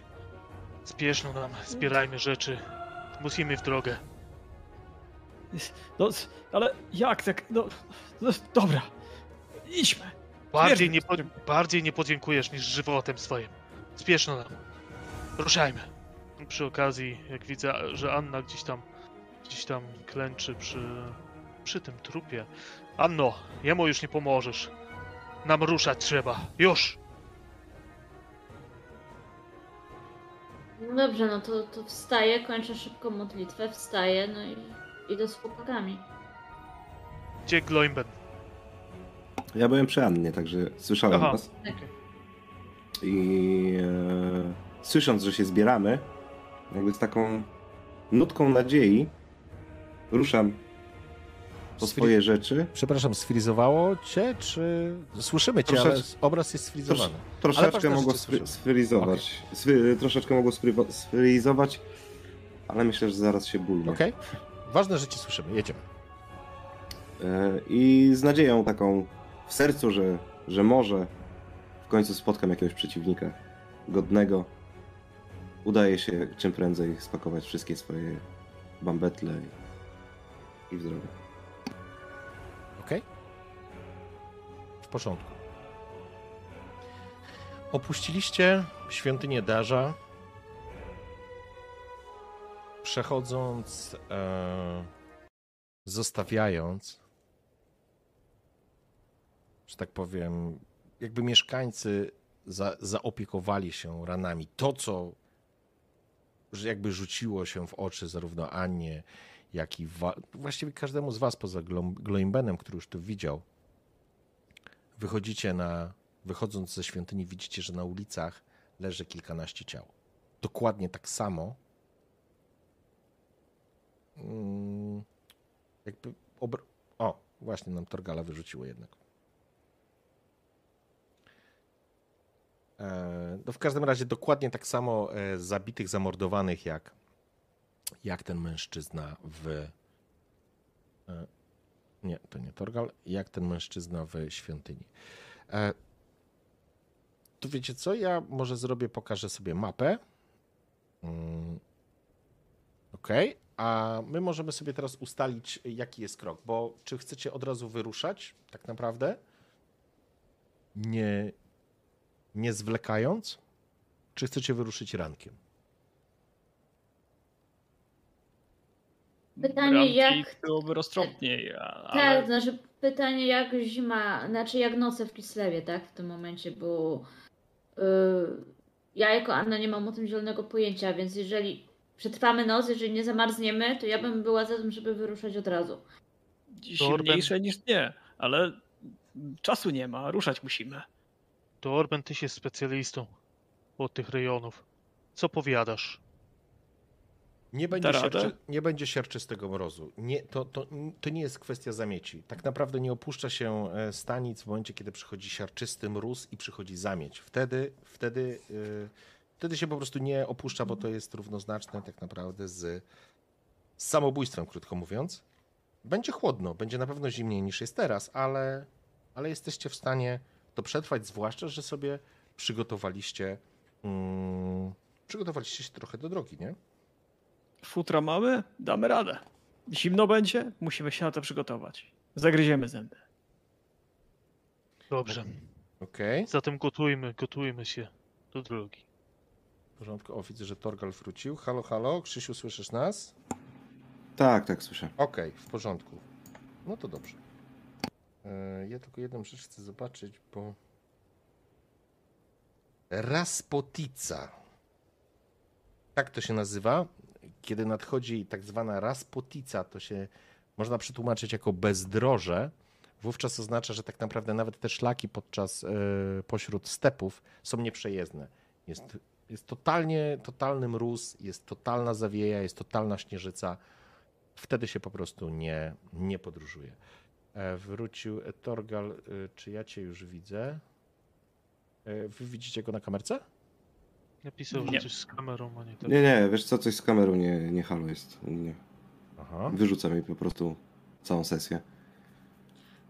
Spieszno nam, zbierajmy rzeczy. Musimy w drogę. No, ale jak tak? No, no dobra. Idźmy. Bardziej nie, po, bardziej nie podziękujesz niż żywotem swoim. Spieszno nam. Ruszajmy. Przy okazji, jak widzę, że Anna gdzieś tam, gdzieś tam klęczy przy, przy tym trupie. Anno, jemu już nie pomożesz. Nam ruszać trzeba. Już! No dobrze, no to, to wstaję, kończę szybko modlitwę, wstaję, no i idę z chłopakami. Gdzie Gloimben? Ja byłem przy Annie, także słyszałem Aha. was. Tak. I e, słysząc, że się zbieramy, jakby z taką nutką nadziei, ruszam po swoje rzeczy. Przepraszam, sfrizowało cię, czy... Słyszymy cię, ale obraz jest sfrizowany. Troszeczkę mogło słyszę. sfrizować. Sfry- troszeczkę mogło sfry- sfrizować, ale myślę, że zaraz się bólnie. Okej? Ważne, że cię słyszymy. Jedziemy. E, I z nadzieją taką w sercu, że, że może w końcu spotkam jakiegoś przeciwnika godnego, udaje się czym prędzej spakować wszystkie swoje bambetle i, i w drogę. Porządku. Opuściliście świątynię Darza, przechodząc, e, zostawiając, że tak powiem, jakby mieszkańcy za, zaopiekowali się ranami. To, co jakby rzuciło się w oczy zarówno Annie, jak i wa- właściwie każdemu z was poza Gloimbenem, który już to widział. Wychodzicie na, wychodząc ze świątyni, widzicie, że na ulicach leży kilkanaście ciał. Dokładnie tak samo. Mm, jakby obr- O, właśnie nam Torgala wyrzuciło jednak. E, No w każdym razie dokładnie tak samo e, zabitych, zamordowanych jak, jak ten mężczyzna w. Nie, to nie Torgal. Jak ten mężczyzna w świątyni. E, Tu wiecie co? Ja może zrobię, pokażę sobie mapę. Mm, OK. A my możemy sobie teraz ustalić, jaki jest krok, bo czy chcecie od razu wyruszać, tak naprawdę? Nie, nie zwlekając? Czy chcecie wyruszyć rankiem? Pytanie, Bramki jak- Byłoby roztropniej, a- Tak, ale... znaczy pytanie jak zima, znaczy jak noce w Kislewie, tak, w tym momencie, bo yy, ja jako Anna nie mam o tym zielonego pojęcia, więc jeżeli przetrwamy noc, jeżeli nie zamarzniemy, to ja bym była za tym, żeby wyruszać od razu. Silniejsze niż nie, ale czasu nie ma, ruszać musimy. To Orben, ty jest specjalistą od tych rejonów. Co powiadasz? Nie będzie, sierczy, nie będzie siarczystego mrozu. Nie, to, to, to nie jest kwestia zamieci. Tak naprawdę nie opuszcza się e, stanic w momencie, kiedy przychodzi siarczysty mróz i przychodzi zamieć. Wtedy, wtedy, yy, wtedy się po prostu nie opuszcza, bo to jest równoznaczne tak naprawdę z, z samobójstwem, krótko mówiąc. Będzie chłodno, będzie na pewno zimniej niż jest teraz, ale, ale jesteście w stanie to przetrwać, zwłaszcza, że sobie przygotowaliście, mm, przygotowaliście się trochę do drogi, nie? Futra mamy? Damy radę. Zimno będzie? Musimy się na to przygotować. Zagryziemy zęby. Dobrze. Okej. Zatem gotujmy, gotujmy się do drogi. porządku. O, widzę, że Torgal wrócił. Halo, halo, Krzysiu, słyszysz nas? Tak, tak, słyszę. Okej, w porządku. No to dobrze. E, Ja tylko jedną rzecz chcę zobaczyć, bo... Raspotica. Tak to się nazywa. Kiedy nadchodzi tak zwana raspotica, to się można przetłumaczyć jako bezdroże. Wówczas oznacza, że tak naprawdę nawet te szlaki podczas, e, pośród stepów są nieprzejezdne. Jest, jest totalnie, totalny mróz, jest totalna zawieja, jest totalna śnieżyca wtedy się po prostu nie, nie podróżuje. E, Wrócił Torgal, e, czy ja cię już widzę? Wy widzicie go na kamerce? Napisał, Nie. że coś z kamerą, a nie tak. Nie, nie, wiesz co, coś z kamerą nie, nie halo jest u mnie. Aha. Wyrzuca mi po prostu całą sesję.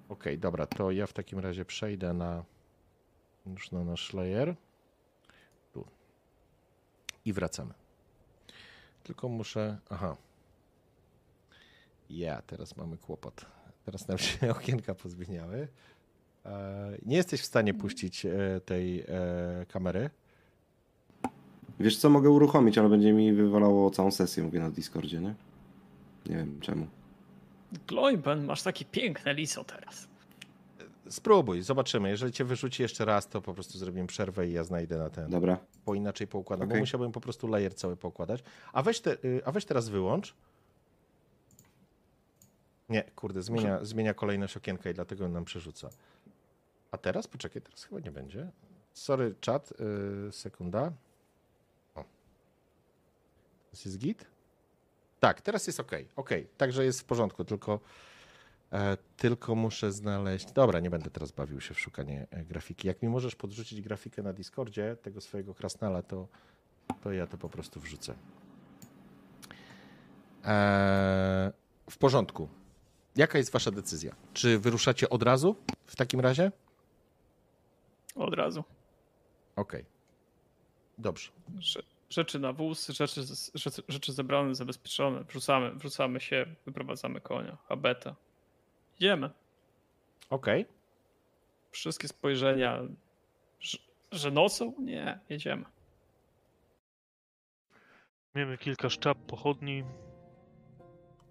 Okej, dobra, to ja w takim razie przejdę na już na nasz layer. Tu. I wracamy. Tylko muszę. Aha. Ja, teraz mamy kłopot. Teraz nam się okienka pozmieniały. E, Nie jesteś w stanie puścić e, tej e, kamery. Wiesz co, mogę uruchomić, ale będzie mi wywalało całą sesję, mówię na Discordzie, nie? Nie wiem czemu. Gloiben, masz takie piękne liso teraz. Spróbuj, zobaczymy. Jeżeli cię wyrzuci jeszcze raz, to po prostu zrobimy przerwę i ja znajdę na ten. Dobra. Bo inaczej poukładam, bo Okej. musiałbym po prostu layer cały poukładać. A weź, te, y, a weź teraz wyłącz. Nie, kurde, zmienia, zmienia kolejność okienka i dlatego nam przerzuca. A teraz? Poczekaj, teraz chyba nie będzie. Sorry, czat, y, sekunda. Teraz jest git? Tak, teraz jest ok. Ok, także jest w porządku, tylko, e, tylko muszę znaleźć. Dobra, nie będę teraz bawił się w szukanie e, grafiki. Jak mi możesz podrzucić grafikę na Discordzie tego swojego krasnala, to, to ja to po prostu wrzucę. E, w porządku. Jaka jest wasza decyzja? Czy wyruszacie od razu w takim razie? Od razu. Okej. Dobrze. Rze- Rzeczy na wóz, rzeczy, rzeczy, rzeczy zebrane, zabezpieczone. Wrzucamy, wrzucamy się, wyprowadzamy konia, habeta. Idziemy. Okej. Wszystkie spojrzenia, że, że nocą? Nie, jedziemy. Miejmy kilka szczap, pochodni.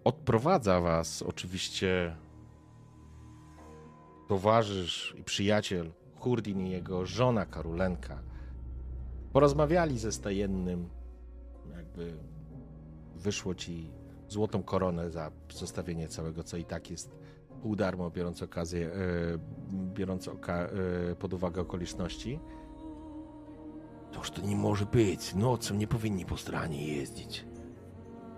Odprowadza was oczywiście towarzysz i przyjaciel Hurdin i jego żona Karulenka. Porozmawiali ze stajennym, jakby wyszło ci złotą koronę za zostawienie całego, co i tak jest pół darmo, biorąc okazję, e, biorąc oka, e, pod uwagę okoliczności. Toż to nie może być. Nocą nie powinni po stronie jeździć.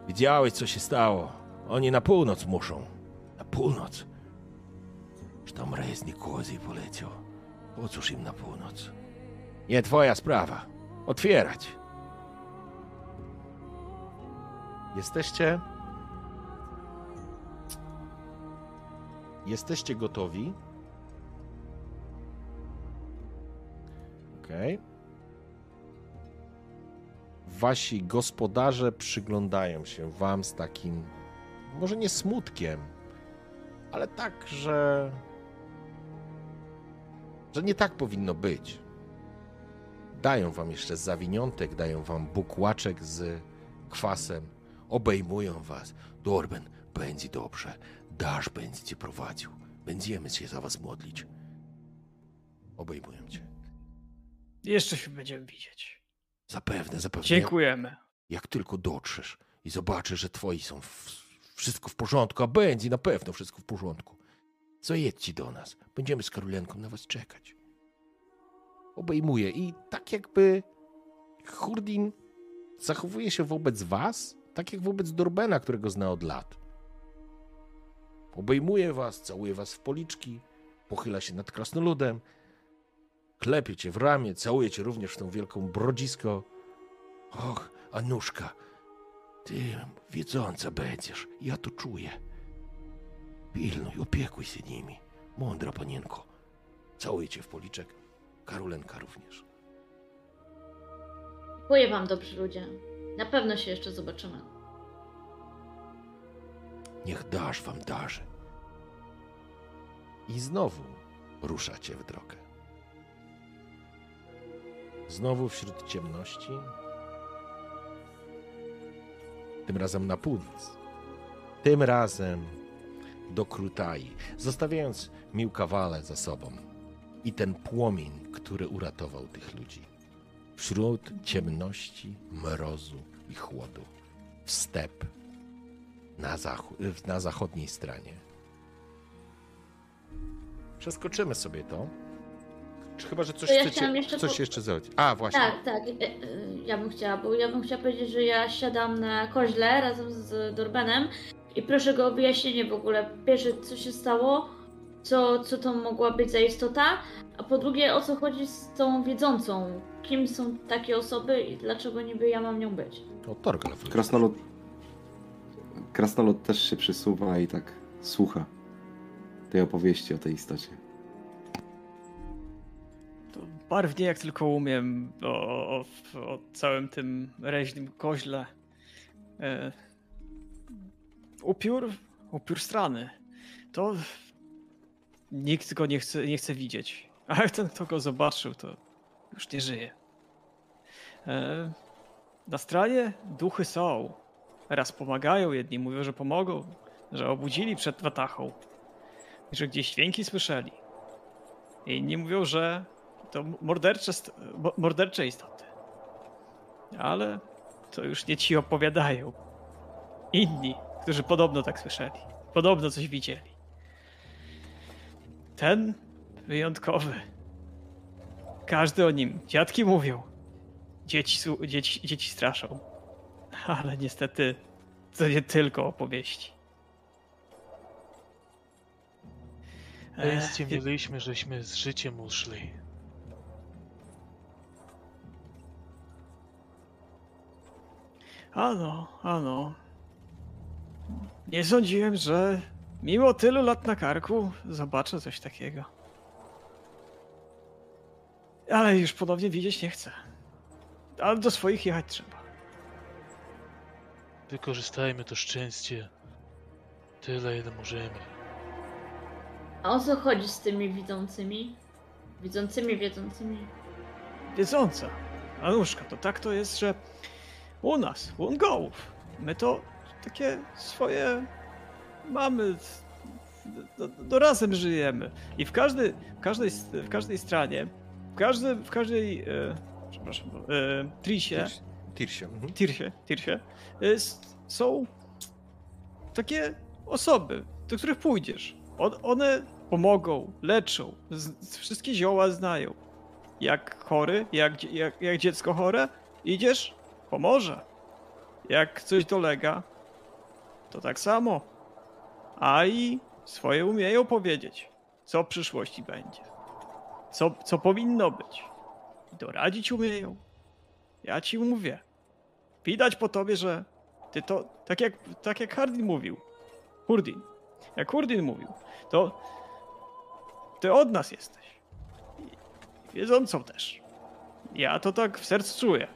Widziałeś, co się stało. Oni na północ muszą. Na północ? Że tam reznik kozy poleciał. Po cóż im na północ? Nie twoja sprawa. Otwierać. Jesteście... Jesteście gotowi? Okej. Wasi gospodarze przyglądają się wam z takim, może nie smutkiem, ale tak, że. że nie tak powinno być. Dają wam jeszcze zawiniątek, dają wam bukłaczek z kwasem, obejmują was. Dorben, będzie dobrze. Dasz będzie cię prowadził. Będziemy się za was modlić. Obejmują cię. Jeszcze się będziemy widzieć. Zapewne, zapewne. Dziękujemy. Jak tylko dotrzesz i zobaczysz, że twoi są w, wszystko w porządku, a będzie na pewno wszystko w porządku, zajedźcie do nas. Będziemy z Karolenką na was czekać. Obejmuje i tak jakby Hurdin zachowuje się wobec was, tak jak wobec Dorbena, którego zna od lat. Obejmuje was, całuje was w policzki, pochyla się nad krasnoludem, klepie cię w ramię, całuje cię również w tą wielką brodzisko. Och, Anuszka, ty wiedząca będziesz, ja to czuję. Pilnuj, opiekuj się nimi. Mądra panienko. Całuję cię w policzek. Karolenka również. Dziękuję wam, dobrzy ludzie. Na pewno się jeszcze zobaczymy. Niech dasz wam darzy. I znowu ruszacie w drogę. Znowu wśród ciemności, Tym razem na północ. Tym razem do Krutai, zostawiając Miłkawale za sobą i ten płomień, który uratował tych ludzi. Wśród ciemności, mrozu i chłodu. W step na, zachód, na zachodniej stronie. Przeskoczymy sobie to. Czy chyba, że coś ja chcecie, jeszcze coś po- jeszcze zrobić? A, właśnie. Tak, tak. e, e, Ja bym chciała, bo ja bym chciała powiedzieć, że ja siadam na koźle razem z Dorbenem i proszę go o wyjaśnienie w ogóle. Pierwsze, co się stało, co, co to mogła być za istota, a po drugie, o co chodzi z tą wiedzącą. Kim są takie osoby i dlaczego niby ja mam nią być. To Torgal. Krasnolud... Krasnolud też się przysuwa i tak słucha tej opowieści o tej istocie. To barwnie jak tylko umiem o, o, o całym tym reźnym koźle. E, upiór, upiór strany. To nikt go nie chce, nie chce widzieć. A ten, kto go zobaczył, to już nie żyje. E, na stronie duchy są. Raz pomagają, jedni mówią, że pomogą, że obudzili przed watachą. Że gdzieś dźwięki słyszeli. Inni mówią, że to mordercze, mordercze istoty. Ale to już nie ci opowiadają. Inni, którzy podobno tak słyszeli. Podobno coś widzieli. Ten wyjątkowy. Każdy o nim. Dziadki mówią. Dzieci, dzieci, dzieci straszą. Ale niestety to nie tylko opowieści. Ech, mieliśmy, żeśmy z życiem uszli. Ano, ano. Nie sądziłem, że mimo tylu lat na karku zobaczę coś takiego. Ale już ponownie widzieć nie chcę. Ale do swoich jechać trzeba. Wykorzystajmy to szczęście tyle, ile możemy. A o co chodzi z tymi widzącymi? Widzącymi, wiedzącymi. Wiedząca. Anuszka, to tak to jest, że u nas, u Ungołów, my to takie swoje mamy, do razem żyjemy. I w, każdy, w, każdej, w każdej stronie, w, każdy, w każdej, e, przepraszam, e, trisie, Tirsie. Mhm. Tirsie, Tirsie, jest, są takie osoby, do których pójdziesz. On, one pomogą, leczą, z, wszystkie zioła znają. Jak chory, jak, jak, jak dziecko chore, idziesz, pomoże. Jak coś dolega, to tak samo. A i swoje umieją powiedzieć, co w przyszłości będzie. Co, co powinno być. I doradzić umieją. Ja ci mówię. Widać po tobie, że ty to, tak jak, tak jak Hardin mówił, Hurdin, jak Hurdin mówił, to ty od nas jesteś. I wiedzącą też. Ja to tak w sercu czuję.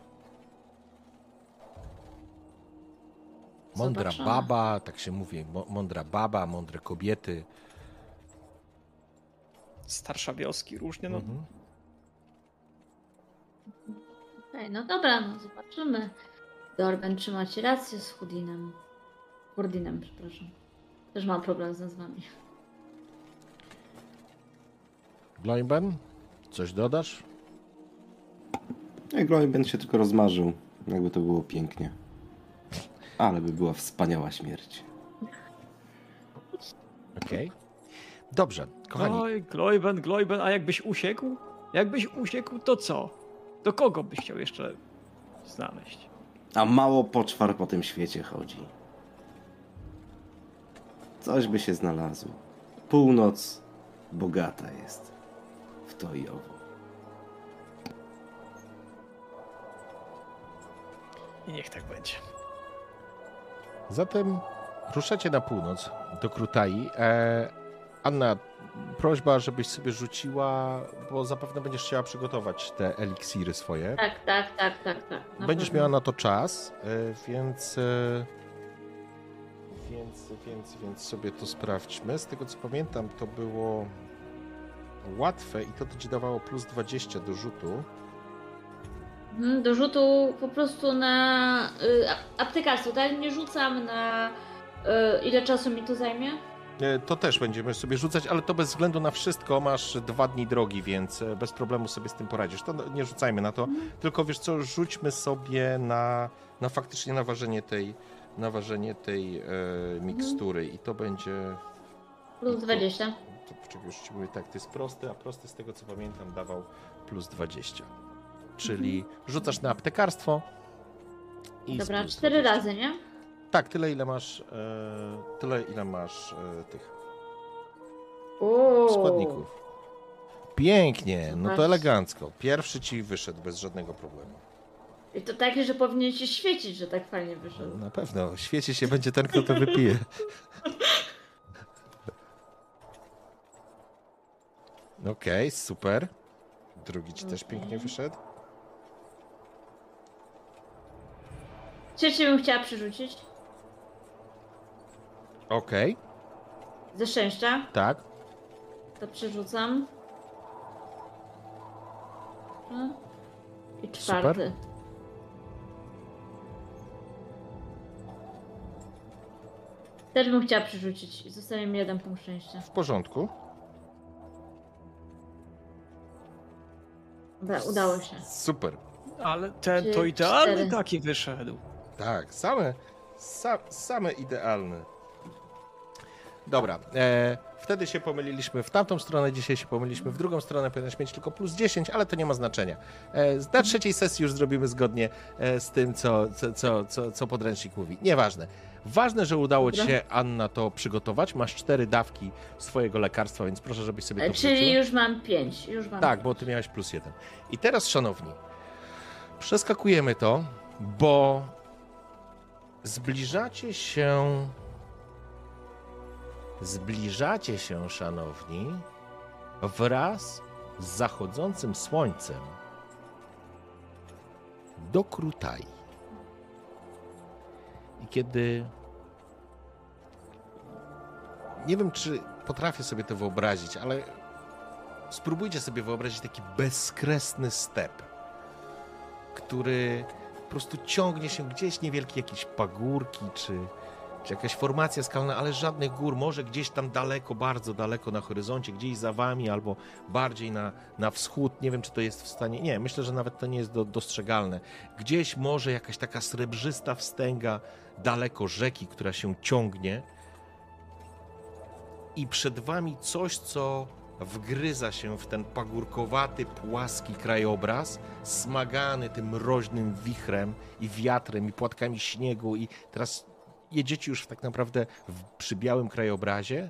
Mądra Zobaczymy. baba, tak się mówi. Mądra baba, mądre kobiety. Starsza wioski, różnie, no. Mhm. Okej, no dobra, no zobaczymy. Dorben, czy macie rację z Hudinem? Hurdinem, przepraszam. Też mam problem z nazwami. Gloimben, coś dodasz? Jak Gloimben się tylko rozmarzył, jakby to było pięknie. Ale by była wspaniała śmierć. Okej. Dobrze, kochani. Oj, Gloiben, Gloiben, a jakbyś usiekł? Jakbyś usiekł, to co? Do kogo byś chciał jeszcze znaleźć? A mało poczwar po tym świecie chodzi. Coś by się znalazło. Północ bogata jest w to i owo. I niech tak będzie. Zatem ruszacie na północ do Krutai. E, Anna, prośba, żebyś sobie rzuciła, bo zapewne będziesz chciała przygotować te eliksiry swoje. Tak, tak, tak, tak, tak. Będziesz miała na to czas, e, więc, e, więc, więc, więc sobie to sprawdźmy. Z tego co pamiętam, to było łatwe i to ci dawało plus 20 do rzutu. Mhm, Do rzutu po prostu na y, aptekarstwo, tak? Nie rzucam na... Y, ile czasu mi to zajmie? E, To też będziemy sobie rzucać, ale to bez względu na wszystko masz dwa dni drogi, więc e, bez problemu sobie z tym poradzisz. To nie rzucajmy na to, tylko wiesz co, rzućmy sobie na, na faktycznie na ważenie tej, na ważenie tej e, mikstury i to będzie... Plus 20. To, poczekaj, już ci mówię tak, to jest prosty, a prosty z tego co pamiętam dawał plus 20. Czyli rzucasz na aptekarstwo i Dobra, cztery 20. razy, nie? Tak, tyle ile masz, e, tyle ile masz e, tych Uuu. składników. Pięknie, no to elegancko. Pierwszy ci wyszedł bez żadnego problemu. I to takie, że powinien się świecić, że tak fajnie wyszedł. Na pewno, świeci się będzie ten, kto to wypije. Okej, super. Drugi ci też pięknie wyszedł. Trzeci bym chciała przerzucić. Okej, Ze szczęścia. tak. To przerzucam. No. I czwarty. Też bym chciała przerzucić. i Zostanie mi jeden punkt szczęścia. W porządku. Dobra, udało się. Super. Ale ten to Trzy, idealny cztery. taki wyszedł. Tak, same, sa, same idealne. Dobra, e, wtedy się pomyliliśmy w tamtą stronę, dzisiaj się pomyliliśmy w drugą stronę, powinieneś mieć tylko plus 10, ale to nie ma znaczenia. E, na trzeciej sesji już zrobimy zgodnie e, z tym, co, co, co, co, co podręcznik mówi. Nieważne. Ważne, że udało ci się, Anna, to przygotować. Masz cztery dawki swojego lekarstwa, więc proszę, żebyś sobie E, to Czyli wrzuciła. już mam pięć. Już mam Tak, pięć. bo ty miałeś plus jeden. I teraz, szanowni, przeskakujemy to, bo zbliżacie się. Zbliżacie się, szanowni, wraz z zachodzącym słońcem do Krutai. I kiedy. Nie wiem, czy potrafię sobie to wyobrazić, ale spróbujcie sobie wyobrazić taki bezkresny step, który po prostu ciągnie się gdzieś niewielkie jakieś pagórki, czy, czy jakaś formacja skalna, ale żadnych gór, może gdzieś tam daleko, bardzo daleko na horyzoncie, gdzieś za wami, albo bardziej na, na wschód, nie wiem, czy to jest w stanie, nie, myślę, że nawet to nie jest do, dostrzegalne. Gdzieś może jakaś taka srebrzysta wstęga daleko rzeki, która się ciągnie i przed wami coś, co wgryza się w ten pagórkowaty, płaski krajobraz, smagany tym mroźnym wichrem i wiatrem i płatkami śniegu i teraz jedziecie już tak naprawdę w, przy białym krajobrazie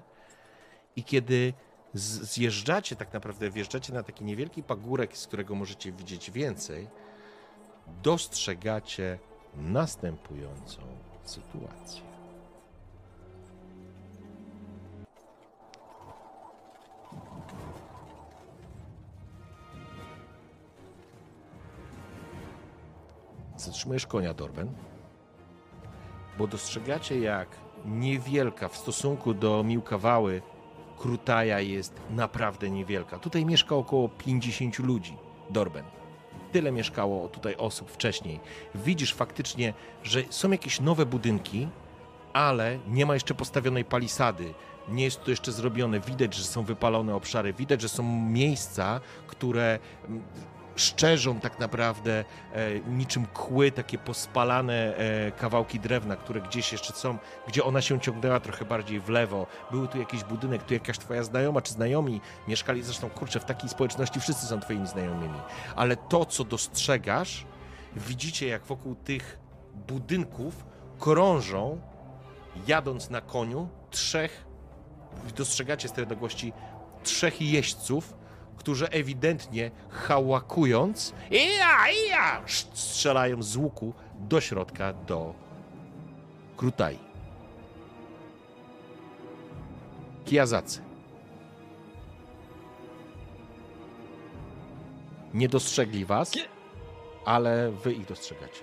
i kiedy zjeżdżacie tak naprawdę, wjeżdżacie na taki niewielki pagórek, z którego możecie widzieć więcej, dostrzegacie następującą sytuację. Zatrzymujesz konia, Dorben, bo dostrzegacie, jak niewielka w stosunku do Miłkawały Krutaja jest naprawdę niewielka. Tutaj mieszka około 50 ludzi, Dorben. Tyle mieszkało tutaj osób wcześniej. Widzisz faktycznie, że są jakieś nowe budynki, ale nie ma jeszcze postawionej palisady. Nie jest to jeszcze zrobione. Widać, że są wypalone obszary. Widać, że są miejsca, które mm, szczerzą tak naprawdę e, niczym kły, takie pospalane e, kawałki drewna, które gdzieś jeszcze są, gdzie ona się ciągnęła trochę bardziej w lewo. Były tu jakiś budynek, tu jakaś twoja znajoma czy znajomi mieszkali. Zresztą, kurczę, w takiej społeczności wszyscy są twoimi znajomymi. Ale to, co dostrzegasz, widzicie, jak wokół tych budynków krążą, jadąc na koniu, trzech, dostrzegacie z tej odległości, trzech jeźdźców, którzy ewidentnie hałakując, ija, ija, strzelają z łuku do środka, do Krutai. Kijazacy. Nie dostrzegli was, ale wy ich dostrzegacie.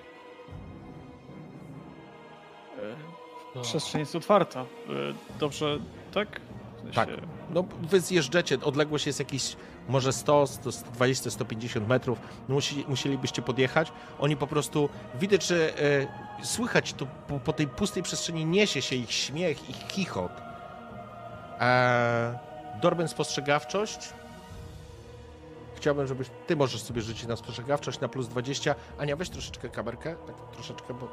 E, Przestrzeń jest otwarta. E, Dobrze, tak? Tak. e, No, wy zjeżdżacie, odległość jest jakieś może 100, 100 120, 150 metrów. Musi, musielibyście podjechać. Oni po prostu, widać, że e, słychać tu po, po tej pustej przestrzeni niesie się ich śmiech, ich chichot. E, Dorben spostrzegawczość. Chciałbym, żebyś, ty możesz sobie rzucić na spostrzegawczość na plus 20. Ania, weź troszeczkę kamerkę, tak troszeczkę, bo...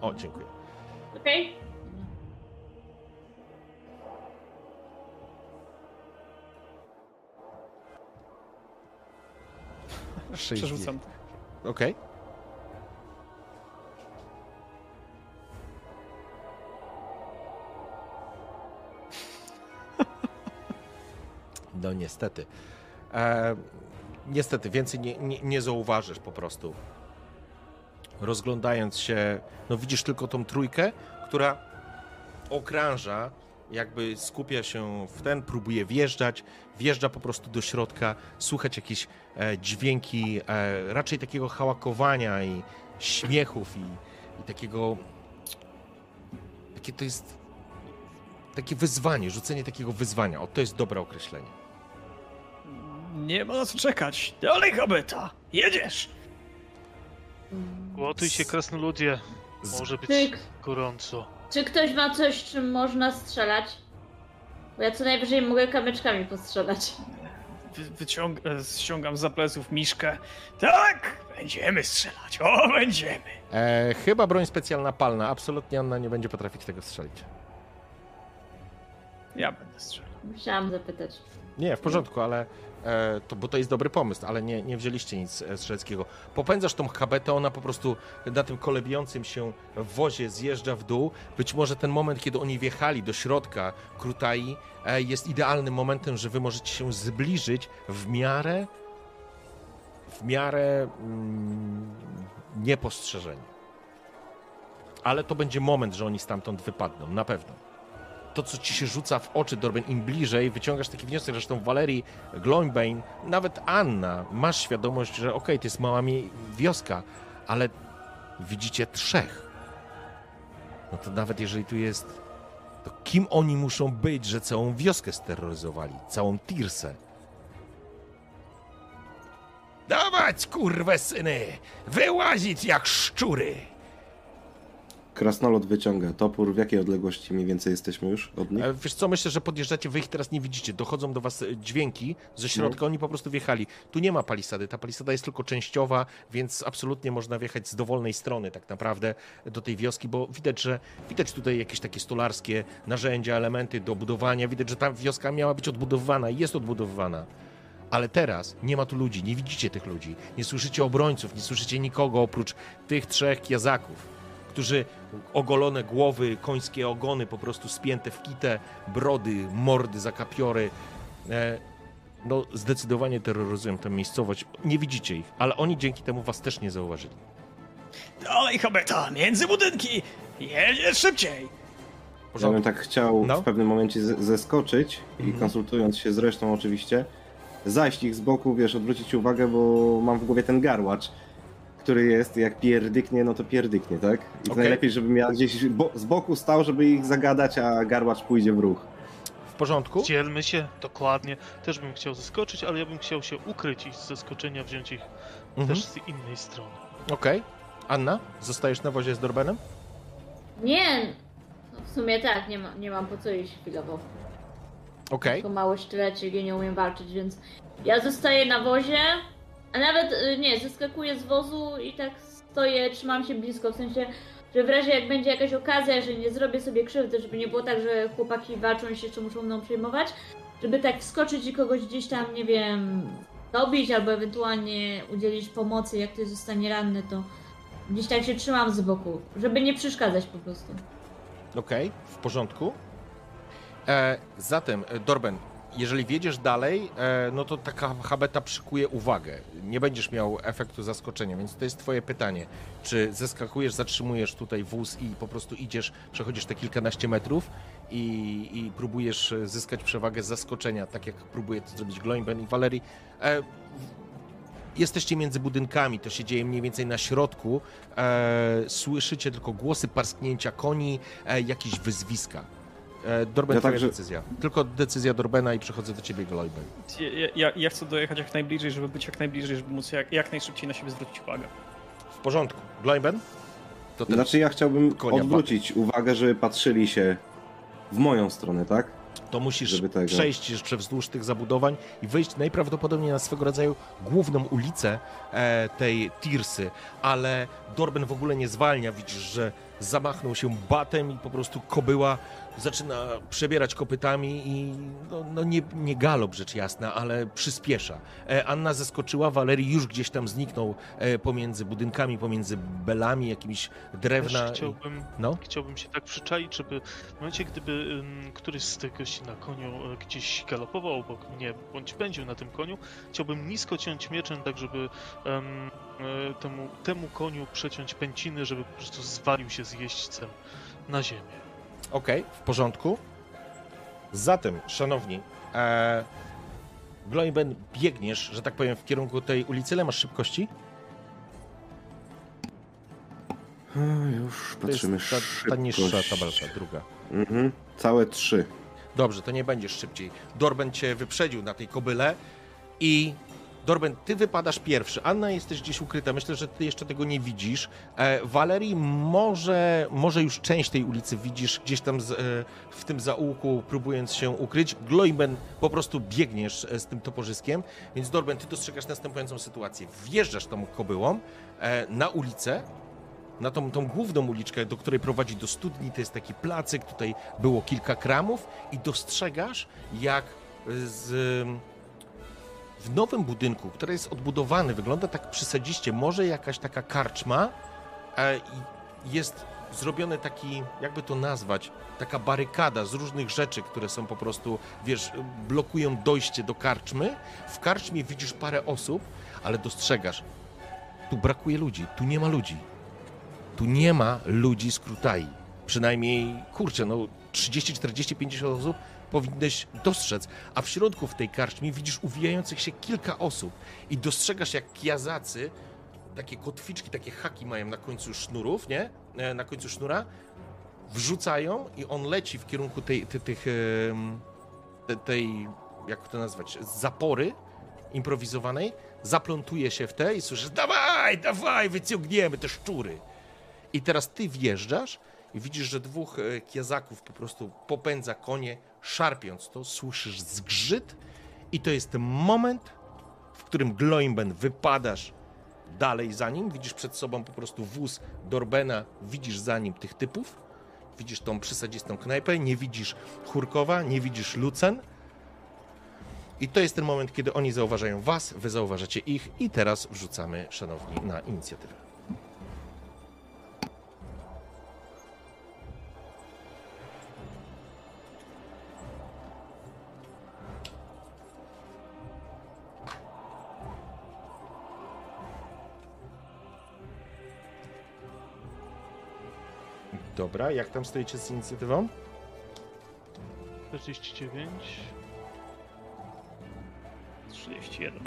O, dziękuję. Okej? Sześć przerzucam. Okej. No niestety. E, niestety, więcej nie, nie, nie zauważysz po prostu. Rozglądając się, no widzisz tylko tą trójkę, która okrąża, jakby skupia się w ten, próbuje wjeżdżać, wjeżdża po prostu do środka, słuchać jakieś e, dźwięki e, raczej takiego hałakowania i śmiechów i, i takiego takie to jest takie wyzwanie, rzucenie takiego wyzwania. O, to jest dobre określenie. Nie ma na co czekać. Dalej, Habeta! Jedziesz! Łotuj się, krasnoludzie. Może być gorąco. Czy ktoś ma coś, czym można strzelać? Bo ja co najwyżej mogę kamyczkami postrzelać. Wy, wyciąg... e, ściągam za pleców miszkę. Tak! Będziemy strzelać. O, będziemy! E, chyba broń specjalna palna. Absolutnie Anna nie będzie potrafić tego strzelić. Ja będę strzelał. Musiałam zapytać. Nie, w porządku, ale to, bo to jest dobry pomysł, ale nie, nie wzięliście nic e, strzeleckiego. Popędzasz tą habetę, ona po prostu na tym kolebiącym się wozie zjeżdża w dół. Być może ten moment, kiedy oni wjechali do środka Krutai, e, jest idealnym momentem, że wy możecie się zbliżyć w miarę w miarę mm, niepostrzeżeni. Ale to będzie moment, że oni stamtąd wypadną, na pewno to, co ci się rzuca w oczy, Dorben, im bliżej, wyciągasz taki wniosek, zresztą Walerii Gloinbane, nawet Anna, masz świadomość, że okej, to jest mała mi- wioska, ale widzicie trzech. No to nawet jeżeli tu jest, to kim oni muszą być, że całą wioskę steroryzowali, całą Tirsę? Dawać, kurwe syny! Wyłazić jak szczury! Krasnolud wyciąga topór. W jakiej odległości mniej więcej jesteśmy już od nich? E, Wiesz co, myślę, że podjeżdżacie, wy ich teraz nie widzicie. Dochodzą do was e, dźwięki ze środka, oni po prostu wjechali. Tu nie ma palisady, ta palisada jest tylko częściowa, więc absolutnie można wjechać z dowolnej strony tak naprawdę do tej wioski, bo widać, że widać tutaj jakieś takie stolarskie narzędzia, elementy do budowania. Widać, że ta wioska miała być odbudowywana i jest odbudowywana. Ale teraz nie ma tu ludzi, nie widzicie tych ludzi, nie słyszycie obrońców, nie słyszycie nikogo oprócz tych trzech kiazaków którzy ogolone głowy, końskie ogony po prostu spięte w kitę, brody, mordy, zakapiory. E, no, zdecydowanie terroryzują tę miejscowość. Nie widzicie ich, ale oni dzięki temu was też nie zauważyli. Dalej, Habeta! Między budynki! Jedziesz szybciej! Ja bym tak chciał No. w pewnym momencie zeskoczyć i Mhm. konsultując się z resztą oczywiście, zajść ich z boku, wiesz, odwrócić uwagę, bo mam w głowie ten garłacz, który jest, jak pierdyknie, no to pierdyknie, tak? I Okej. najlepiej, żebym ja gdzieś bo, z boku stał, żeby ich zagadać, a garłacz pójdzie w ruch. W porządku? Dzielmy się, dokładnie. Też bym chciał zeskoczyć, ale ja bym chciał się ukryć i z zaskoczenia wziąć ich Mhm. też z innej strony. Okej. Anna, zostajesz na wozie z Dorbenem? Nie! No w sumie tak, nie, ma, nie mam po co iść chwilowo. Okej. Tylko mały sztylecik i nie umiem walczyć, więc ja zostaję na wozie, a nawet y, nie, zeskakuję z wozu i tak stoję, trzymam się blisko, w sensie, że w razie jak będzie jakaś okazja, że nie zrobię sobie krzywdy, żeby nie było tak, że chłopaki walczą i się jeszcze muszą mną przejmować, żeby tak wskoczyć i kogoś gdzieś tam, nie wiem, dobić albo ewentualnie udzielić pomocy, jak ktoś zostanie ranny, to gdzieś tak się trzymam z boku, żeby nie przeszkadzać po prostu. Okej, w porządku. E, zatem, Dorben, jeżeli wiedziesz dalej, e, no to taka habeta przykuje uwagę. Nie będziesz miał efektu zaskoczenia, więc to jest twoje pytanie. Czy zeskakujesz, zatrzymujesz tutaj wóz i po prostu idziesz, przechodzisz te kilkanaście metrów i, i próbujesz e, zyskać przewagę zaskoczenia, tak jak próbuje to zrobić Gloinben i Valerii. E, jesteście między budynkami, to się dzieje mniej więcej na środku. E, słyszycie tylko głosy parsknięcia koni, jakieś wyzwiska. E, Dorben, Ja twoja także- decyzja. Tylko decyzja Dorbena i przychodzę do ciebie, Glojben. Ja, ja, ja chcę dojechać jak najbliżej, żeby być jak najbliżej, żeby móc jak, jak najszybciej na siebie zwrócić uwagę. W porządku. Glojben? To ten... Znaczy ja chciałbym odwrócić uwagę, żeby patrzyli się w moją stronę, tak? to musisz żeby tego- przejść jeszcze wzdłuż tych zabudowań i wyjść najprawdopodobniej na swego rodzaju główną ulicę e, tej Tirsy, ale Dorben w ogóle nie zwalnia. Widzisz, że zamachnął się batem i po prostu kobyła zaczyna przebierać kopytami i no, no nie, nie galop rzecz jasna, ale przyspiesza. E, Anna zeskoczyła, Walerii już gdzieś tam zniknął e, pomiędzy budynkami, pomiędzy belami, jakimiś drewna. Też chciałbym, No. chciałbym się tak przyczaić, żeby w momencie, gdyby któryś z tych gości na koniu e, gdzieś galopował obok mnie, bądź pędził na tym koniu, chciałbym nisko ciąć mieczem, tak żeby e, temu, temu koniu przeciąć pęciny, żeby po prostu zwalił się z jeźdźcem na ziemię. Okej, w porządku. Zatem, szanowni, e, Gloiben, biegniesz, że tak powiem, w kierunku tej ulicy. Ile masz szybkości? A, już To jest patrzymy ta, ta niższa tabelka, druga. Mhm. Całe trzy. Dobrze, to nie będziesz szybciej. Dorben cię wyprzedził na tej kobyle i Dorben, ty wypadasz pierwszy. Anna, jesteś gdzieś ukryta. Myślę, że ty jeszcze tego nie widzisz. E, Walerii, może, może już część tej ulicy widzisz gdzieś tam z, e, w tym zaułku, próbując się ukryć. Gloiben, po prostu biegniesz e, z tym toporzyskiem. Więc Dorben, ty dostrzegasz następującą sytuację. Wjeżdżasz tą kobyłą e, na ulicę, na tą, tą główną uliczkę, do której prowadzi do studni, to jest taki placyk, tutaj było kilka kramów i dostrzegasz, jak z, w nowym budynku, który jest odbudowany, wygląda tak przysadziście, może jakaś taka karczma, e, jest zrobiony taki, jakby to nazwać, taka barykada z różnych rzeczy, które są po prostu, wiesz, blokują dojście do karczmy. W karczmie widzisz parę osób, ale dostrzegasz, tu brakuje ludzi, tu nie ma ludzi. Tu nie ma ludzi z Krutai. Przynajmniej, kurczę, no 30, 40, 50 osób powinnyś dostrzec, a w środku w tej karczmie widzisz uwijających się kilka osób i dostrzegasz jak kiazacy, takie kotwiczki, takie haki mają na końcu sznurów, nie? E, Na końcu sznura, wrzucają i on leci w kierunku tej, tej, tych, em, te- tej, jak to nazwać, zapory improwizowanej, zaplątuje się w te i słyszysz, dawaj, dawaj, wyciągniemy te szczury. I teraz ty wjeżdżasz i widzisz, że dwóch e, kiezaków po prostu popędza konie, szarpiąc to, słyszysz zgrzyt i to jest moment, w którym Gloimben wypadasz dalej za nim, widzisz przed sobą po prostu wóz Dorbena, widzisz za nim tych typów, widzisz tą przysadzistą knajpę, nie widzisz Churkowa, nie widzisz Lucen i to jest ten moment, kiedy oni zauważają was, wy zauważacie ich i teraz wrzucamy, szanowni, na inicjatywę. Dobra, jak tam stoicie z inicjatywą? 49. 31.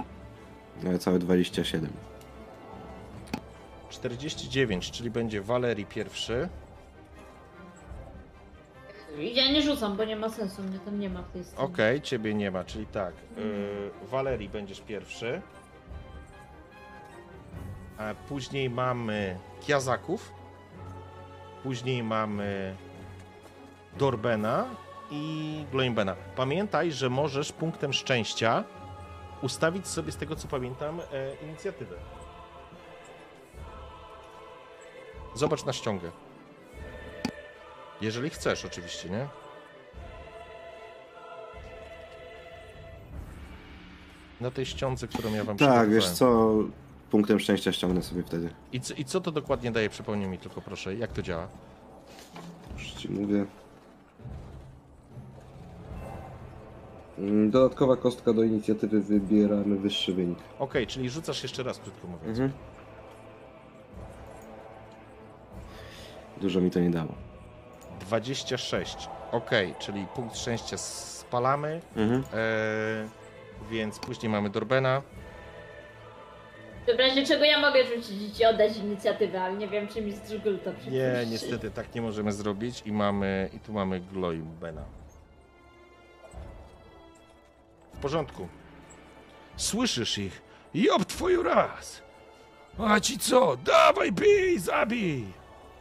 No, całe 27. 49, czyli będzie Walerii pierwszy. Ja nie rzucam, bo nie ma sensu, mnie tam nie ma w tej scenie. Okej, ciebie nie ma, czyli tak. Yy, Walerii będziesz pierwszy. A później mamy Kiazaków. Później mamy Dorbena i Gloimbena. Pamiętaj, że możesz punktem szczęścia ustawić sobie, z tego co pamiętam, e, inicjatywę. Zobacz na ściągę. Jeżeli chcesz, oczywiście, nie? Na tej ściądze, którą ja wam Tak, wiesz co? Punktem szczęścia ściągnę sobie wtedy. I co, I co to dokładnie daje? Przypomnij mi tylko proszę, jak to działa? Już ci mówię. Mm, Dodatkowa kostka do inicjatywy wybieramy wyższy wynik. Okej, czyli rzucasz jeszcze raz, krótko mówiąc. Mhm. Dużo mi to nie dało. 26. Okej, czyli punkt szczęścia spalamy, Mhm. e, więc później mamy Dorbena. W razie czego ja mogę rzucić i oddać inicjatywę, ale nie wiem, czy mi Gul to przypuści. Nie, niestety tak nie możemy zrobić i mamy, i tu mamy Gloibena. W porządku. Słyszysz ich? Job twoju raz! A ci co? Dawaj, bij, zabij!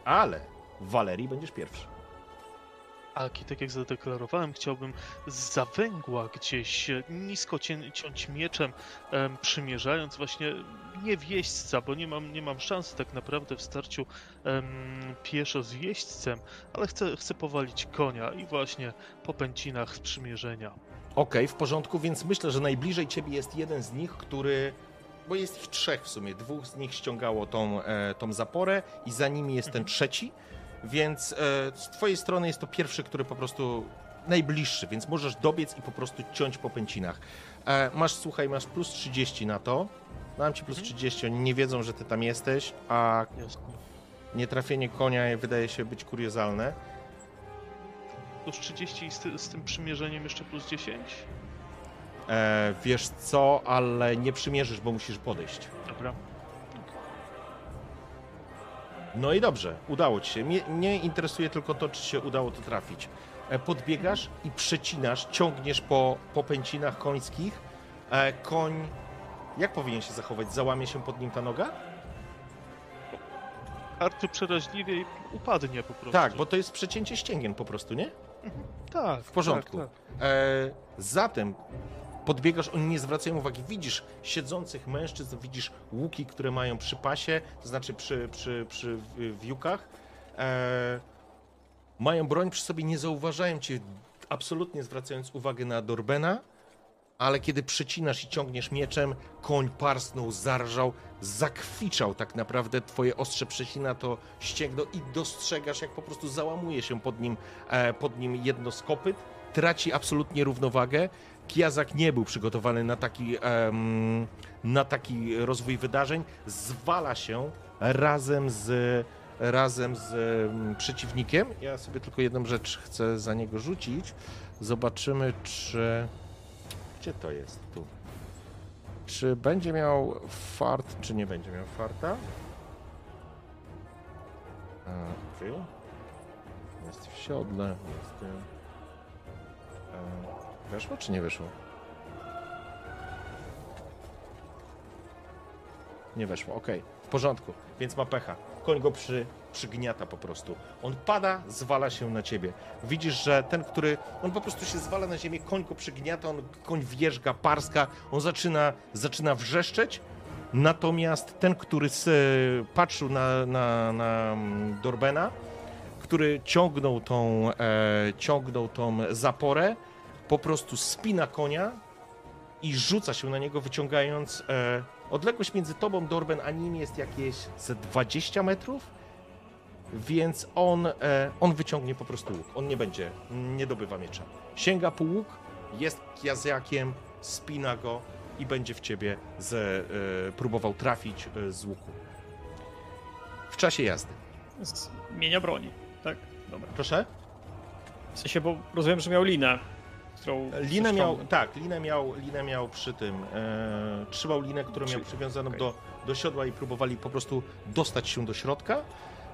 Ale Walerii będziesz pierwszy. Aki, tak jak zadeklarowałem, chciałbym z zawęgła gdzieś e, nisko cię, ciąć mieczem, em, przymierzając właśnie nie wieźdźca, bo nie mam, nie mam szansy tak naprawdę w starciu em, pieszo z wieźdźcem, ale chcę, chcę powalić konia i właśnie po pęcinach sprzymierzenia. Okej, w porządku, więc myślę, że najbliżej ciebie jest jeden z nich, który. Bo jest ich trzech w sumie. Dwóch z nich ściągało tą, e, tą zaporę, i za nimi jest ten trzeci. Więc e, z twojej strony jest to pierwszy, który po prostu najbliższy, więc możesz dobiec i po prostu ciąć po pęcinach. E, masz, słuchaj, masz plus 30 na to. Dam ci plus 30, oni nie wiedzą, że ty tam jesteś, a nietrafienie konia wydaje się być kuriozalne. Plus 30 i z, ty, z tym przymierzeniem jeszcze plus 10? E, wiesz co, ale nie przymierzysz, bo musisz podejść. Dobra. No i dobrze, udało ci się. Mnie, mnie interesuje tylko to, czy się udało to trafić. E, Podbiegasz i przecinasz, ciągniesz po, po pęcinach końskich. E, Koń, jak powinien się zachować? Załamie się pod nim ta noga? Arty przeraźliwie i upadnie po prostu. Tak, bo to jest przecięcie ścięgien po prostu, nie? tak, W porządku. Tak, tak. E, zatem podbiegasz, oni nie zwracają uwagi. Widzisz siedzących mężczyzn, widzisz łuki, które mają przy pasie, to znaczy przy, przy, przy wiukach. E, mają broń przy sobie, nie zauważają cię, absolutnie zwracając uwagę na Dorbena, ale kiedy przecinasz i ciągniesz mieczem, koń parsnął, zarżał, zakwiczał tak naprawdę, twoje ostrze przecina to ścięgno i dostrzegasz, jak po prostu załamuje się pod nim, e, pod nim jedno z kopyt, traci absolutnie równowagę. Kiazak nie był przygotowany na taki, em, na taki rozwój wydarzeń, zwala się razem z, razem z em, przeciwnikiem. Ja sobie tylko jedną rzecz chcę za niego rzucić. Zobaczymy, czy... Gdzie to jest? Tu. Czy będzie miał fart, czy nie będzie miał farta? Okej. Jest w siodle, jest... e, Weszło, czy nie weszło? Nie weszło, okej. W porządku, więc ma pecha. Koń go przy, przygniata po prostu. On pada, zwala się na ciebie. Widzisz, że ten, który... On po prostu się zwala na ziemię, koń go przygniata, on, koń wierzga, parska, on zaczyna, zaczyna wrzeszczeć, natomiast ten, który s, patrzył na, na, na mm, Dorbena, który ciągnął tą, e, ciągnął tą zaporę, po prostu spina konia i rzuca się na niego, wyciągając. E, odległość między tobą, Dorben, a nim jest jakieś ze 20 metrów, więc on, e, on wyciągnie po prostu łuk. On nie będzie, nie dobywa miecza. Sięga po łuk, jest kiazjakiem, spina go i będzie w ciebie z, e, próbował trafić e, z łuku. W czasie jazdy. Zmienia broni. Tak, dobra. Proszę? W sensie, bo rozumiem, że miał linę, którą... Linę miał, tak, linę miał, linę miał przy tym. E, trzymał linę, którą miał przywiązaną okej. do, do siodła i próbowali po prostu dostać się do środka.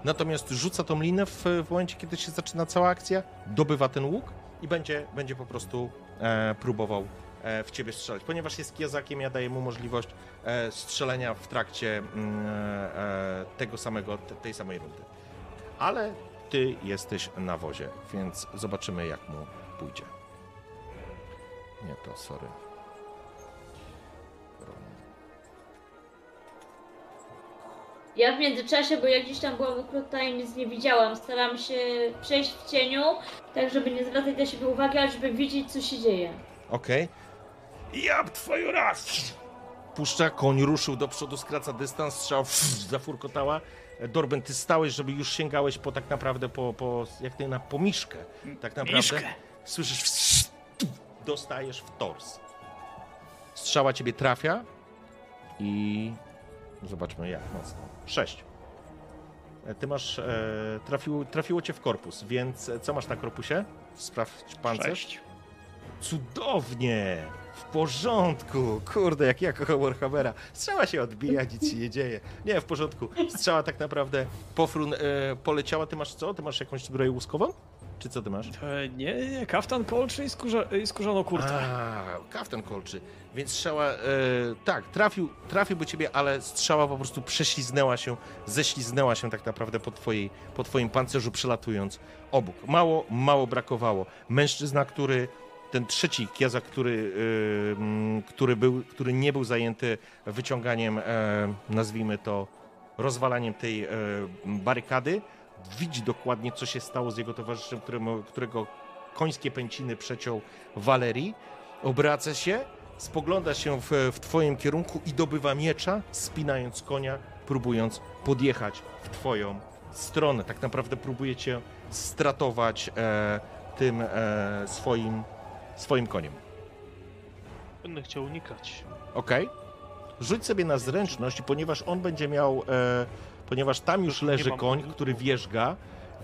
Natomiast rzuca tą linę w, w momencie, kiedy się zaczyna cała akcja, dobywa ten łuk i będzie, będzie po prostu e, próbował e, w ciebie strzelać. Ponieważ jest kiezakiem, ja daję mu możliwość e, strzelenia w trakcie mm, e, tego samego, te, tej samej rundy. Ale ty jesteś na wozie, więc zobaczymy, jak mu pójdzie. Nie to, sorry. Ja w międzyczasie, bo ja gdzieś tam byłam ukryta i nic nie widziałam, staram się przejść w cieniu, tak żeby nie zwracać na siebie uwagi, ale żeby widzieć, co się dzieje. Okej. Jab twoją raz! Puszcza, koń ruszył do przodu, skraca dystans, strzał pff, zafurkotała. Dorben, ty stałeś, żeby już sięgałeś po tak naprawdę po, po jak ty na pomiszkę. Tak naprawdę. Miszkę. Słyszysz, tu, dostajesz w tors. Strzała ciebie trafia i zobaczmy jak mocno. Sześć. E, Ty masz, e, trafiło, trafiło cię w korpus, więc co masz na korpusie? Sprawdź pancerz. Sześć. Cudownie! W porządku, kurde, jak ja kocham Warhammera. Strzała się odbija, nic się nie dzieje. Nie, w porządku. Strzała tak naprawdę pofrun e, poleciała. Ty masz co? Ty masz jakąś zbroję łuskową? Czy co ty masz? E, nie, nie, kaftan kolczy i, skórza, i skórzaną kurtkę. A, kaftan kolczy. Więc strzała, e, tak, trafił, trafił by ciebie, ale strzała po prostu prześliznęła się, ześliznęła się tak naprawdę po, twojej, po twoim pancerzu, przelatując obok. Mało, mało brakowało. Mężczyzna, który, ten trzeci kiazak, który, m, który, był, który nie był zajęty wyciąganiem, e, nazwijmy to, rozwalaniem tej e, barykady, widzi dokładnie, co się stało z jego towarzyszem, któremu, którego końskie pęciny przeciął Walerii, obraca się, spogląda się w, w twoim kierunku i dobywa miecza, spinając konia, próbując podjechać w twoją stronę. Tak naprawdę próbuje cię stratować e, tym e, swoim, swoim koniem. Będę chciał unikać. Ok? Rzuć sobie na zręczność, ponieważ on będzie miał, e, ponieważ tam już leży koń, który wierzga,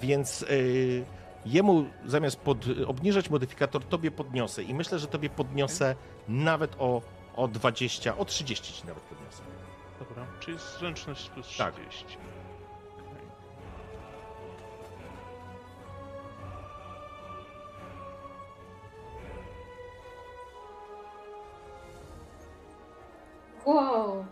więc e, jemu zamiast pod, obniżać modyfikator, tobie podniosę i myślę, że tobie podniosę nawet o, o 20, o 30 ci nawet podniosę. Dobra, czyli zręczność plus Tak. 30. Wow.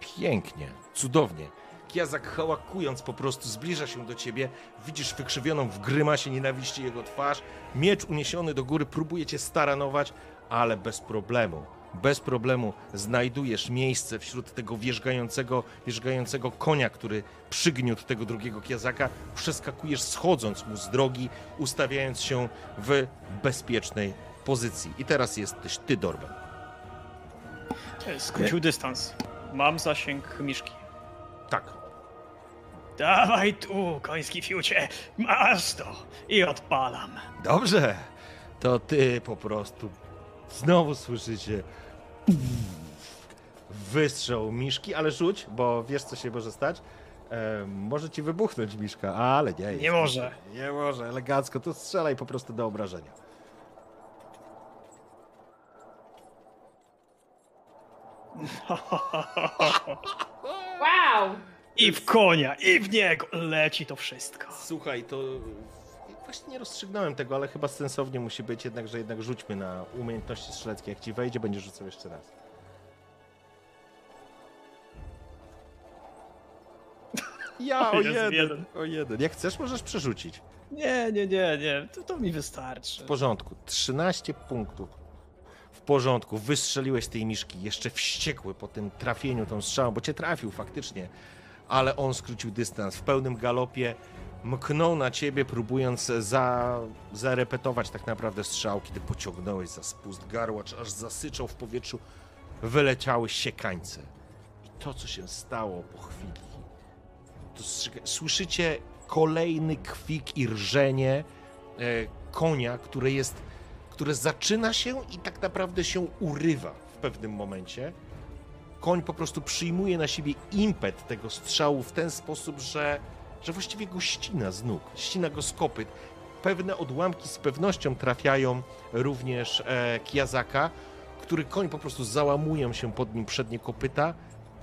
Pięknie, cudownie. Kiazak hałakując po prostu zbliża się do ciebie, widzisz wykrzywioną w grymasie nienawiści jego twarz, miecz uniesiony do góry próbuje cię staranować, ale bez problemu. Bez problemu znajdujesz miejsce wśród tego wierzgającego, wierzgającego konia, który przygniótł tego drugiego kiazaka. Przeskakujesz schodząc mu z drogi, ustawiając się w bezpiecznej pozycji. I teraz jesteś ty, Dorben. E, Skrócił dystans. Mam zasięg miszki. Tak, Dawaj tu, koński fiucie, masz to i odpalam. Dobrze, to ty po prostu znowu słyszycie wystrzał miszki, ale rzuć, bo wiesz co się może stać. E, może ci wybuchnąć miszka, ale nie. jest. Nie może. Nie może, elegancko, to strzelaj po prostu do obrażenia. Wow! I w konia, i w niego leci to wszystko. Słuchaj, to właśnie nie rozstrzygnąłem tego, ale chyba sensownie musi być jednak, że jednak rzućmy na umiejętności strzeleckie. Jak ci wejdzie, będziesz rzucał jeszcze raz. Ja o jeden, jeden. o jeden. Jak chcesz, możesz przerzucić. Nie, nie, nie, nie, to, to mi wystarczy. W porządku. 13 punktów. W porządku. Wystrzeliłeś tej miszki. Jeszcze wściekły po tym trafieniu tą strzałą, bo cię trafił faktycznie. Ale on skrócił dystans. W pełnym galopie mknął na ciebie, próbując za, zarepetować tak naprawdę strzał, kiedy pociągnąłeś za spust garłacz, aż zasyczał w powietrzu. Wyleciały siekańce. I to, co się stało po chwili, Dostrze- Słyszycie kolejny kwik i rżenie e, konia, które jest, które zaczyna się i tak naprawdę się urywa w pewnym momencie. Koń po prostu przyjmuje na siebie impet tego strzału w ten sposób, że, że właściwie go ścina z nóg, ścina go z kopyt. Pewne odłamki z pewnością trafiają również e, Kiazaka, który koń po prostu załamują się pod nim przednie kopyta,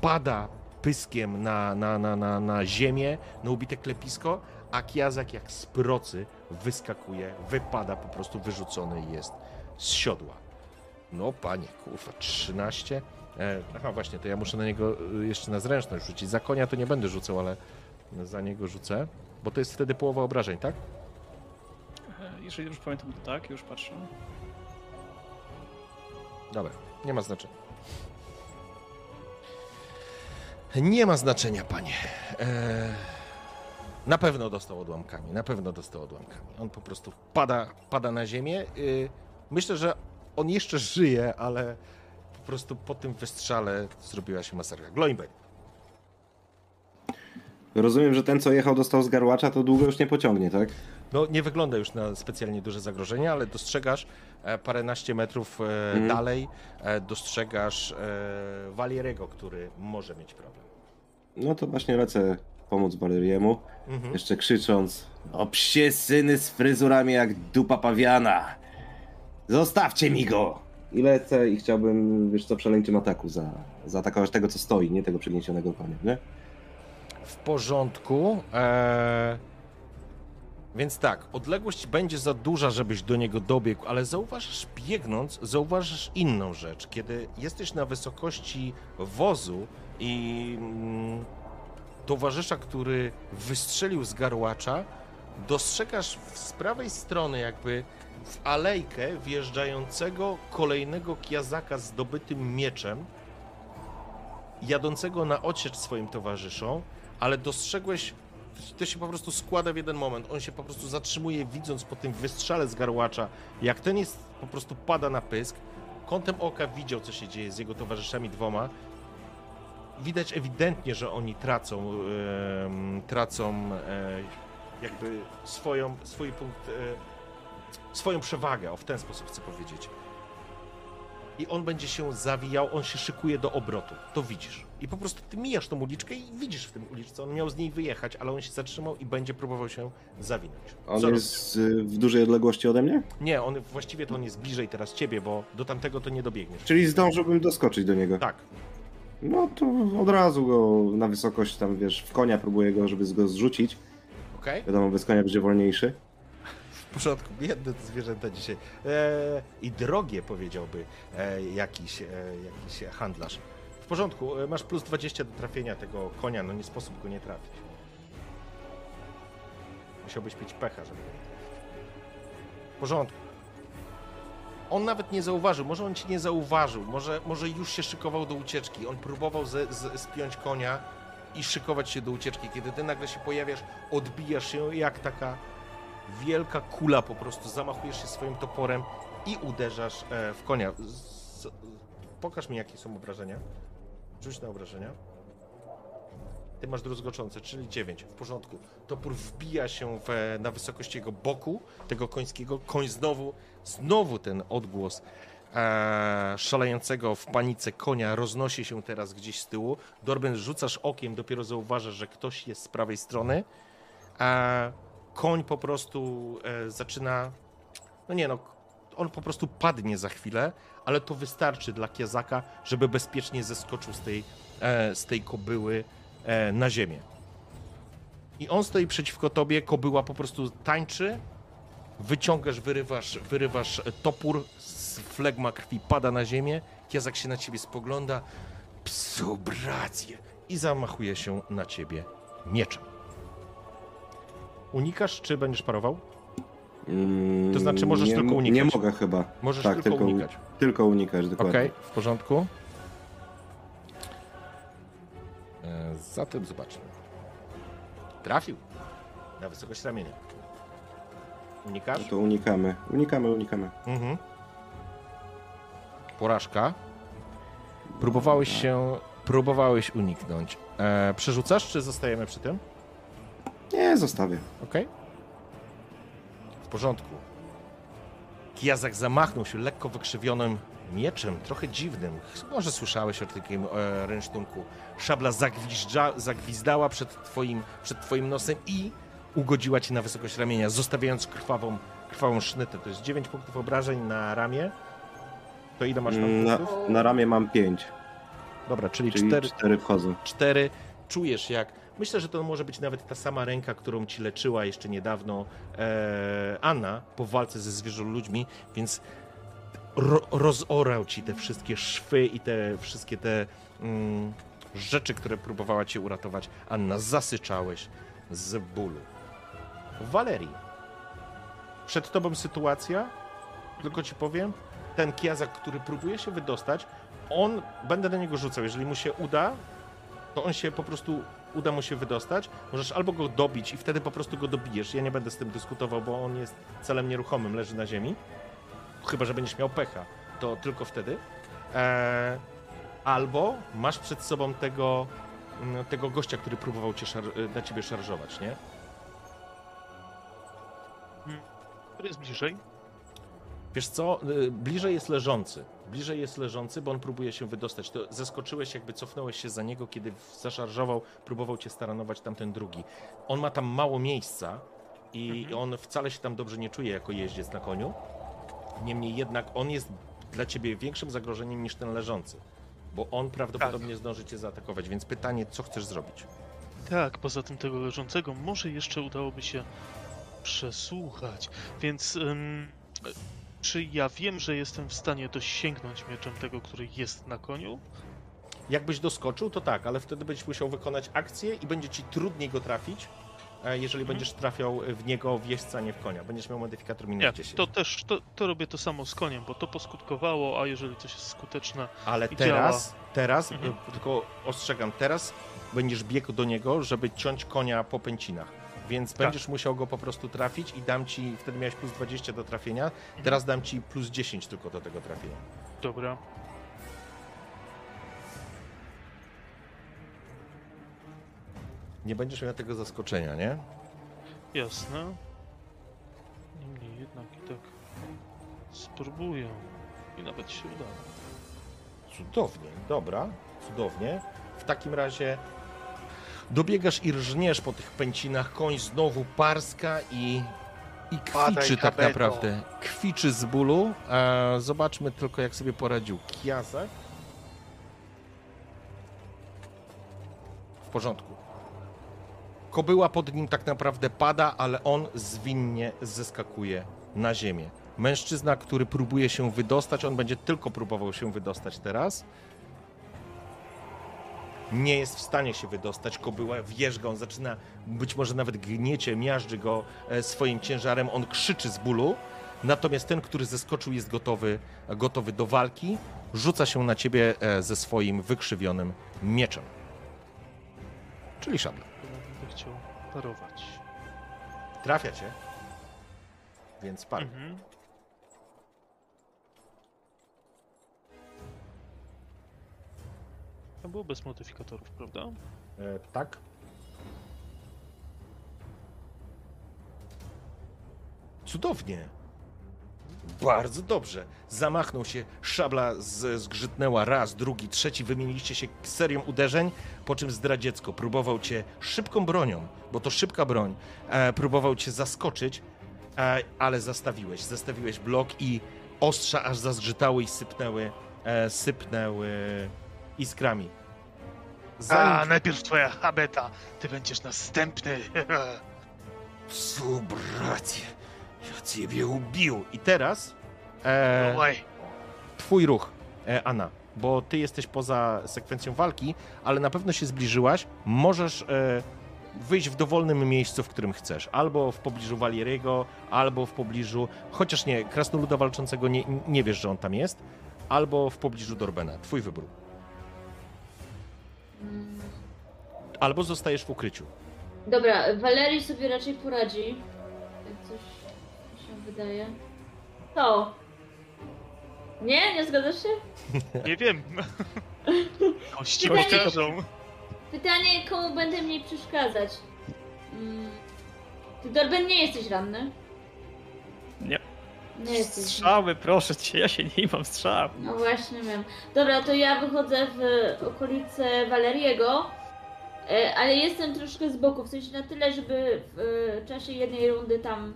pada pyskiem na, na, na, na, na ziemię, na ubite klepisko, a Kiazak jak z procy wyskakuje, wypada po prostu wyrzucony jest z siodła. No panie, kurwa, 13. E, aha, właśnie, to ja muszę na niego y, jeszcze na zręczność rzucić. Za konia to nie będę rzucał, ale za niego rzucę, bo to jest wtedy połowa obrażeń, tak? E, Jeżeli już pamiętam, to tak, już patrzę. Dobra, nie ma znaczenia. Nie ma znaczenia, panie. E, na pewno dostał odłamkami, na pewno dostał odłamkami. On po prostu pada, pada na ziemię. Y, myślę, że on jeszcze żyje, ale po prostu po tym wystrzale zrobiła się masakra. Gloinbeck. Rozumiem, że ten, co jechał, dostał z garłacza, to długo już nie pociągnie, tak? No, nie wygląda już na specjalnie duże zagrożenie, ale dostrzegasz e, paręnaście metrów e, Mhm. dalej, e, dostrzegasz Walierego, który może mieć problem. No to właśnie lecę pomóc Waleriemu, Mhm. jeszcze krzycząc O psie syny z fryzurami jak dupa pawiana! Zostawcie mi go! I lecę i chciałbym, wiesz co, w szaleńczym ataku za, zaatakować tego, co stoi, nie tego przygniesionego konia, nie? W porządku. Eee... Więc tak, odległość będzie za duża, żebyś do niego dobiegł, ale zauważysz biegnąc, zauważysz inną rzecz. Kiedy jesteś na wysokości wozu i mm, towarzysza, który wystrzelił z garłacza, dostrzegasz w- z prawej strony jakby w alejkę wjeżdżającego kolejnego kiazaka z zdobytym mieczem, jadącego na odsiecz swoim towarzyszom, ale dostrzegłeś, to się po prostu składa w jeden moment. On się po prostu zatrzymuje, widząc po tym wystrzale z garłacza, jak ten jest, po prostu pada na pysk. Kątem oka widział, co się dzieje z jego towarzyszami dwoma. Widać ewidentnie, że oni tracą, tracą e, jakby swoją, swój punkt, e, swoją przewagę, o w ten sposób chcę powiedzieć i on będzie się zawijał, on się szykuje do obrotu. To widzisz. I po prostu ty mijasz tą uliczkę i widzisz w tym uliczce. On miał z niej wyjechać, ale on się zatrzymał i będzie próbował się zawinąć. On Co jest y, w dużej odległości ode mnie? robisz? Nie, on właściwie to on jest bliżej teraz ciebie, bo do tamtego to nie dobiegniesz. Czyli zdążyłbym doskoczyć do niego. Tak. No to od razu go na wysokość tam, wiesz, w konia próbuję go, żeby go zrzucić. Okej? Wiadomo, bez konia będzie wolniejszy. Porządku, biedne zwierzęta dzisiaj. E, I drogie, powiedziałby e, jakiś, e, jakiś handlarz. W porządku, e, masz plus 20 do trafienia tego konia, no nie sposób go nie trafić. Musiałbyś mieć pecha, żeby go nie trafić. W porządku. On nawet nie zauważył, może on ci nie zauważył, może, może już się szykował do ucieczki. On próbował ze, z, spiąć konia i szykować się do ucieczki. Kiedy ty nagle się pojawiasz, odbijasz się jak taka wielka kula po prostu, zamachujesz się swoim toporem i uderzasz e, w konia. Z, pokaż mi, jakie są obrażenia. Rzuć na obrażenia. Ty masz druzgoczące, czyli 9. W porządku. Topór wbija się w, na wysokość jego boku, tego końskiego. Koń znowu, znowu ten odgłos e, szalejącego w panice konia roznosi się teraz gdzieś z tyłu. Dorben, rzucasz okiem, dopiero zauważasz, że ktoś jest z prawej strony. E, koń po prostu e, zaczyna. No nie no, on po prostu padnie za chwilę, ale to wystarczy dla Kiazaka, żeby bezpiecznie zeskoczył z tej, e, z tej kobyły e, na ziemię. I on stoi przeciwko tobie, kobyła po prostu tańczy, wyciągasz, wyrywasz, wyrywasz topór, flegma krwi pada na ziemię, Kiazak się na ciebie spogląda, psu brację, i zamachuje się na ciebie mieczem. Unikasz, czy będziesz parował? Mm, To znaczy możesz nie, tylko unikać. Nie mogę chyba. Możesz tak, tylko, unikać. Tylko unikać, dokładnie. Okej, w porządku. E, zatem zobaczmy. Trafił. Na wysokość ramienia. Unikasz? No to unikamy. Unikamy, unikamy. Mhm. Porażka. Próbowałeś się. Próbowałeś uniknąć. E, przerzucasz, czy zostajemy przy tym? Nie, zostawię. Okej. W porządku. Kijazak zamachnął się lekko wykrzywionym mieczem, trochę dziwnym. Może słyszałeś o takim e, rynsztunku. Szabla zagwizdza, zagwizdała przed twoim, przed twoim nosem i ugodziła ci na wysokość ramienia, zostawiając krwawą, krwawą sznytę. To jest 9 punktów obrażeń na ramię. To ile masz tam Na, punktów? na ramię mam 5, Dobra, czyli, czyli 4, 4 wchodzą. cztery. Czujesz jak. Myślę, że to może być nawet ta sama ręka, którą ci leczyła jeszcze niedawno e, Anna po walce ze zwierzoludźmi, więc ro, rozorał ci te wszystkie szwy i te wszystkie te mm, rzeczy, które próbowała cię uratować. Anna, zasyczałeś z bólu. Walerii. Przed tobą sytuacja, tylko ci powiem, ten kiazak, który próbuje się wydostać, on, będę na niego rzucał, jeżeli mu się uda, to on się po prostu uda mu się wydostać. Możesz albo go dobić i wtedy po prostu go dobijesz. Ja nie będę z tym dyskutował, bo on jest celem nieruchomym, leży na ziemi. Chyba, że będziesz miał pecha, to tylko wtedy. Eee, albo masz przed sobą tego, mm, tego gościa, który próbował cię szar- na ciebie szarżować, nie? Który jest bliżej? Wiesz co, y, bliżej jest leżący. Bliżej jest leżący, bo on próbuje się wydostać. To zeskoczyłeś, jakby cofnąłeś się za niego, kiedy zaszarżował, próbował cię staranować tamten drugi. On ma tam mało miejsca i Mhm. on wcale się tam dobrze nie czuje jako jeździec na koniu. Niemniej jednak on jest dla ciebie większym zagrożeniem niż ten leżący. Bo on prawdopodobnie zdąży cię zaatakować, więc pytanie, co chcesz zrobić? Tak, poza tym tego leżącego może jeszcze udałoby się przesłuchać. Więc ym, czy ja wiem, że jestem w stanie dosięgnąć mieczem tego, który jest na koniu? Jakbyś doskoczył, to tak, ale wtedy będziesz musiał wykonać akcję i będzie ci trudniej go trafić, e, jeżeli Mhm. będziesz trafiał w niego w jeźdźca, a nie w konia. Będziesz miał modyfikator minus Nie, 10. to też to, to robię to samo z koniem, bo to poskutkowało, a jeżeli coś jest skuteczne, Ale teraz, teraz, Mhm. e, tylko ostrzegam, teraz będziesz biegł do niego, żeby ciąć konia po pęcinach. Więc Tak. będziesz musiał go po prostu trafić i dam ci, wtedy miałeś plus 20 do trafienia, Mhm. teraz dam ci plus 10 tylko do tego trafienia. dobra. Nie będziesz miał tego zaskoczenia, nie? Jasne. Niemniej jednak i tak spróbuję. I nawet się uda. Cudownie, dobra, cudownie. W takim razie dobiegasz i rżniesz po tych pęcinach, koń znowu parska i, i kwiczy tak naprawdę. Kwiczy z bólu. E, zobaczmy tylko, jak sobie poradził Kiazak. W porządku. Kobyła pod nim tak naprawdę pada, ale on zwinnie zeskakuje na ziemię. Mężczyzna, który próbuje się wydostać, on będzie tylko próbował się wydostać teraz. Nie jest w stanie się wydostać. Kobyła wjeżdża, on zaczyna być może nawet gniecie, miażdży go e, swoim ciężarem. On krzyczy z bólu. Natomiast ten, który zeskoczył, jest gotowy, gotowy do walki. Rzuca się na ciebie e, ze swoim wykrzywionym mieczem. Czyli. Chyba będę chciał parować. Trafia cię. Więc par. Mhm. To było bez modyfikatorów, prawda? E, tak. Cudownie. Bardzo dobrze. Zamachnął się, szabla zgrzytnęła raz, drugi, trzeci. Wymieniliście się serią uderzeń, po czym zdradziecko próbował cię szybką bronią, bo to szybka broń, e, próbował cię zaskoczyć, e, ale zastawiłeś. Zastawiłeś blok i ostrza aż zazgrzytały i sypnęły, e, sypnęły iskrami. Zanim A, najpierw twoja habeta. Ty będziesz następny. Co, bracie? Ja ciebie ubił. I teraz e, twój ruch, e, Anna, bo ty jesteś poza sekwencją walki, ale na pewno się zbliżyłaś. Możesz e, wyjść w dowolnym miejscu, w którym chcesz. Albo w pobliżu Walieriego, albo w pobliżu, chociaż nie, krasnoluda walczącego nie, nie wiesz, że on tam jest, albo w pobliżu Dorbena. Twój wybór. Albo zostajesz w ukryciu. Dobra, Walerii sobie raczej poradzi. Jak coś mi się wydaje. To. Nie? Nie zgadzasz się? nie wiem. Kości Pytanie- pokażą. Pytanie, komu będę mniej przeszkadzać? Mm. Ty, Dorben, nie jesteś ranny? Nie. Nie jesteś. Strzały, proszę cię, ja się nie mam strzał. No właśnie wiem. Dobra, to ja wychodzę w okolice Waleriego, e, ale jestem troszkę z boku, w sensie na tyle, żeby w e, czasie jednej rundy tam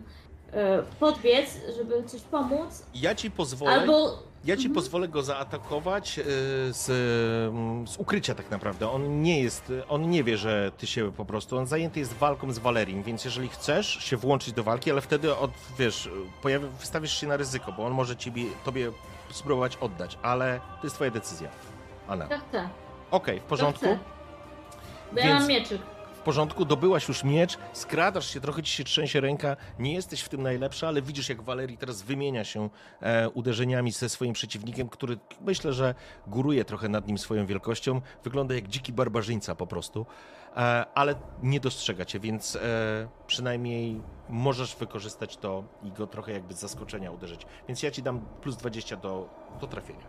e, podbiec, żeby coś pomóc, Ja ci pozwolę. albo... Ja ci Mhm. pozwolę go zaatakować e, z, mm, z ukrycia tak naprawdę. On nie jest, on nie wie, że ty się po prostu, on zajęty jest walką z Valerim, więc jeżeli chcesz się włączyć do walki, ale wtedy od, wiesz, pojawi, wystawisz się na ryzyko, bo on może ciebie, tobie spróbować oddać, ale to jest twoja decyzja. Anna. Ja chcę, Okej, w to porządku? chcę. Bo ja Więc- mam mieczyk. Porządku, dobyłaś już miecz, skradasz się, trochę ci się trzęsie ręka, nie jesteś w tym najlepsza, ale widzisz jak Walerii teraz wymienia się e, uderzeniami ze swoim przeciwnikiem, który myślę, że góruje trochę nad nim swoją wielkością. Wygląda jak dziki barbarzyńca po prostu, e, ale nie dostrzega cię, więc e, przynajmniej możesz wykorzystać to i go trochę jakby z zaskoczenia uderzyć. Więc ja ci dam plus 20 do, do trafienia.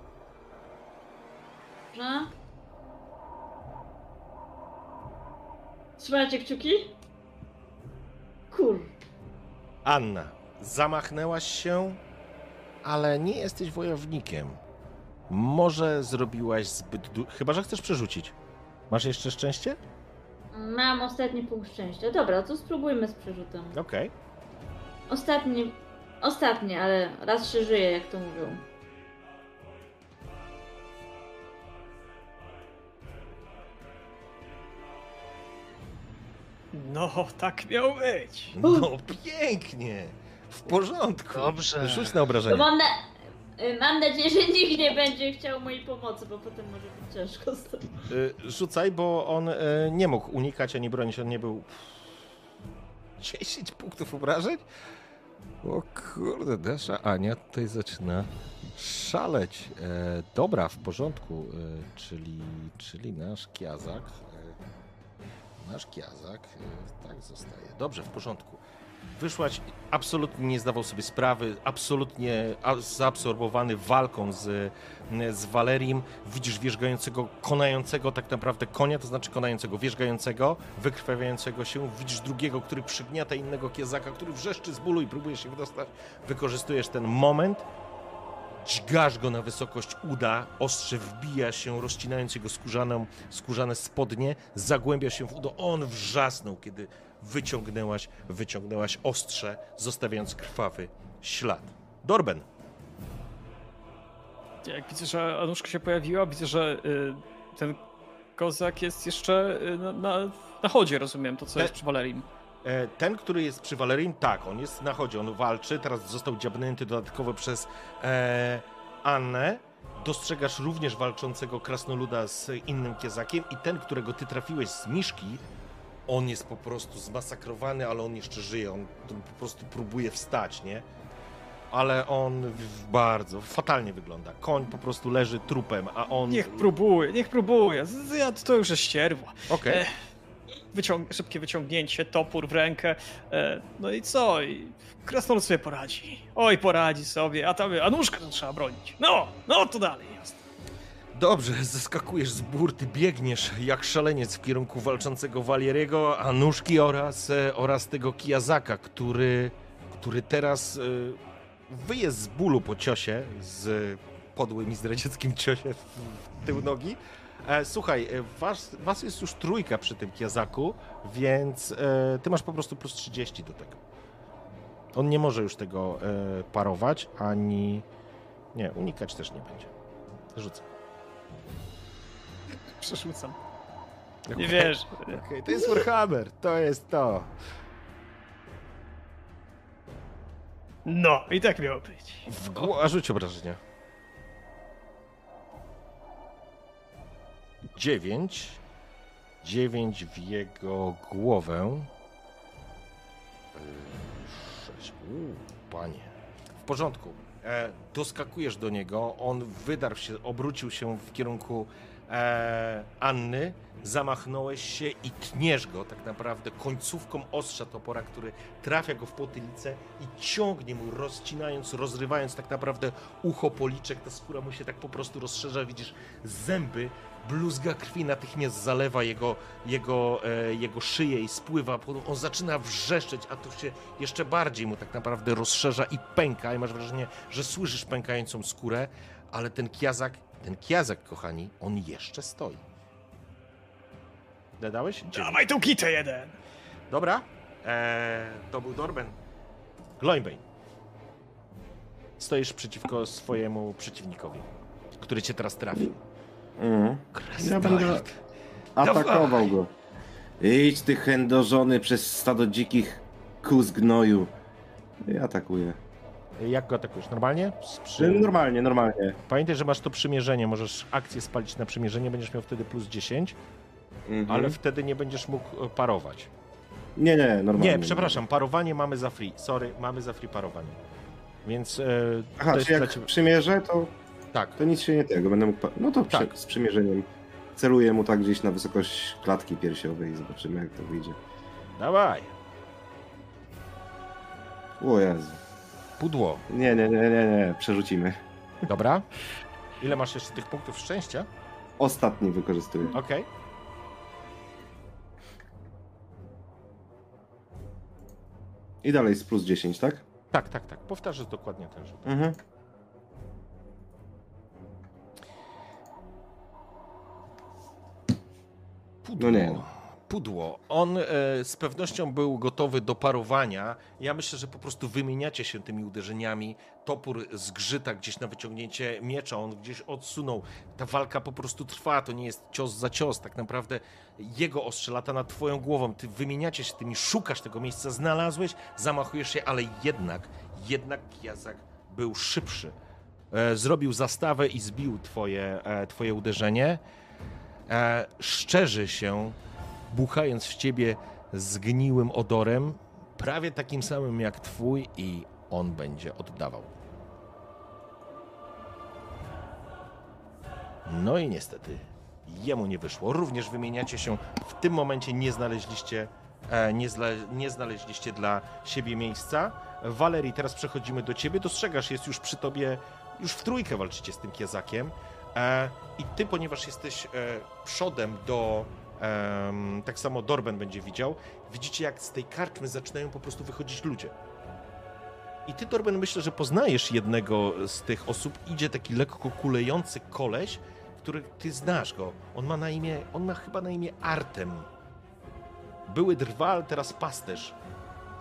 Dobrze? Trzymacie kciuki? Kur. Anna, zamachnęłaś się, ale nie jesteś wojownikiem. Może zrobiłaś zbyt du... Chyba, że chcesz przerzucić. Masz jeszcze szczęście? Mam ostatni punkt szczęścia. Dobra, to spróbujmy z przerzutem. Okej. Ostatni. Ostatni, ale raz się żyje, jak to mówią. No, tak miał być. No pięknie! W porządku. Dobrze. Rzuć na obrażenie. mam, na... y, mam nadzieję, że nikt nie będzie chciał mojej pomocy, bo potem może być ciężko z tym. Y, Rzucaj, bo on y, nie mógł unikać ani bronić, on nie był... 10 punktów obrażeń? O kurde, nasza Ania tutaj zaczyna szaleć. E, dobra, w porządku, e, czyli, czyli nasz kiazak, e, nasz kiazak, e, tak zostaje. Dobrze, w porządku. Wyszłaś, absolutnie nie zdawał sobie sprawy, absolutnie zaabsorbowany walką z, z Walerim. Widzisz wierzgającego, konającego tak naprawdę konia, to znaczy konającego, wierzgającego, wykrwawiającego się. Widzisz drugiego, który przygniata innego kiezaka, który wrzeszczy z bólu i próbuje się wydostać. Wykorzystujesz ten moment, dźgasz go na wysokość uda, ostrze wbija się, rozcinając jego skórzaną, skórzane spodnie, zagłębia się w udo. On wrzasnął, kiedy wyciągnęłaś, wyciągnęłaś ostrze, zostawiając krwawy ślad. Dorben, Jak widzę, że Anuszka się pojawiła, widzę, że y, ten kozak jest jeszcze y, na, na, na chodzie, rozumiem, to co Te- jest przy Valerim. E, Ten, który jest przy Valerim, tak, on jest na chodzie, on walczy, teraz został dziabnięty dodatkowo przez e, Annę. Dostrzegasz również walczącego krasnoluda z innym kiezakiem i ten, którego ty trafiłeś z Miszki, on jest po prostu zmasakrowany, ale on jeszcze żyje, on po prostu próbuje wstać, nie? Ale on bardzo fatalnie wygląda. Koń po prostu leży trupem, a on... Niech próbuje, niech próbuje. Ja, to już jest ścierwo. Okej. E, Wyciąg szybkie wyciągnięcie, topór w rękę. E, no i co? I krasnolud sobie poradzi. Oj, poradzi sobie, a tam Anuszkę to trzeba bronić. No, no to dalej jest. Dobrze, zeskakujesz z burty, biegniesz jak szaleniec w kierunku walczącego Walieriego, Anuszki oraz, e, oraz tego Kijazaka, który, który teraz e, wyje z bólu po ciosie, z podłym i zdradzieckim ciosie w tył nogi. E, słuchaj, e, was, was jest już trójka przy tym Kijazaku, więc e, ty masz po prostu plus 30 do tego. On nie może już tego parować, ani... Nie, unikać też nie będzie. Rzucę. Przerzucam. Okej. Nie wiesz. Okej, to jest Warhammer, to jest to. No, i tak miało być. W gło- A rzuć obrażenia. Dziewięć. Dziewięć w jego głowę. Yy, Sześć. Uuu, panie. W porządku. E, doskakujesz do niego, on wydarł się, obrócił się w kierunku e, Anny, zamachnąłeś się i tniesz go tak naprawdę końcówką ostrza topora, który trafia go w potylicę i ciągnie mu, rozcinając, rozrywając tak naprawdę ucho, policzek, ta skóra mu się tak po prostu rozszerza, widzisz zęby, bluzga krwi natychmiast zalewa jego, jego, e, jego szyję i spływa, on zaczyna wrzeszczeć, a to się jeszcze bardziej mu tak naprawdę rozszerza i pęka i masz wrażenie, że słyszysz pękającą skórę, ale ten kiazak, ten kiazak, kochani, on jeszcze stoi. Dodałeś? Dawaj tą kitę jeden. Dobra, eee, to był Dorben. Gloinbane. Stoisz przeciwko swojemu przeciwnikowi, który cię teraz trafił. Mhm. Ja będę atakował go. Idź ty chędożony przez stado dzikich kóz gnoju. I atakuję. Jak go atakujesz? Normalnie? Przy... Normalnie, normalnie. Pamiętaj, że masz to przymierzenie. Możesz akcję spalić na przymierzenie, będziesz miał wtedy plus 10, Mhm. ale wtedy nie będziesz mógł e, parować. Nie, nie, normalnie. Nie, przepraszam, parowanie mamy za free. Sorry, mamy za free parowanie. Więc e, Aha, to jest czy dla jak ciebie... przymierzę, to, Tak, to nic się nie tego. Będę mógł. No to Tak. przy, z przymierzeniem. Celuję mu tak gdzieś na wysokość klatki piersiowej i zobaczymy jak to wyjdzie. dawaj. O Jezu. Pudło. Nie, nie, nie, nie, nie. Przerzucimy. Dobra. Ile masz jeszcze tych punktów szczęścia? Ostatni wykorzystuję. Okej. I dalej z plus 10, tak? Tak, tak, tak. Powtarzasz dokładnie ten rzut. Mhm. Pudło. No nie. pudło. On e, z pewnością był gotowy do parowania. Ja myślę, że po prostu wymieniacie się tymi uderzeniami. Topór zgrzyta gdzieś na wyciągnięcie miecza, on gdzieś odsunął. Ta walka po prostu trwa, to nie jest cios za cios. Tak naprawdę jego ostrze lata nad twoją głową. Ty wymieniacie się tymi, szukasz tego miejsca, znalazłeś, zamachujesz się, ale jednak, jednak Jazak był szybszy. E, zrobił zastawę i zbił twoje, e, twoje uderzenie. E, szczerzy się buchając w ciebie zgniłym odorem, prawie takim samym jak twój, i on będzie oddawał. No i niestety, jemu nie wyszło. Również wymieniacie się. W tym momencie nie znaleźliście, e, nie, zle, nie znaleźliście dla siebie miejsca. Walerii, teraz przechodzimy do ciebie. Dostrzegasz, jest już przy tobie, już w trójkę walczycie z tym kiezakiem. E, I ty, ponieważ jesteś e, przodem do tak samo Dorben będzie widział. Widzicie, jak z tej karczmy zaczynają po prostu wychodzić ludzie. I ty, Dorben, myślę, że poznajesz jednego z tych osób. Idzie taki lekko kulejący koleś, który ty znasz go. On ma na imię, on ma chyba na imię Artem. Były drwal, teraz pasterz.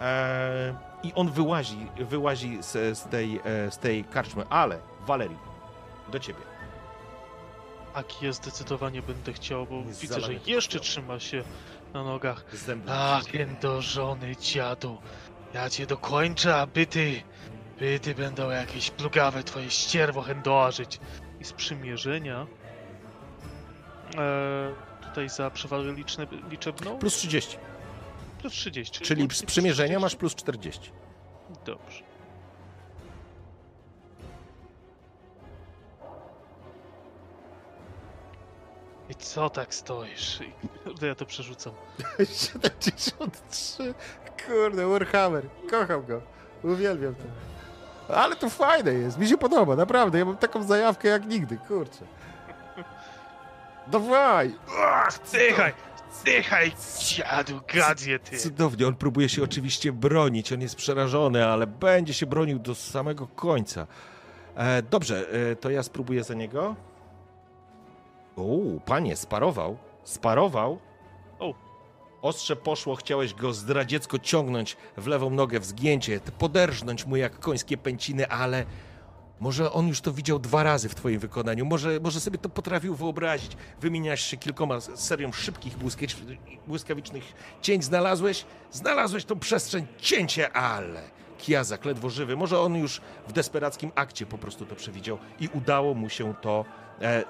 Eee, I on wyłazi, wyłazi z, z, tej, e, z tej karczmy. Ale, Valerii, do ciebie. Aki ja zdecydowanie będę chciał, bo Jest widzę, że jeszcze trzyma się na nogach. Zęby. Tak, piędożony dziadu. Ja cię dokończę, a byty... Byty będą jakieś plugawe twoje ścierwo chędożyć. I z przymierzenia. E, tutaj za przewagę liczne, liczebną. Plus 30. Plus 30. Czyli z łącznie przymierzenia 40. masz plus 40. Dobrze. I co tak stoisz? Kurde, ja to przerzucam. 73. Kurde, Warhammer. Kocham go. Uwielbiam to. Ale to fajne jest. Mi się podoba, naprawdę. Ja mam taką zajawkę jak nigdy, kurczę. Dawaj! Ach, dychaj! Dychaj, dziadu, gadzie ty! Cudownie. On próbuje się oczywiście bronić. On jest przerażony, ale będzie się bronił do samego końca. E, dobrze, e, to ja spróbuję za niego. Uuu, panie, sparował. Sparował. O. Ostrze poszło, chciałeś go zdradziecko ciągnąć w lewą nogę w zgięcie, poderżnąć mu jak końskie pęciny, ale może on już to widział dwa razy w twoim wykonaniu, może, może sobie to potrafił wyobrazić. Wymieniasz się kilkoma serią szybkich, błyskawicznych, błyskawicznych cięć. Znalazłeś? Znalazłeś tą przestrzeń, cięcie, ale Kiazak ledwo żywy. Może on już w desperackim akcie po prostu to przewidział i udało mu się to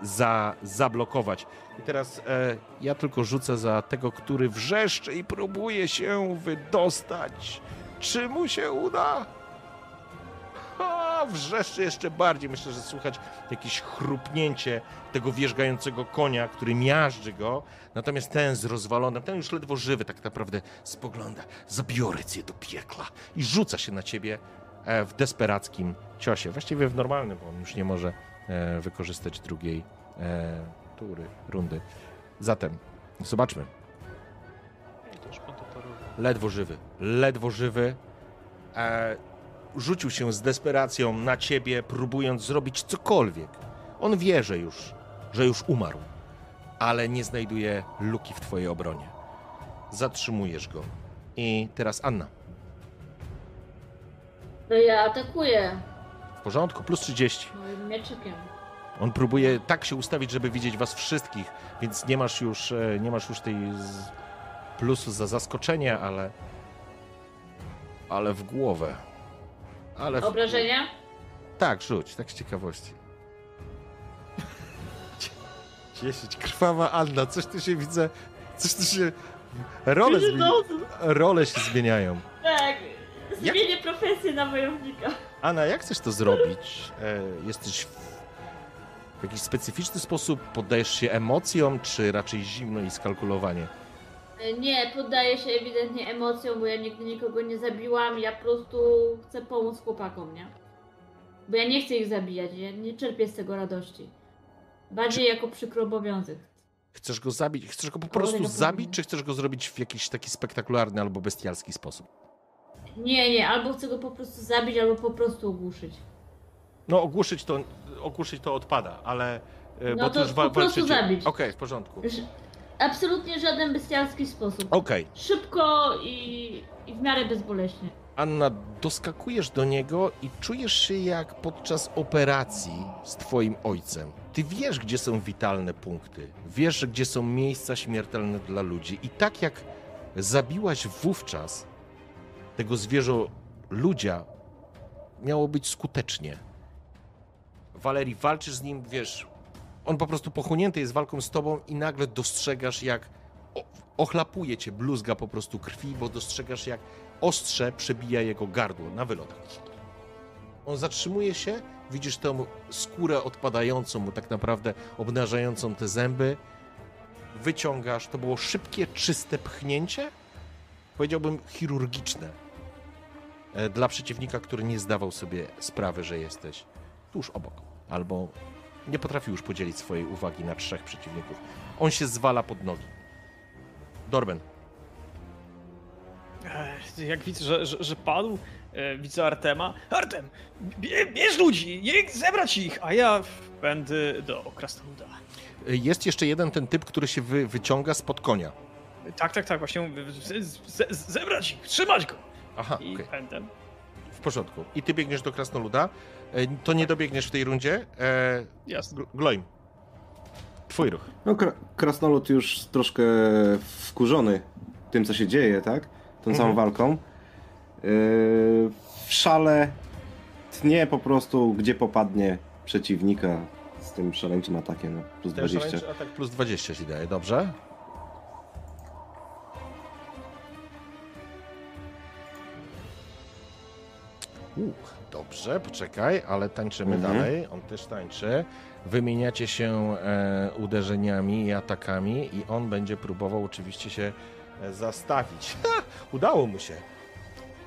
za, zablokować. I teraz e, ja tylko rzucę za tego, który wrzeszczy i próbuje się wydostać. Czy mu się uda? Ha, wrzeszczy jeszcze bardziej. Myślę, że słychać jakieś chrupnięcie tego wierzgającego konia, który miażdży go. Natomiast ten z rozwalonym, ten już ledwo żywy tak naprawdę spogląda. Zabiorę cię do piekla. I rzuca się na ciebie e, w desperackim ciosie. Właściwie w normalnym, bo on już nie może e, wykorzystać drugiej e, tury, rundy. Zatem, zobaczmy. Ledwo żywy. Ledwo żywy. E, rzucił się z desperacją na ciebie, próbując zrobić cokolwiek. On wie, że już, że już umarł, ale nie znajduje luki w twojej obronie. Zatrzymujesz go. I teraz Anna. To ja atakuję porządku, plus 30. moim mieczykiem. On próbuje tak się ustawić, żeby widzieć was wszystkich, więc nie masz już, e, nie masz już tej plusu za zaskoczenie, ale. Ale w głowę. Ale w... Obrażenia? Tak, rzuć, tak z ciekawości. 10. Krwawa Anna, coś tu się widzę. Coś tu się. Role, zmieni... Role się zmieniają. Tak, Jak- zmienię profesję na wojownika. Anna, jak chcesz to zrobić? E, jesteś w... jakiś specyficzny sposób? Poddajesz się emocjom, czy raczej zimno i skalkulowanie? E, Nie, poddaję się ewidentnie emocjom, bo ja nigdy nikogo nie zabiłam, ja po prostu chcę pomóc chłopakom, nie? Bo ja nie chcę ich zabijać, ja nie czerpię z tego radości. Bardziej jako przykry obowiązek. Chcesz go zabić? Chcesz go po prostu zabić, czy chcesz go zrobić w jakiś taki spektakularny albo bestialski sposób? Nie, nie, albo chcę go po prostu zabić, albo po prostu ogłuszyć. No, ogłuszyć to, ogłuszyć to odpada, ale. e, No bo to już po prostu walczycie. zabić. Okej, w porządku. Absolutnie żaden bestialski sposób. Okej, Szybko i, i w miarę bezboleśnie. Anna, doskakujesz do niego i czujesz się jak podczas operacji z twoim ojcem. Ty wiesz, gdzie są witalne punkty, wiesz, gdzie są miejsca śmiertelne dla ludzi. I tak jak zabiłaś wówczas tego zwierzę ludzia, miało być skutecznie. Walerii, walczysz z nim, wiesz, on po prostu pochłonięty jest walką z tobą i nagle dostrzegasz, jak ochlapuje cię bluzga po prostu krwi, bo dostrzegasz, jak ostrze przebija jego gardło na wylot. On zatrzymuje się, widzisz tę skórę odpadającą mu, tak naprawdę obnażającą te zęby. Wyciągasz, to było szybkie, czyste pchnięcie, powiedziałbym chirurgiczne, dla przeciwnika, który nie zdawał sobie sprawy, że jesteś tuż obok, albo nie potrafił już podzielić swojej uwagi na trzech przeciwników. On się zwala pod nogi. Dorben, Jak widzę, że, że, że padł, e, widzę Artema. Artem, bie, bierz ludzi, zebrać ich, a ja będę do Krasnoluda. Jest jeszcze jeden ten typ, który się wy, wyciąga spod konia. Tak, tak, tak, właśnie zebrać ich, trzymać go. Aha, I okej, będę. w porządku. I ty biegniesz do Krasnoluda. E, To nie dobiegniesz w tej rundzie. E, Jasne. Gl- Gloim. Twój ruch. No, kra- krasnolud już troszkę wkurzony tym, co się dzieje, tak? Tą Mhm. całą walką. Yy, w szale tnie po prostu, gdzie popadnie przeciwnika z tym szaleńczym atakiem na plus Ten 20. szaleńczy atak plus 20 ci daje, dobrze? Uch, dobrze, poczekaj, ale tańczymy Mhm. dalej. On też tańczy. Wymieniacie się e, uderzeniami i atakami i on będzie próbował oczywiście się e, zastawić. Ha, udało mu się.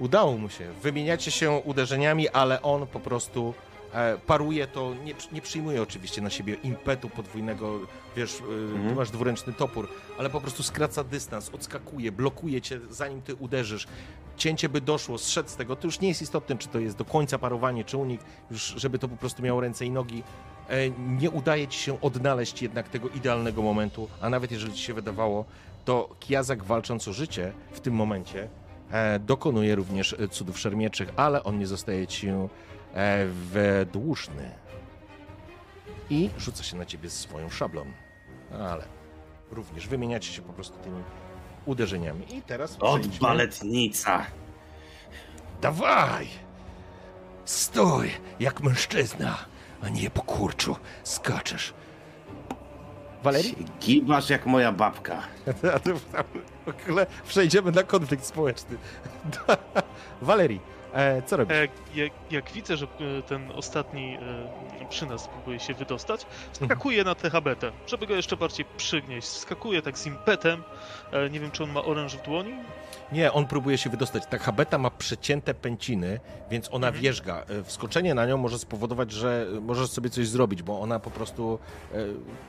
Udało mu się. Wymieniacie się uderzeniami, ale on po prostu e, paruje to, nie, nie przyjmuje oczywiście na siebie impetu podwójnego, wiesz, y, ty masz dwuręczny topór, ale po prostu skraca dystans, odskakuje, blokuje cię, zanim ty uderzysz. Cięcie by doszło, zszedł z tego, to już nie jest istotne, czy to jest do końca parowanie, czy unik, już żeby to po prostu miało ręce i nogi. E, nie udaje ci się odnaleźć jednak tego idealnego momentu, a nawet jeżeli ci się wydawało, to Kiazak walcząc o życie w tym momencie e, dokonuje również cudów szermieczych, ale on nie zostaje ci e, wydłużny. I rzuca się na ciebie z swoją szablą. Ale również wymieniacie się po prostu tymi uderzeniami. I teraz Od baletnica! Dawaj! Stój, jak mężczyzna, a nie po kurczu skaczesz. Walerii? Gibasz jak moja babka. A to w ogóle przejdziemy na konflikt społeczny. Walerii, e, co robisz? Jak, jak, jak widzę, że e, ten ostatni e, przy nas próbuje się wydostać, skakuję na tę habetę, żeby go jeszcze bardziej przygnieść. Skakuję tak z impetem. E, nie wiem, czy on ma oręż w dłoni. Nie, on próbuje się wydostać. Ta habeta ma przecięte pęciny, więc ona Mhm. wierzga. E, Wskoczenie na nią może spowodować, że możesz sobie coś zrobić, bo ona po prostu, e,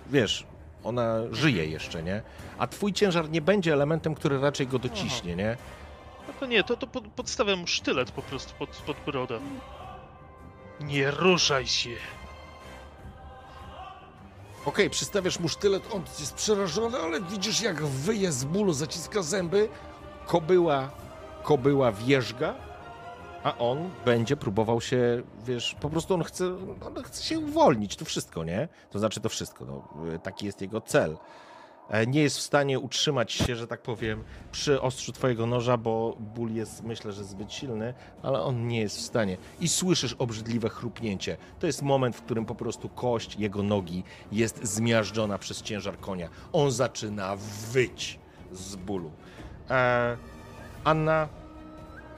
wiesz, ona żyje jeszcze, nie? A twój ciężar nie będzie elementem, który raczej go dociśnie, nie? To nie, to, to pod, podstawiam mu sztylet po prostu pod, pod brodę. Nie ruszaj się. Okej, przystawiasz mu sztylet, on jest przerażony, ale widzisz jak wyje z bólu, zaciska zęby. Kobyła, kobyła wierzga, a on będzie próbował się, wiesz, po prostu on chce, on chce się uwolnić, to wszystko, nie? To znaczy to wszystko, no, taki jest jego cel. E, Nie jest w stanie utrzymać się, że tak powiem, przy ostrzu twojego noża, bo ból jest, myślę, że zbyt silny, ale on nie jest w stanie. I słyszysz obrzydliwe chrupnięcie. To jest moment, w którym po prostu kość jego nogi jest zmiażdżona przez ciężar konia. On zaczyna wyć z bólu. E, Anna,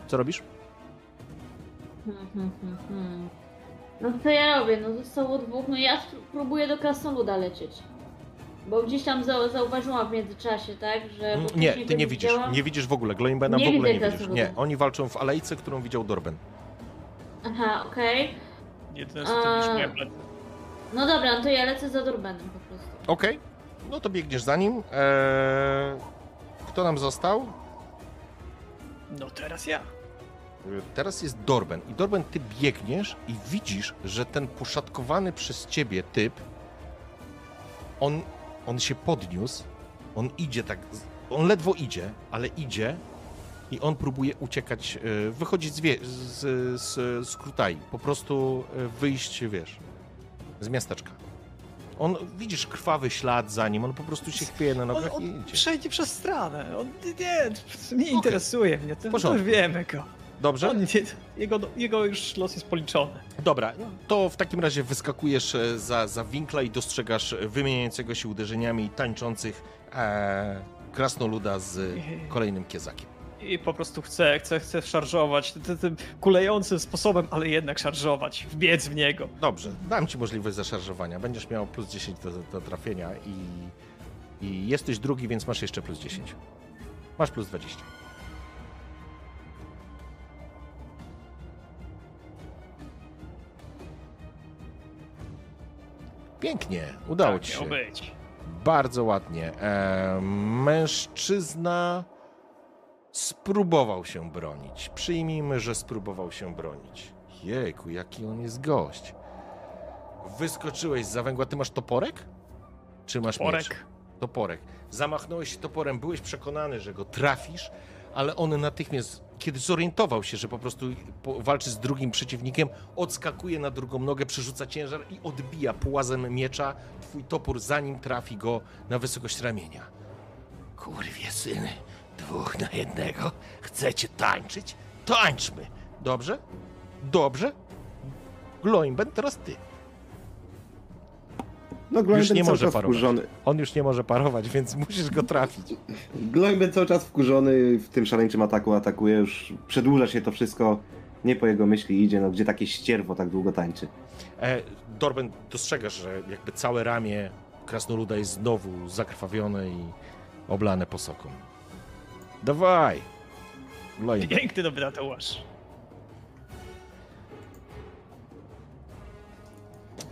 co robisz? No co ja robię? No zostało dwóch, no ja próbuję do Krasnoluda lecieć. Bo gdzieś tam za, zauważyłam w międzyczasie, tak, że... bo Mm, Nie, ty nie widzisz. widziałam. Nie widzisz w ogóle. Gloimbena w ogóle nie widzisz. Nie, oni walczą w alejce, którą widział Dorben. Aha, okej. Jedyne, co A. brzmi jak le- No dobra, no to ja lecę za Dorbenem po prostu. Okej, no to biegniesz za nim. Eee, kto nam został? No teraz ja. Teraz jest Dorben. I Dorben, ty biegniesz i widzisz, że ten poszatkowany przez ciebie typ, on, on się podniósł On idzie tak, on ledwo idzie, ale idzie i on próbuje uciekać, e, wychodzić z, wie, z, z, z Krutai, po prostu e, wyjść, wiesz, z miasteczka. On, widzisz, krwawy ślad za nim, on po prostu się chwieje na On, nogach i on idzie. przejdzie przez stronę. On nie, nie interesuje mnie. To, to już wiemy go. Dobrze? On jego, jego już los jest policzony. Dobra, to w takim razie wyskakujesz e, za, za winkla i dostrzegasz wymieniającego się uderzeniami tańczących e, krasnoluda z kolejnym kiezakiem. I po prostu chcę, chcę, chcę szarżować tym, tym kulejącym sposobem, ale jednak szarżować, wbiec w niego. Dobrze, dam ci możliwość zaszarżowania. Będziesz miał plus 10 do, do trafienia i, i jesteś drugi, więc masz jeszcze plus 10. Masz plus 20. Pięknie, udało tak ci się. być. Bardzo ładnie. E, mężczyzna spróbował się bronić. Przyjmijmy, że spróbował się bronić. Jejku, jaki on jest gość. Wyskoczyłeś z zawęgła. Ty masz toporek? Czy masz miecz? Porek. Toporek. Zamachnąłeś się toporem, byłeś przekonany, że go trafisz, ale on natychmiast, kiedy zorientował się, że po prostu walczy z drugim przeciwnikiem, odskakuje na drugą nogę, przerzuca ciężar i odbija płazem miecza twój topór, zanim trafi go na wysokość ramienia. Kurwie syny, dwóch na jednego. Chcecie tańczyć? Tańczmy. Dobrze? Dobrze? Gloimben, teraz ty. No Gloimben Już nie może czas parować. wkurzony. On już nie może parować, więc musisz go trafić. Gloimben cały czas wkurzony w tym szaleńczym ataku atakuje, już przedłuża się to wszystko. Nie po jego myśli idzie, no gdzie takie ścierwo tak długo tańczy. E, Dorben, dostrzegasz, że jakby całe ramię krasnoluda jest znowu zakrwawione i oblane posoką. Dawaj! Gloimben. Piękny dobry tatuaż.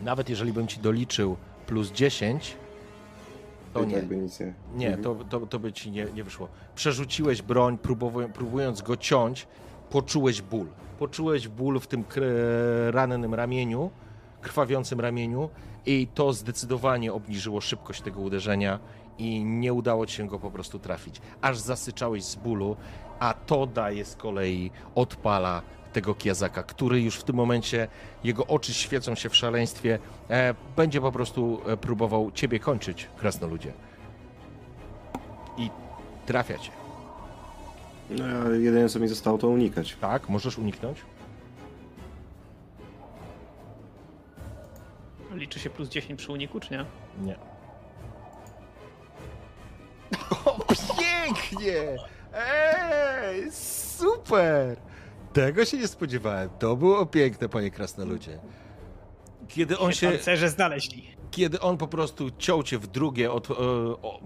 Nawet jeżeli bym ci doliczył plus 10, to nie. tak nie. Nie, to, to, to by ci nie, nie wyszło. Przerzuciłeś broń, próbując go ciąć, poczułeś ból. Poczułeś ból w tym rannym ramieniu, krwawiącym ramieniu i to zdecydowanie obniżyło szybkość tego uderzenia i nie udało ci się go po prostu trafić. Aż zasyczałeś z bólu, a to daje z kolei, odpala tego kiazaka, który już w tym momencie, jego oczy świecą się w szaleństwie, e, będzie po prostu e, próbował ciebie kończyć, krasnoludzie. I trafia cię. No, jedyne co mi zostało to unikać. Tak, możesz uniknąć. Liczy się plus 10 przy uniku, czy nie? Nie. O, pięknie! Ej, super! Tego się nie spodziewałem. To było piękne, panie krasnoludzie. Kiedy on się, Pancerze znaleźli. kiedy on po prostu ciął cię w drugie, od, e, o,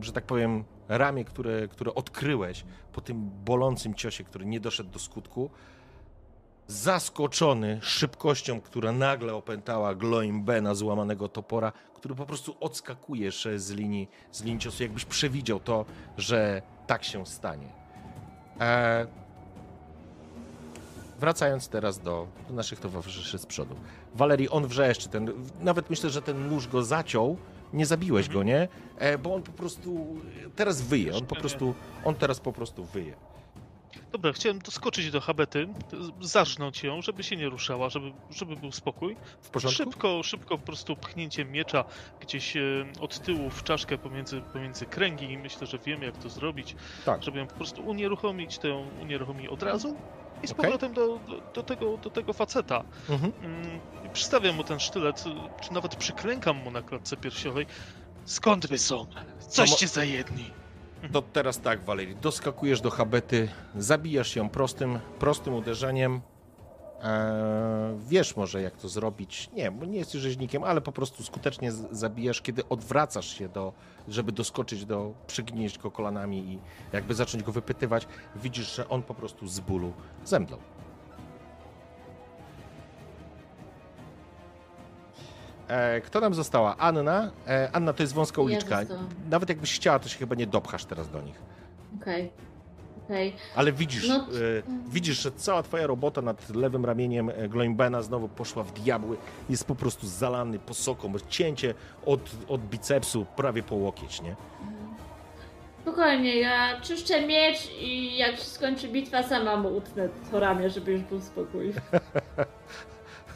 że tak powiem, ramię, które, które odkryłeś po tym bolącym ciosie, który nie doszedł do skutku, zaskoczony szybkością, która nagle opętała Gloimbena złamanego topora, który po prostu odskakujesz z linii, z linii ciosu, jakbyś przewidział to, że tak się stanie. E, wracając teraz do, do naszych towarzyszy z przodu. Walerii, on wrzeszczy, ten, nawet myślę, że ten nóż go zaciął, nie zabiłeś go, nie? E, bo on po prostu teraz wyje, on po prostu, on teraz po prostu wyje. Dobra, chciałem doskoczyć do Habety, zarżnąć ją, żeby się nie ruszała, żeby, żeby był spokój. W porządku? Szybko, szybko po prostu pchnięcie miecza gdzieś e, od tyłu w czaszkę pomiędzy, pomiędzy kręgi i myślę, że wiemy jak to zrobić, Tak. żeby ją po prostu unieruchomić, tę unieruchomi od razu i z Okej. powrotem do, do, do, tego, do tego faceta. Mhm. Mm, i Przystawiam mu ten sztylet, czy nawet przyklękam mu na klatce piersiowej. Skąd wy są? Coście za jedni? To teraz tak, Walerii, doskakujesz do habety, zabijasz ją prostym, prostym uderzeniem. Eee, wiesz może, jak to zrobić. Nie, bo nie jesteś rzeźnikiem, ale po prostu skutecznie zabijasz, kiedy odwracasz się, do, żeby doskoczyć do, przygnieść go kolanami i jakby zacząć go wypytywać. Widzisz, że on po prostu z bólu zemdlał. E, kto nam została? Anna. E, Anna to jest wąska Ja uliczka. zostałam. Nawet jakbyś chciała, to się chyba nie dopchasz teraz do nich. Okej. Okej. Ale widzisz, No e, widzisz, że cała twoja robota nad lewym ramieniem e, Gloimbena znowu poszła w diabły. Jest po prostu zalany posoką, cięcie od, od bicepsu prawie po łokieć, nie? Spokojnie, ja czyszczę miecz i jak się skończy bitwa, sama mu utnę to ramię, żeby już był spokój.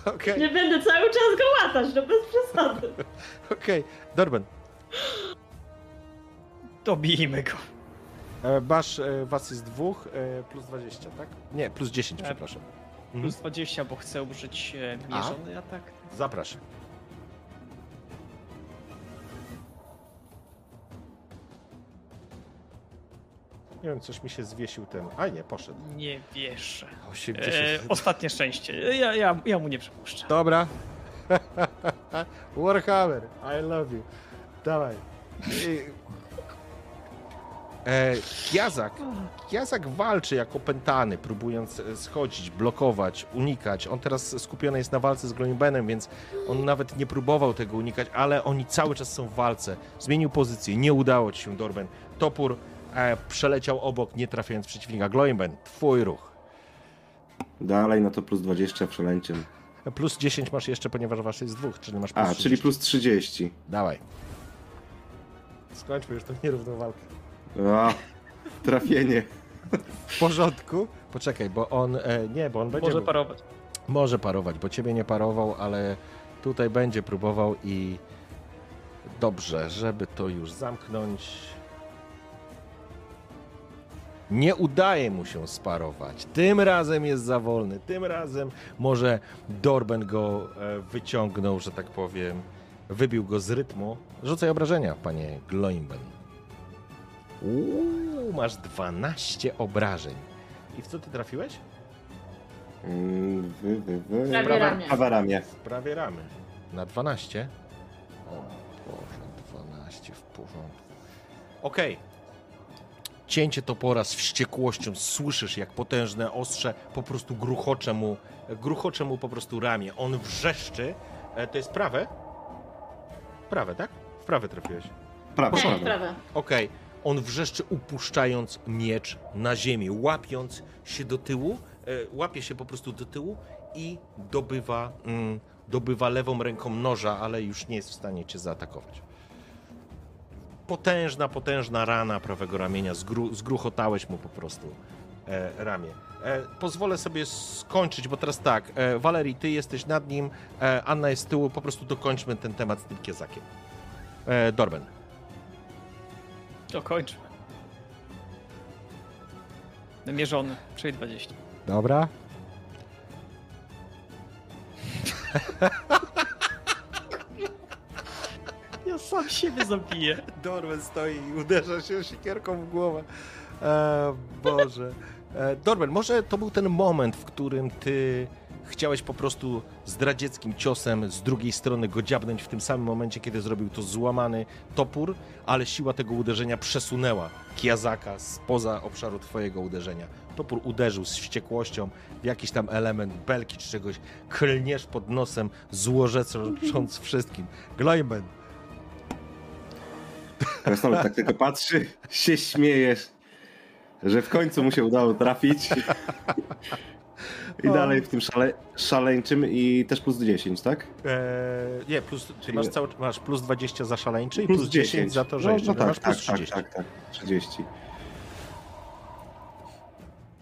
Okej, Nie będę cały czas go łatać, no bez przesady. okej. Dorben, Dobijmy go. e, masz, e, was jest dwóch, e, plus 20, tak? Nie, plus 10, E, przepraszam. Mhm. Plus 20, bo chcę użyć mierzony atak. Zapraszam. Nie wiem, coś mi się zwiesił ten. A nie, poszedł. Nie wierzę. 80. E, ostatnie szczęście. Ja, ja, ja mu nie przepuszczę. Dobra. Warhammer, I love you. Dawaj. E, Kiazak. Kiazak walczy jak opętany, próbując e, schodzić, blokować, unikać. On teraz skupiony jest na walce z Gloimbenem, więc on nawet nie próbował tego unikać, ale oni cały czas są w walce. Zmienił pozycję, nie udało ci się, Dorben. Topór e, przeleciał obok, nie trafiając przeciwnika. Gloimben, twój ruch. Dalej na to plus 20 w szaleńczym. Plus 10 masz jeszcze, ponieważ wasz jest dwóch, czyli masz plus A, czyli 30. plus 30. Dawaj. Skończmy już tą nierówną walkę. A, trafienie. W porządku? Poczekaj, bo on. E, nie, bo on będzie. Może parować. może parować, bo ciebie nie parował, ale tutaj będzie próbował i. Dobrze, żeby to już zamknąć. Nie udaje mu się sparować. Tym razem jest za wolny. Tym razem może Dorben go e, wyciągnął, że tak powiem. Wybił go z rytmu. Rzucaj obrażenia, panie Gloimben. Uuu, masz 12 obrażeń. I w co ty trafiłeś? Prawie Prawa- ramię. Ramię. Prawie ramy. Na 12? O Boże, 12 w porządku. Okej. Cięcie topora z wściekłością. Słyszysz, jak potężne ostrze po prostu gruchocze mu, gruchocze mu po prostu ramię. On wrzeszczy. E, to jest prawe? Prawe, tak? W prawe trafiłeś. Prawe, Tak, prawe. prawe. Okej. On wrzeszczy, upuszczając miecz na ziemię, łapiąc się do tyłu, e, łapie się po prostu do tyłu i dobywa, mm, dobywa lewą ręką noża, ale już nie jest w stanie cię zaatakować. Potężna, potężna rana prawego ramienia, zgru, zgruchotałeś mu po prostu e, ramię. E, pozwolę sobie skończyć, bo teraz tak, e, Walerii, ty jesteś nad nim, e, Anna jest z tyłu, po prostu dokończmy ten temat z tym kiezakiem. E, Dorben. To kończmy. Mierzony, czyli 20. Dobra. Ja sam siebie zabiję. Dorwen stoi i uderza się siekierką w głowę. E, Boże. E, Dorwen, może to był ten moment, w którym ty chciałeś po prostu zdradzieckim ciosem z drugiej strony go dziabnąć w tym samym momencie, kiedy zrobił to złamany topór, ale siła tego uderzenia przesunęła Kiazaka spoza obszaru twojego uderzenia. Topór uderzył z wściekłością w jakiś tam element belki czy czegoś. Klniesz pod nosem, złorzecząc wszystkim. Gloimen, Krasnolud tak tylko patrzy, się śmiejesz, że w końcu mu się udało trafić. I dalej w tym szale, szaleńczym i też plus 10, tak? Eee, nie, plus, ty masz, cały, masz plus 20 za szaleńczy i Plus, plus 10, za to, że no, jeszcze no tak, masz tak, plus tak, 30. tak, tak, 30.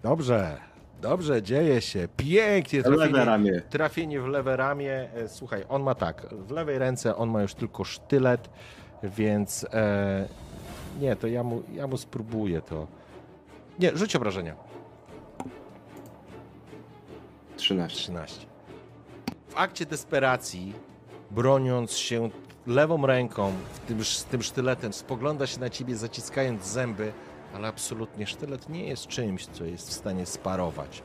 Dobrze, dobrze, dzieje się. Pięknie Lewe trafienie, ramię. trafienie w lewe ramię. E, Słuchaj, on ma tak, w lewej ręce on ma już tylko sztylet, więc e, nie, to ja mu, ja mu spróbuję to. Nie, rzuć obrażenia. 13. 13. W akcie desperacji, broniąc się lewą ręką tym, z tym sztyletem, spogląda się na ciebie zaciskając zęby, ale absolutnie sztylet nie jest czymś, co jest w stanie sparować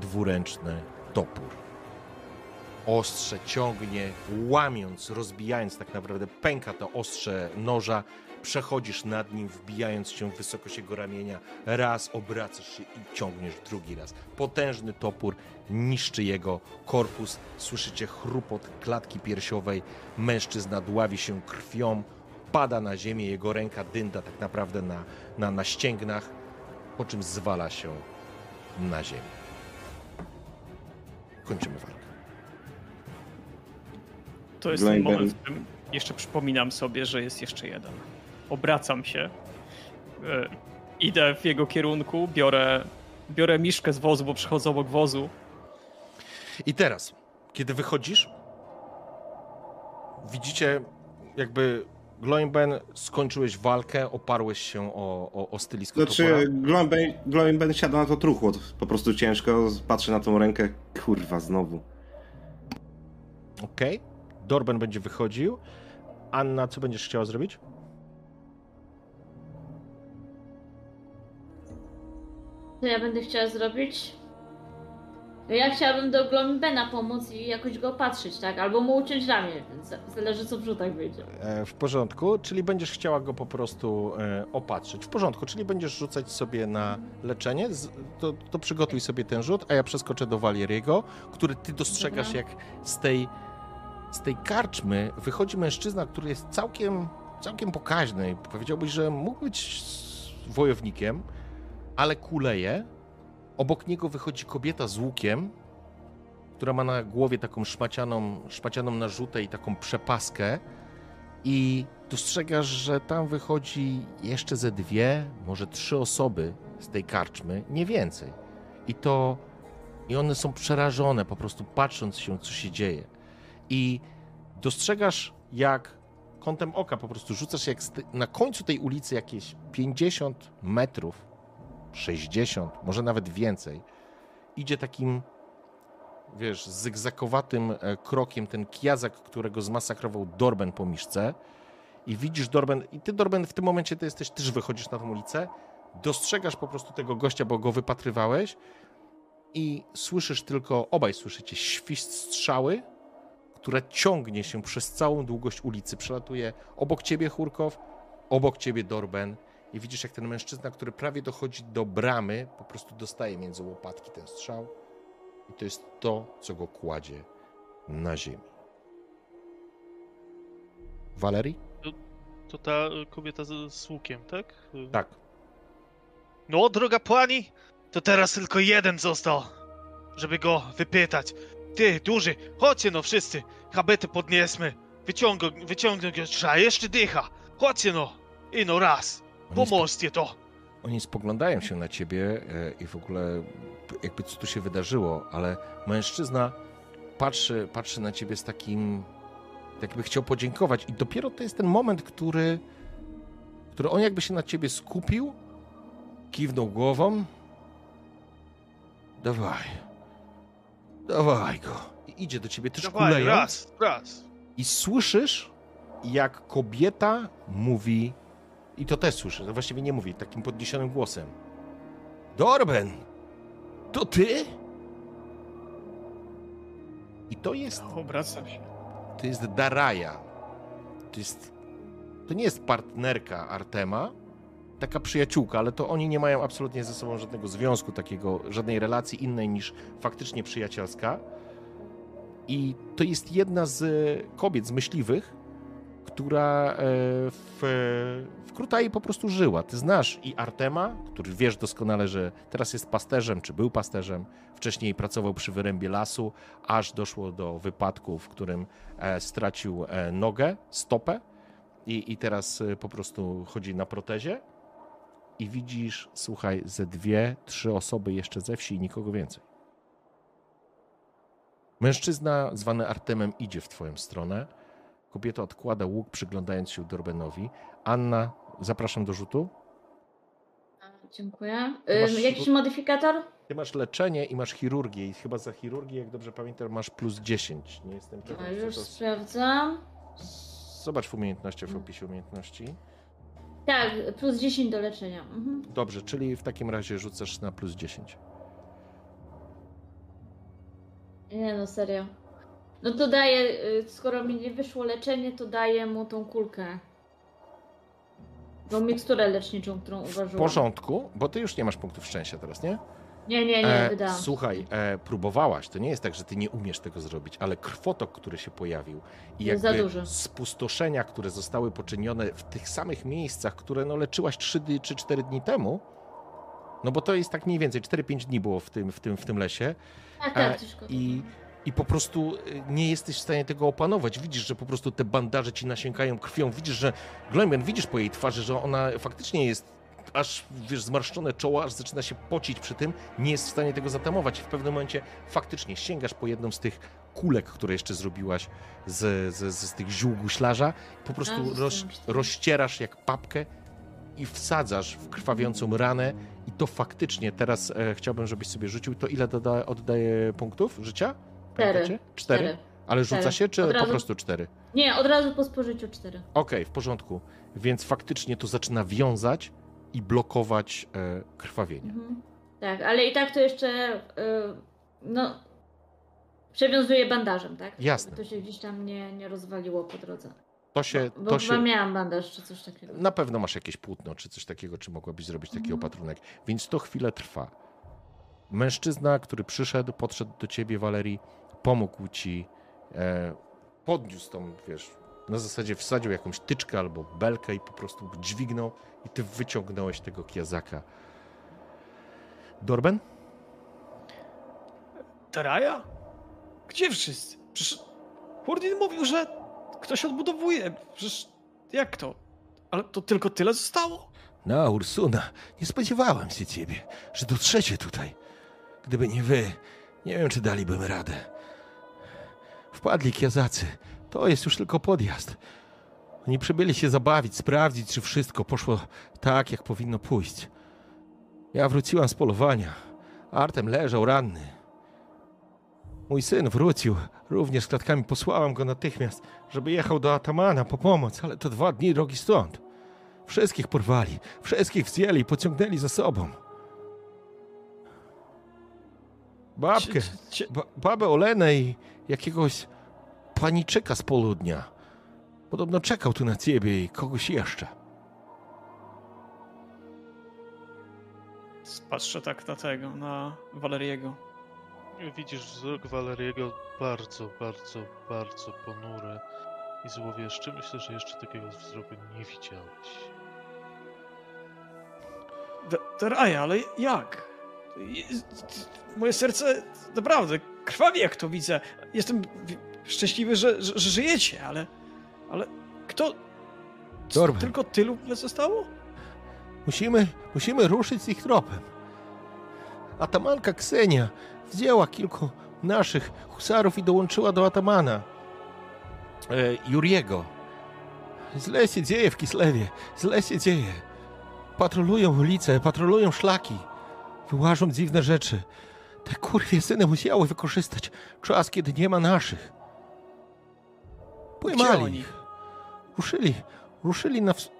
dwuręczny topór. Ostrze ciągnie, łamiąc, rozbijając tak naprawdę, pęka to ostrze noża, przechodzisz nad nim, wbijając się w wysokość jego ramienia, raz obracasz się i ciągniesz drugi raz. Potężny topór niszczy jego korpus, słyszycie chrupot klatki piersiowej, mężczyzna dławi się krwią, pada na ziemię, jego ręka dynda tak naprawdę na, na, na ścięgnach, po czym zwala się na ziemię. Kończymy walkę. To jest ten moment, w którym jeszcze przypominam sobie, że jest jeszcze jeden. Obracam się E, Idę w jego kierunku, biorę, biorę miszkę z wozu, bo przychodzę obok wozu. I teraz, kiedy wychodzisz, widzicie jakby Gloimben skończyłeś walkę, oparłeś się o, o, o stylisko. Znaczy, Glowing Ben siada na to truchło, po prostu ciężko, patrzy na tą rękę, kurwa, znowu. Okej. Dorben będzie wychodził. Anna, co będziesz chciała zrobić? Co ja będę chciała zrobić? No Ja chciałabym do Glombena pomóc i jakoś go opatrzyć, tak? Albo mu uciąć ramię. Z- Zależy co w rzutach wyjdzie. E, w porządku, czyli będziesz chciała go po prostu e, opatrzyć. W porządku, czyli będziesz rzucać sobie na leczenie. Z, to, to przygotuj sobie ten rzut, a ja przeskoczę do Walieriego, który ty dostrzegasz, Dobra. jak z tej, z tej karczmy wychodzi mężczyzna, który jest całkiem, całkiem pokaźny. Powiedziałbyś, że mógł być wojownikiem, ale kuleje. Obok niego wychodzi kobieta z łukiem, która ma na głowie taką szmacianą, szmacianą narzutę i taką przepaskę. I dostrzegasz, że tam wychodzi jeszcze ze dwie, może trzy osoby z tej karczmy, nie więcej. I to. I one są przerażone, po prostu patrząc się, co się dzieje. I dostrzegasz, jak kątem oka po prostu rzucasz, jak na końcu tej ulicy jakieś 50 metrów, 60, może nawet więcej, idzie takim wiesz, zygzakowatym e, krokiem ten kiazak, którego zmasakrował Dorben po miszce. I widzisz Dorben, i ty Dorben w tym momencie ty jesteś, też wychodzisz na tą ulicę, dostrzegasz po prostu tego gościa, bo go wypatrywałeś. I słyszysz tylko, obaj słyszycie świst strzały, która ciągnie się przez całą długość ulicy, przelatuje obok ciebie Churkow, obok ciebie Dorben i widzisz jak ten mężczyzna, który prawie dochodzi do bramy, po prostu dostaje między łopatki ten strzał i to jest to, co go kładzie na ziemi. Walerii? To ta y, kobieta z, z łukiem, tak? Y, Tak. No, droga pani, to teraz tylko jeden został, żeby go wypytać. Ty, duży, chodźcie no wszyscy, habety podniesmy. Wyciągnąć, wyciągnąć go trzeba, jeszcze dycha. Chodźcie no, i no raz, pomóżcie to. oni spoglądają się na ciebie e, i w ogóle jakby co tu się wydarzyło, ale mężczyzna patrzy, patrzy na ciebie z takim, tak jakby chciał podziękować i dopiero to jest ten moment, który, który on jakby się na ciebie skupił, kiwnął głową. Dawaj. Dawaj go. I idzie do ciebie też Dawaj, raz, raz. I słyszysz, jak kobieta mówi, i to też słyszysz, to właściwie nie mówi, takim podniesionym głosem. Dorben, to ty? I to jest, Obracam się. to jest Daraja. To jest, to nie jest partnerka Artema, taka przyjaciółka, ale to oni nie mają absolutnie ze sobą żadnego związku, takiego, żadnej relacji innej niż faktycznie przyjacielska. I to jest jedna z e, kobiet, z myśliwych, która e, w, w Krutai po prostu żyła. Ty znasz i Artema, który wiesz doskonale, że teraz jest pasterzem, czy był pasterzem, wcześniej pracował przy wyrębie lasu, aż doszło do wypadku, w którym e, stracił nogę, stopę i, i teraz po prostu chodzi na protezie. I widzisz, słuchaj, ze dwie, trzy osoby jeszcze ze wsi i nikogo więcej. Mężczyzna zwany Artemem idzie w twoją stronę. Kobieta odkłada łuk, przyglądając się Dorbenowi. Anna, zapraszam do rzutu. Dziękuję. Masz- jakiś modyfikator? Ty masz leczenie i masz chirurgię i chyba za chirurgię, jak dobrze pamiętam, masz plus 10. Nie jestem pewien. już co to... sprawdzam. Zobacz w umiejętnościach, w opisie umiejętności. Tak, plus 10 do leczenia. Mhm. Dobrze, czyli w takim razie rzucasz na plus 10. Nie no, serio. No to daję, y, skoro mi nie wyszło leczenie, to daję mu tą kulkę. Tą miksturę leczniczą, którą W uważam. porządku, bo ty już nie masz punktów szczęścia teraz, nie? Nie, nie, nie, E, wydałam. słuchaj, e, próbowałaś. To nie jest tak, że ty nie umiesz tego zrobić, ale krwotok, który się pojawił i Jest jakby spustoszenia, które zostały poczynione w tych samych miejscach, które no, leczyłaś 3 dni czy 4 dni temu, no bo to jest tak mniej więcej 4-5 dni było w tym, w tym, w tym lesie Tak, e, tak, i, i po prostu y, nie jesteś w stanie tego opanować. Widzisz, że po prostu te bandaże ci nasiękają krwią. Widzisz, że Glenben, widzisz po jej twarzy, że ona faktycznie jest aż wiesz, zmarszczone czoło, aż zaczyna się pocić przy tym, nie jest w stanie tego zatamować. W pewnym momencie faktycznie sięgasz po jedną z tych kulek, które jeszcze zrobiłaś z, z, z, tych ziół guślarza, po prostu roz, rozcierasz jak papkę i wsadzasz w krwawiącą ranę i to faktycznie teraz e, chciałbym, żebyś sobie rzucił to ile doda, oddaje punktów życia? Cztery. Pamiętacie? Cztery? Cztery. Ale rzuca Cztery. się, czy Od po razu- prostu cztery? Nie, od razu po spożyciu cztery. Okej, w porządku. Więc faktycznie to zaczyna wiązać i blokować e, krwawienie. Mhm. Tak, ale i tak to jeszcze. y, no. Przewiązuję bandażem, tak? Jasne. To się gdzieś tam nie, nie rozwaliło po drodze. To się, Bo to chyba się, miałam bandaż czy coś takiego. na pewno masz jakieś płótno, czy coś takiego, czy mogłabyś zrobić taki Mhm. opatrunek. Więc to chwilę trwa. Mężczyzna, który przyszedł, podszedł do ciebie, Walerii, pomógł ci, e, podniósł tą, wiesz, na zasadzie wsadził jakąś tyczkę albo belkę i po prostu dźwignął i ty wyciągnąłeś tego kiazaka. Dorben? Teraja? Gdzie wszyscy? Przecież Hurdin mówił, że ktoś odbudowuje. Przecież jak to? Ale to tylko tyle zostało? No, Ursuna, nie spodziewałem się ciebie, że dotrzecie tutaj. Gdyby nie wy, nie wiem, czy dalibym radę. Wpadli kiazacy. To jest już tylko podjazd. Oni przybyli się zabawić, sprawdzić, czy wszystko poszło tak, jak powinno pójść. Ja wróciłam z polowania. Artem leżał ranny. Mój syn wrócił, również z klatkami. Posłałam go natychmiast, żeby jechał do Atamana po pomoc, ale to dwa dni drogi stąd. Wszystkich porwali, wszystkich wzięli i pociągnęli za sobą. Babkę, ba babę Olenę i jakiegoś paniczyka z południa. Podobno czekał tu na ciebie i kogoś jeszcze. Patrzę tak na tego, na Waleriego. Widzisz wzrok Waleriego bardzo, bardzo, bardzo ponury i złowieszczy. Myślę, że jeszcze takiego wzroku nie widziałeś. Teraja, ale jak? Moje serce naprawdę krwawi, jak to widzę. Jestem szczęśliwy, że, że, że żyjecie, ale. Ale kto. c- Dorben. Tylko tylu zostało? Musimy, musimy ruszyć z ich tropem. Atamanka Ksenia wzięła kilku naszych husarów i dołączyła do atamana e, Juriego. Źle się dzieje w Kislewie, źle się dzieje. Patrolują ulice, patrolują szlaki, wyłażą dziwne rzeczy. Te kurwie syny musiały wykorzystać czas, kiedy nie ma naszych. Pojmali oni? ich. Ruszyli, ruszyli na ws-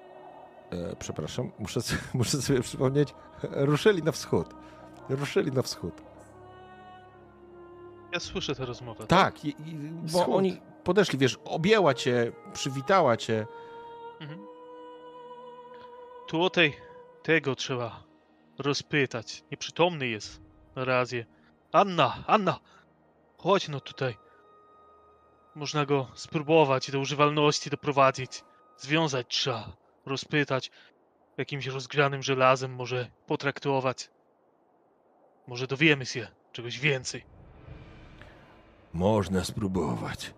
E, przepraszam, muszę, sobie- muszę sobie przypomnieć. Ruszyli na wschód. Ruszyli na wschód. Ja słyszę tę rozmowę. Tak, i, i, bo Wschód. oni podeszli, wiesz, objęła cię, przywitała cię. Mhm. Tutaj tego trzeba rozpytać. Nieprzytomny jest na razie. Anna, Anna! Chodź no tutaj. Można go spróbować do używalności doprowadzić. Związać trzeba. Rozpytać. Jakimś rozgrzanym żelazem może potraktować. Może dowiemy się czegoś więcej. Można spróbować,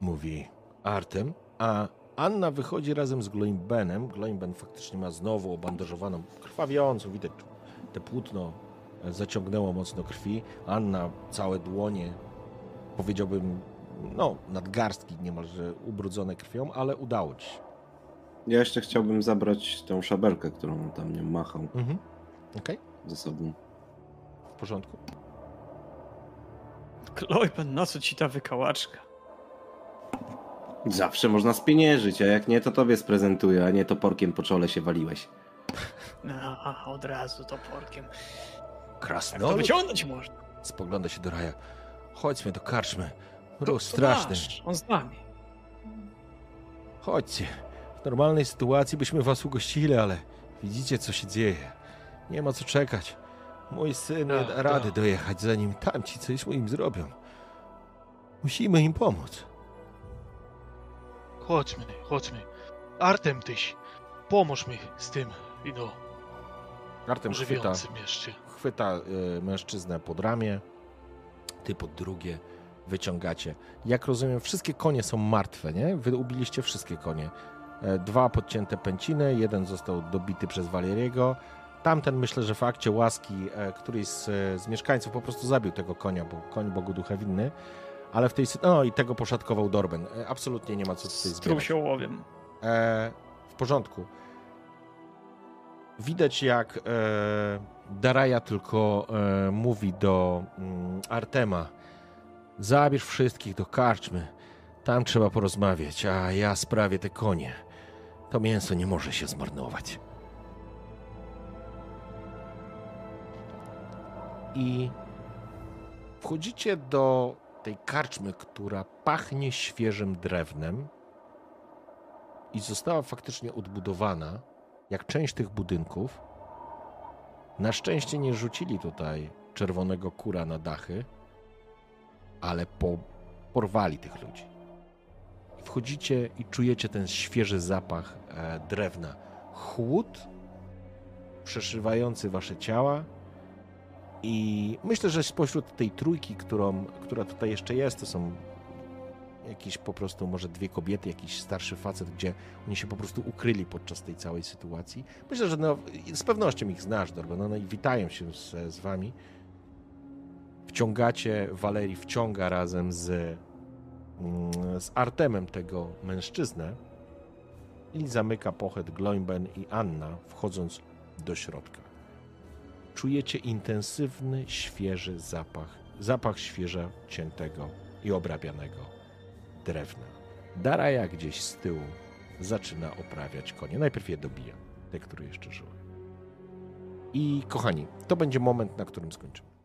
mówi Artem, a Anna wychodzi razem z Gloimbenem. Gloimben faktycznie ma znowu obandażowaną, krwawiącą, widać te płótno zaciągnęło mocno krwi. Anna całe dłonie, powiedziałbym, no, nadgarstki niemalże ubrudzone krwią, ale udało ci się. Ja jeszcze chciałbym zabrać tą szabelkę, którą tam nie machał Mhm. Okej, ze sobą. w porządku. Klojpen, na co ci ta wykałaczka? Zawsze można spieniężyć, a jak nie, to tobie sprezentuję, a nie toporkiem po czole się waliłeś. No, od razu toporkiem. Jak to Krasnolud wyciągnąć można? spogląda się do Raja. Chodźmy do karczmy. To straszny. On z nami. Chodźcie. W normalnej sytuacji byśmy was ugościli, ale widzicie, co się dzieje. Nie ma co czekać. Mój syn nie Tak, da rady tak. dojechać, zanim tamci coś mu im zrobią. Musimy im pomóc. Chodźmy, chodźmy. Artem tyś, pomóż mi z tym, i no, Artem chwyta, jeszcze. chwyta y, mężczyznę pod ramię, ty pod drugie, wyciągacie. Jak rozumiem, wszystkie konie są martwe, nie? Wy ubiliście wszystkie konie. E, Dwa podcięte pęciny, jeden został dobity przez Waleriego. Tamten myślę, że w akcie łaski e, któryś z, z mieszkańców po prostu zabił tego konia, bo koń Bogu ducha winny. Ale w tej sy- No i tego poszatkował Dorben. E, Absolutnie nie ma co tutaj zbierać. Strusiołowiem. E, w porządku. Widać jak e, Daraja tylko e, mówi do mm, Artema. Zabierz wszystkich do karczmy. Tam trzeba porozmawiać, a ja sprawię te konie. To mięso nie może się zmarnować. I wchodzicie do tej karczmy, która pachnie świeżym drewnem i została faktycznie odbudowana jak część tych budynków. Na szczęście nie rzucili tutaj czerwonego kura na dachy, ale po, porwali tych ludzi. Wchodzicie i czujecie ten świeży zapach e, drewna. Chłód przeszywający wasze ciała. I myślę, że spośród tej trójki, którą, która tutaj jeszcze jest, to są jakieś po prostu może dwie kobiety, jakiś starszy facet, gdzie oni się po prostu ukryli podczas tej całej sytuacji. Myślę, że no, z pewnością ich znasz, Dorban, no, no i witają się z, z wami. Wciągacie, Walerii wciąga razem z, mm, z Artemem tego mężczyznę i zamyka pochet Gloimben i Anna, wchodząc do środka. Czujecie intensywny, świeży zapach, zapach świeżo ciętego i obrabianego drewna. Daraja gdzieś z tyłu zaczyna oprawiać konie. Najpierw je dobija, te, które jeszcze żyły. I kochani, to będzie moment, na którym skończymy.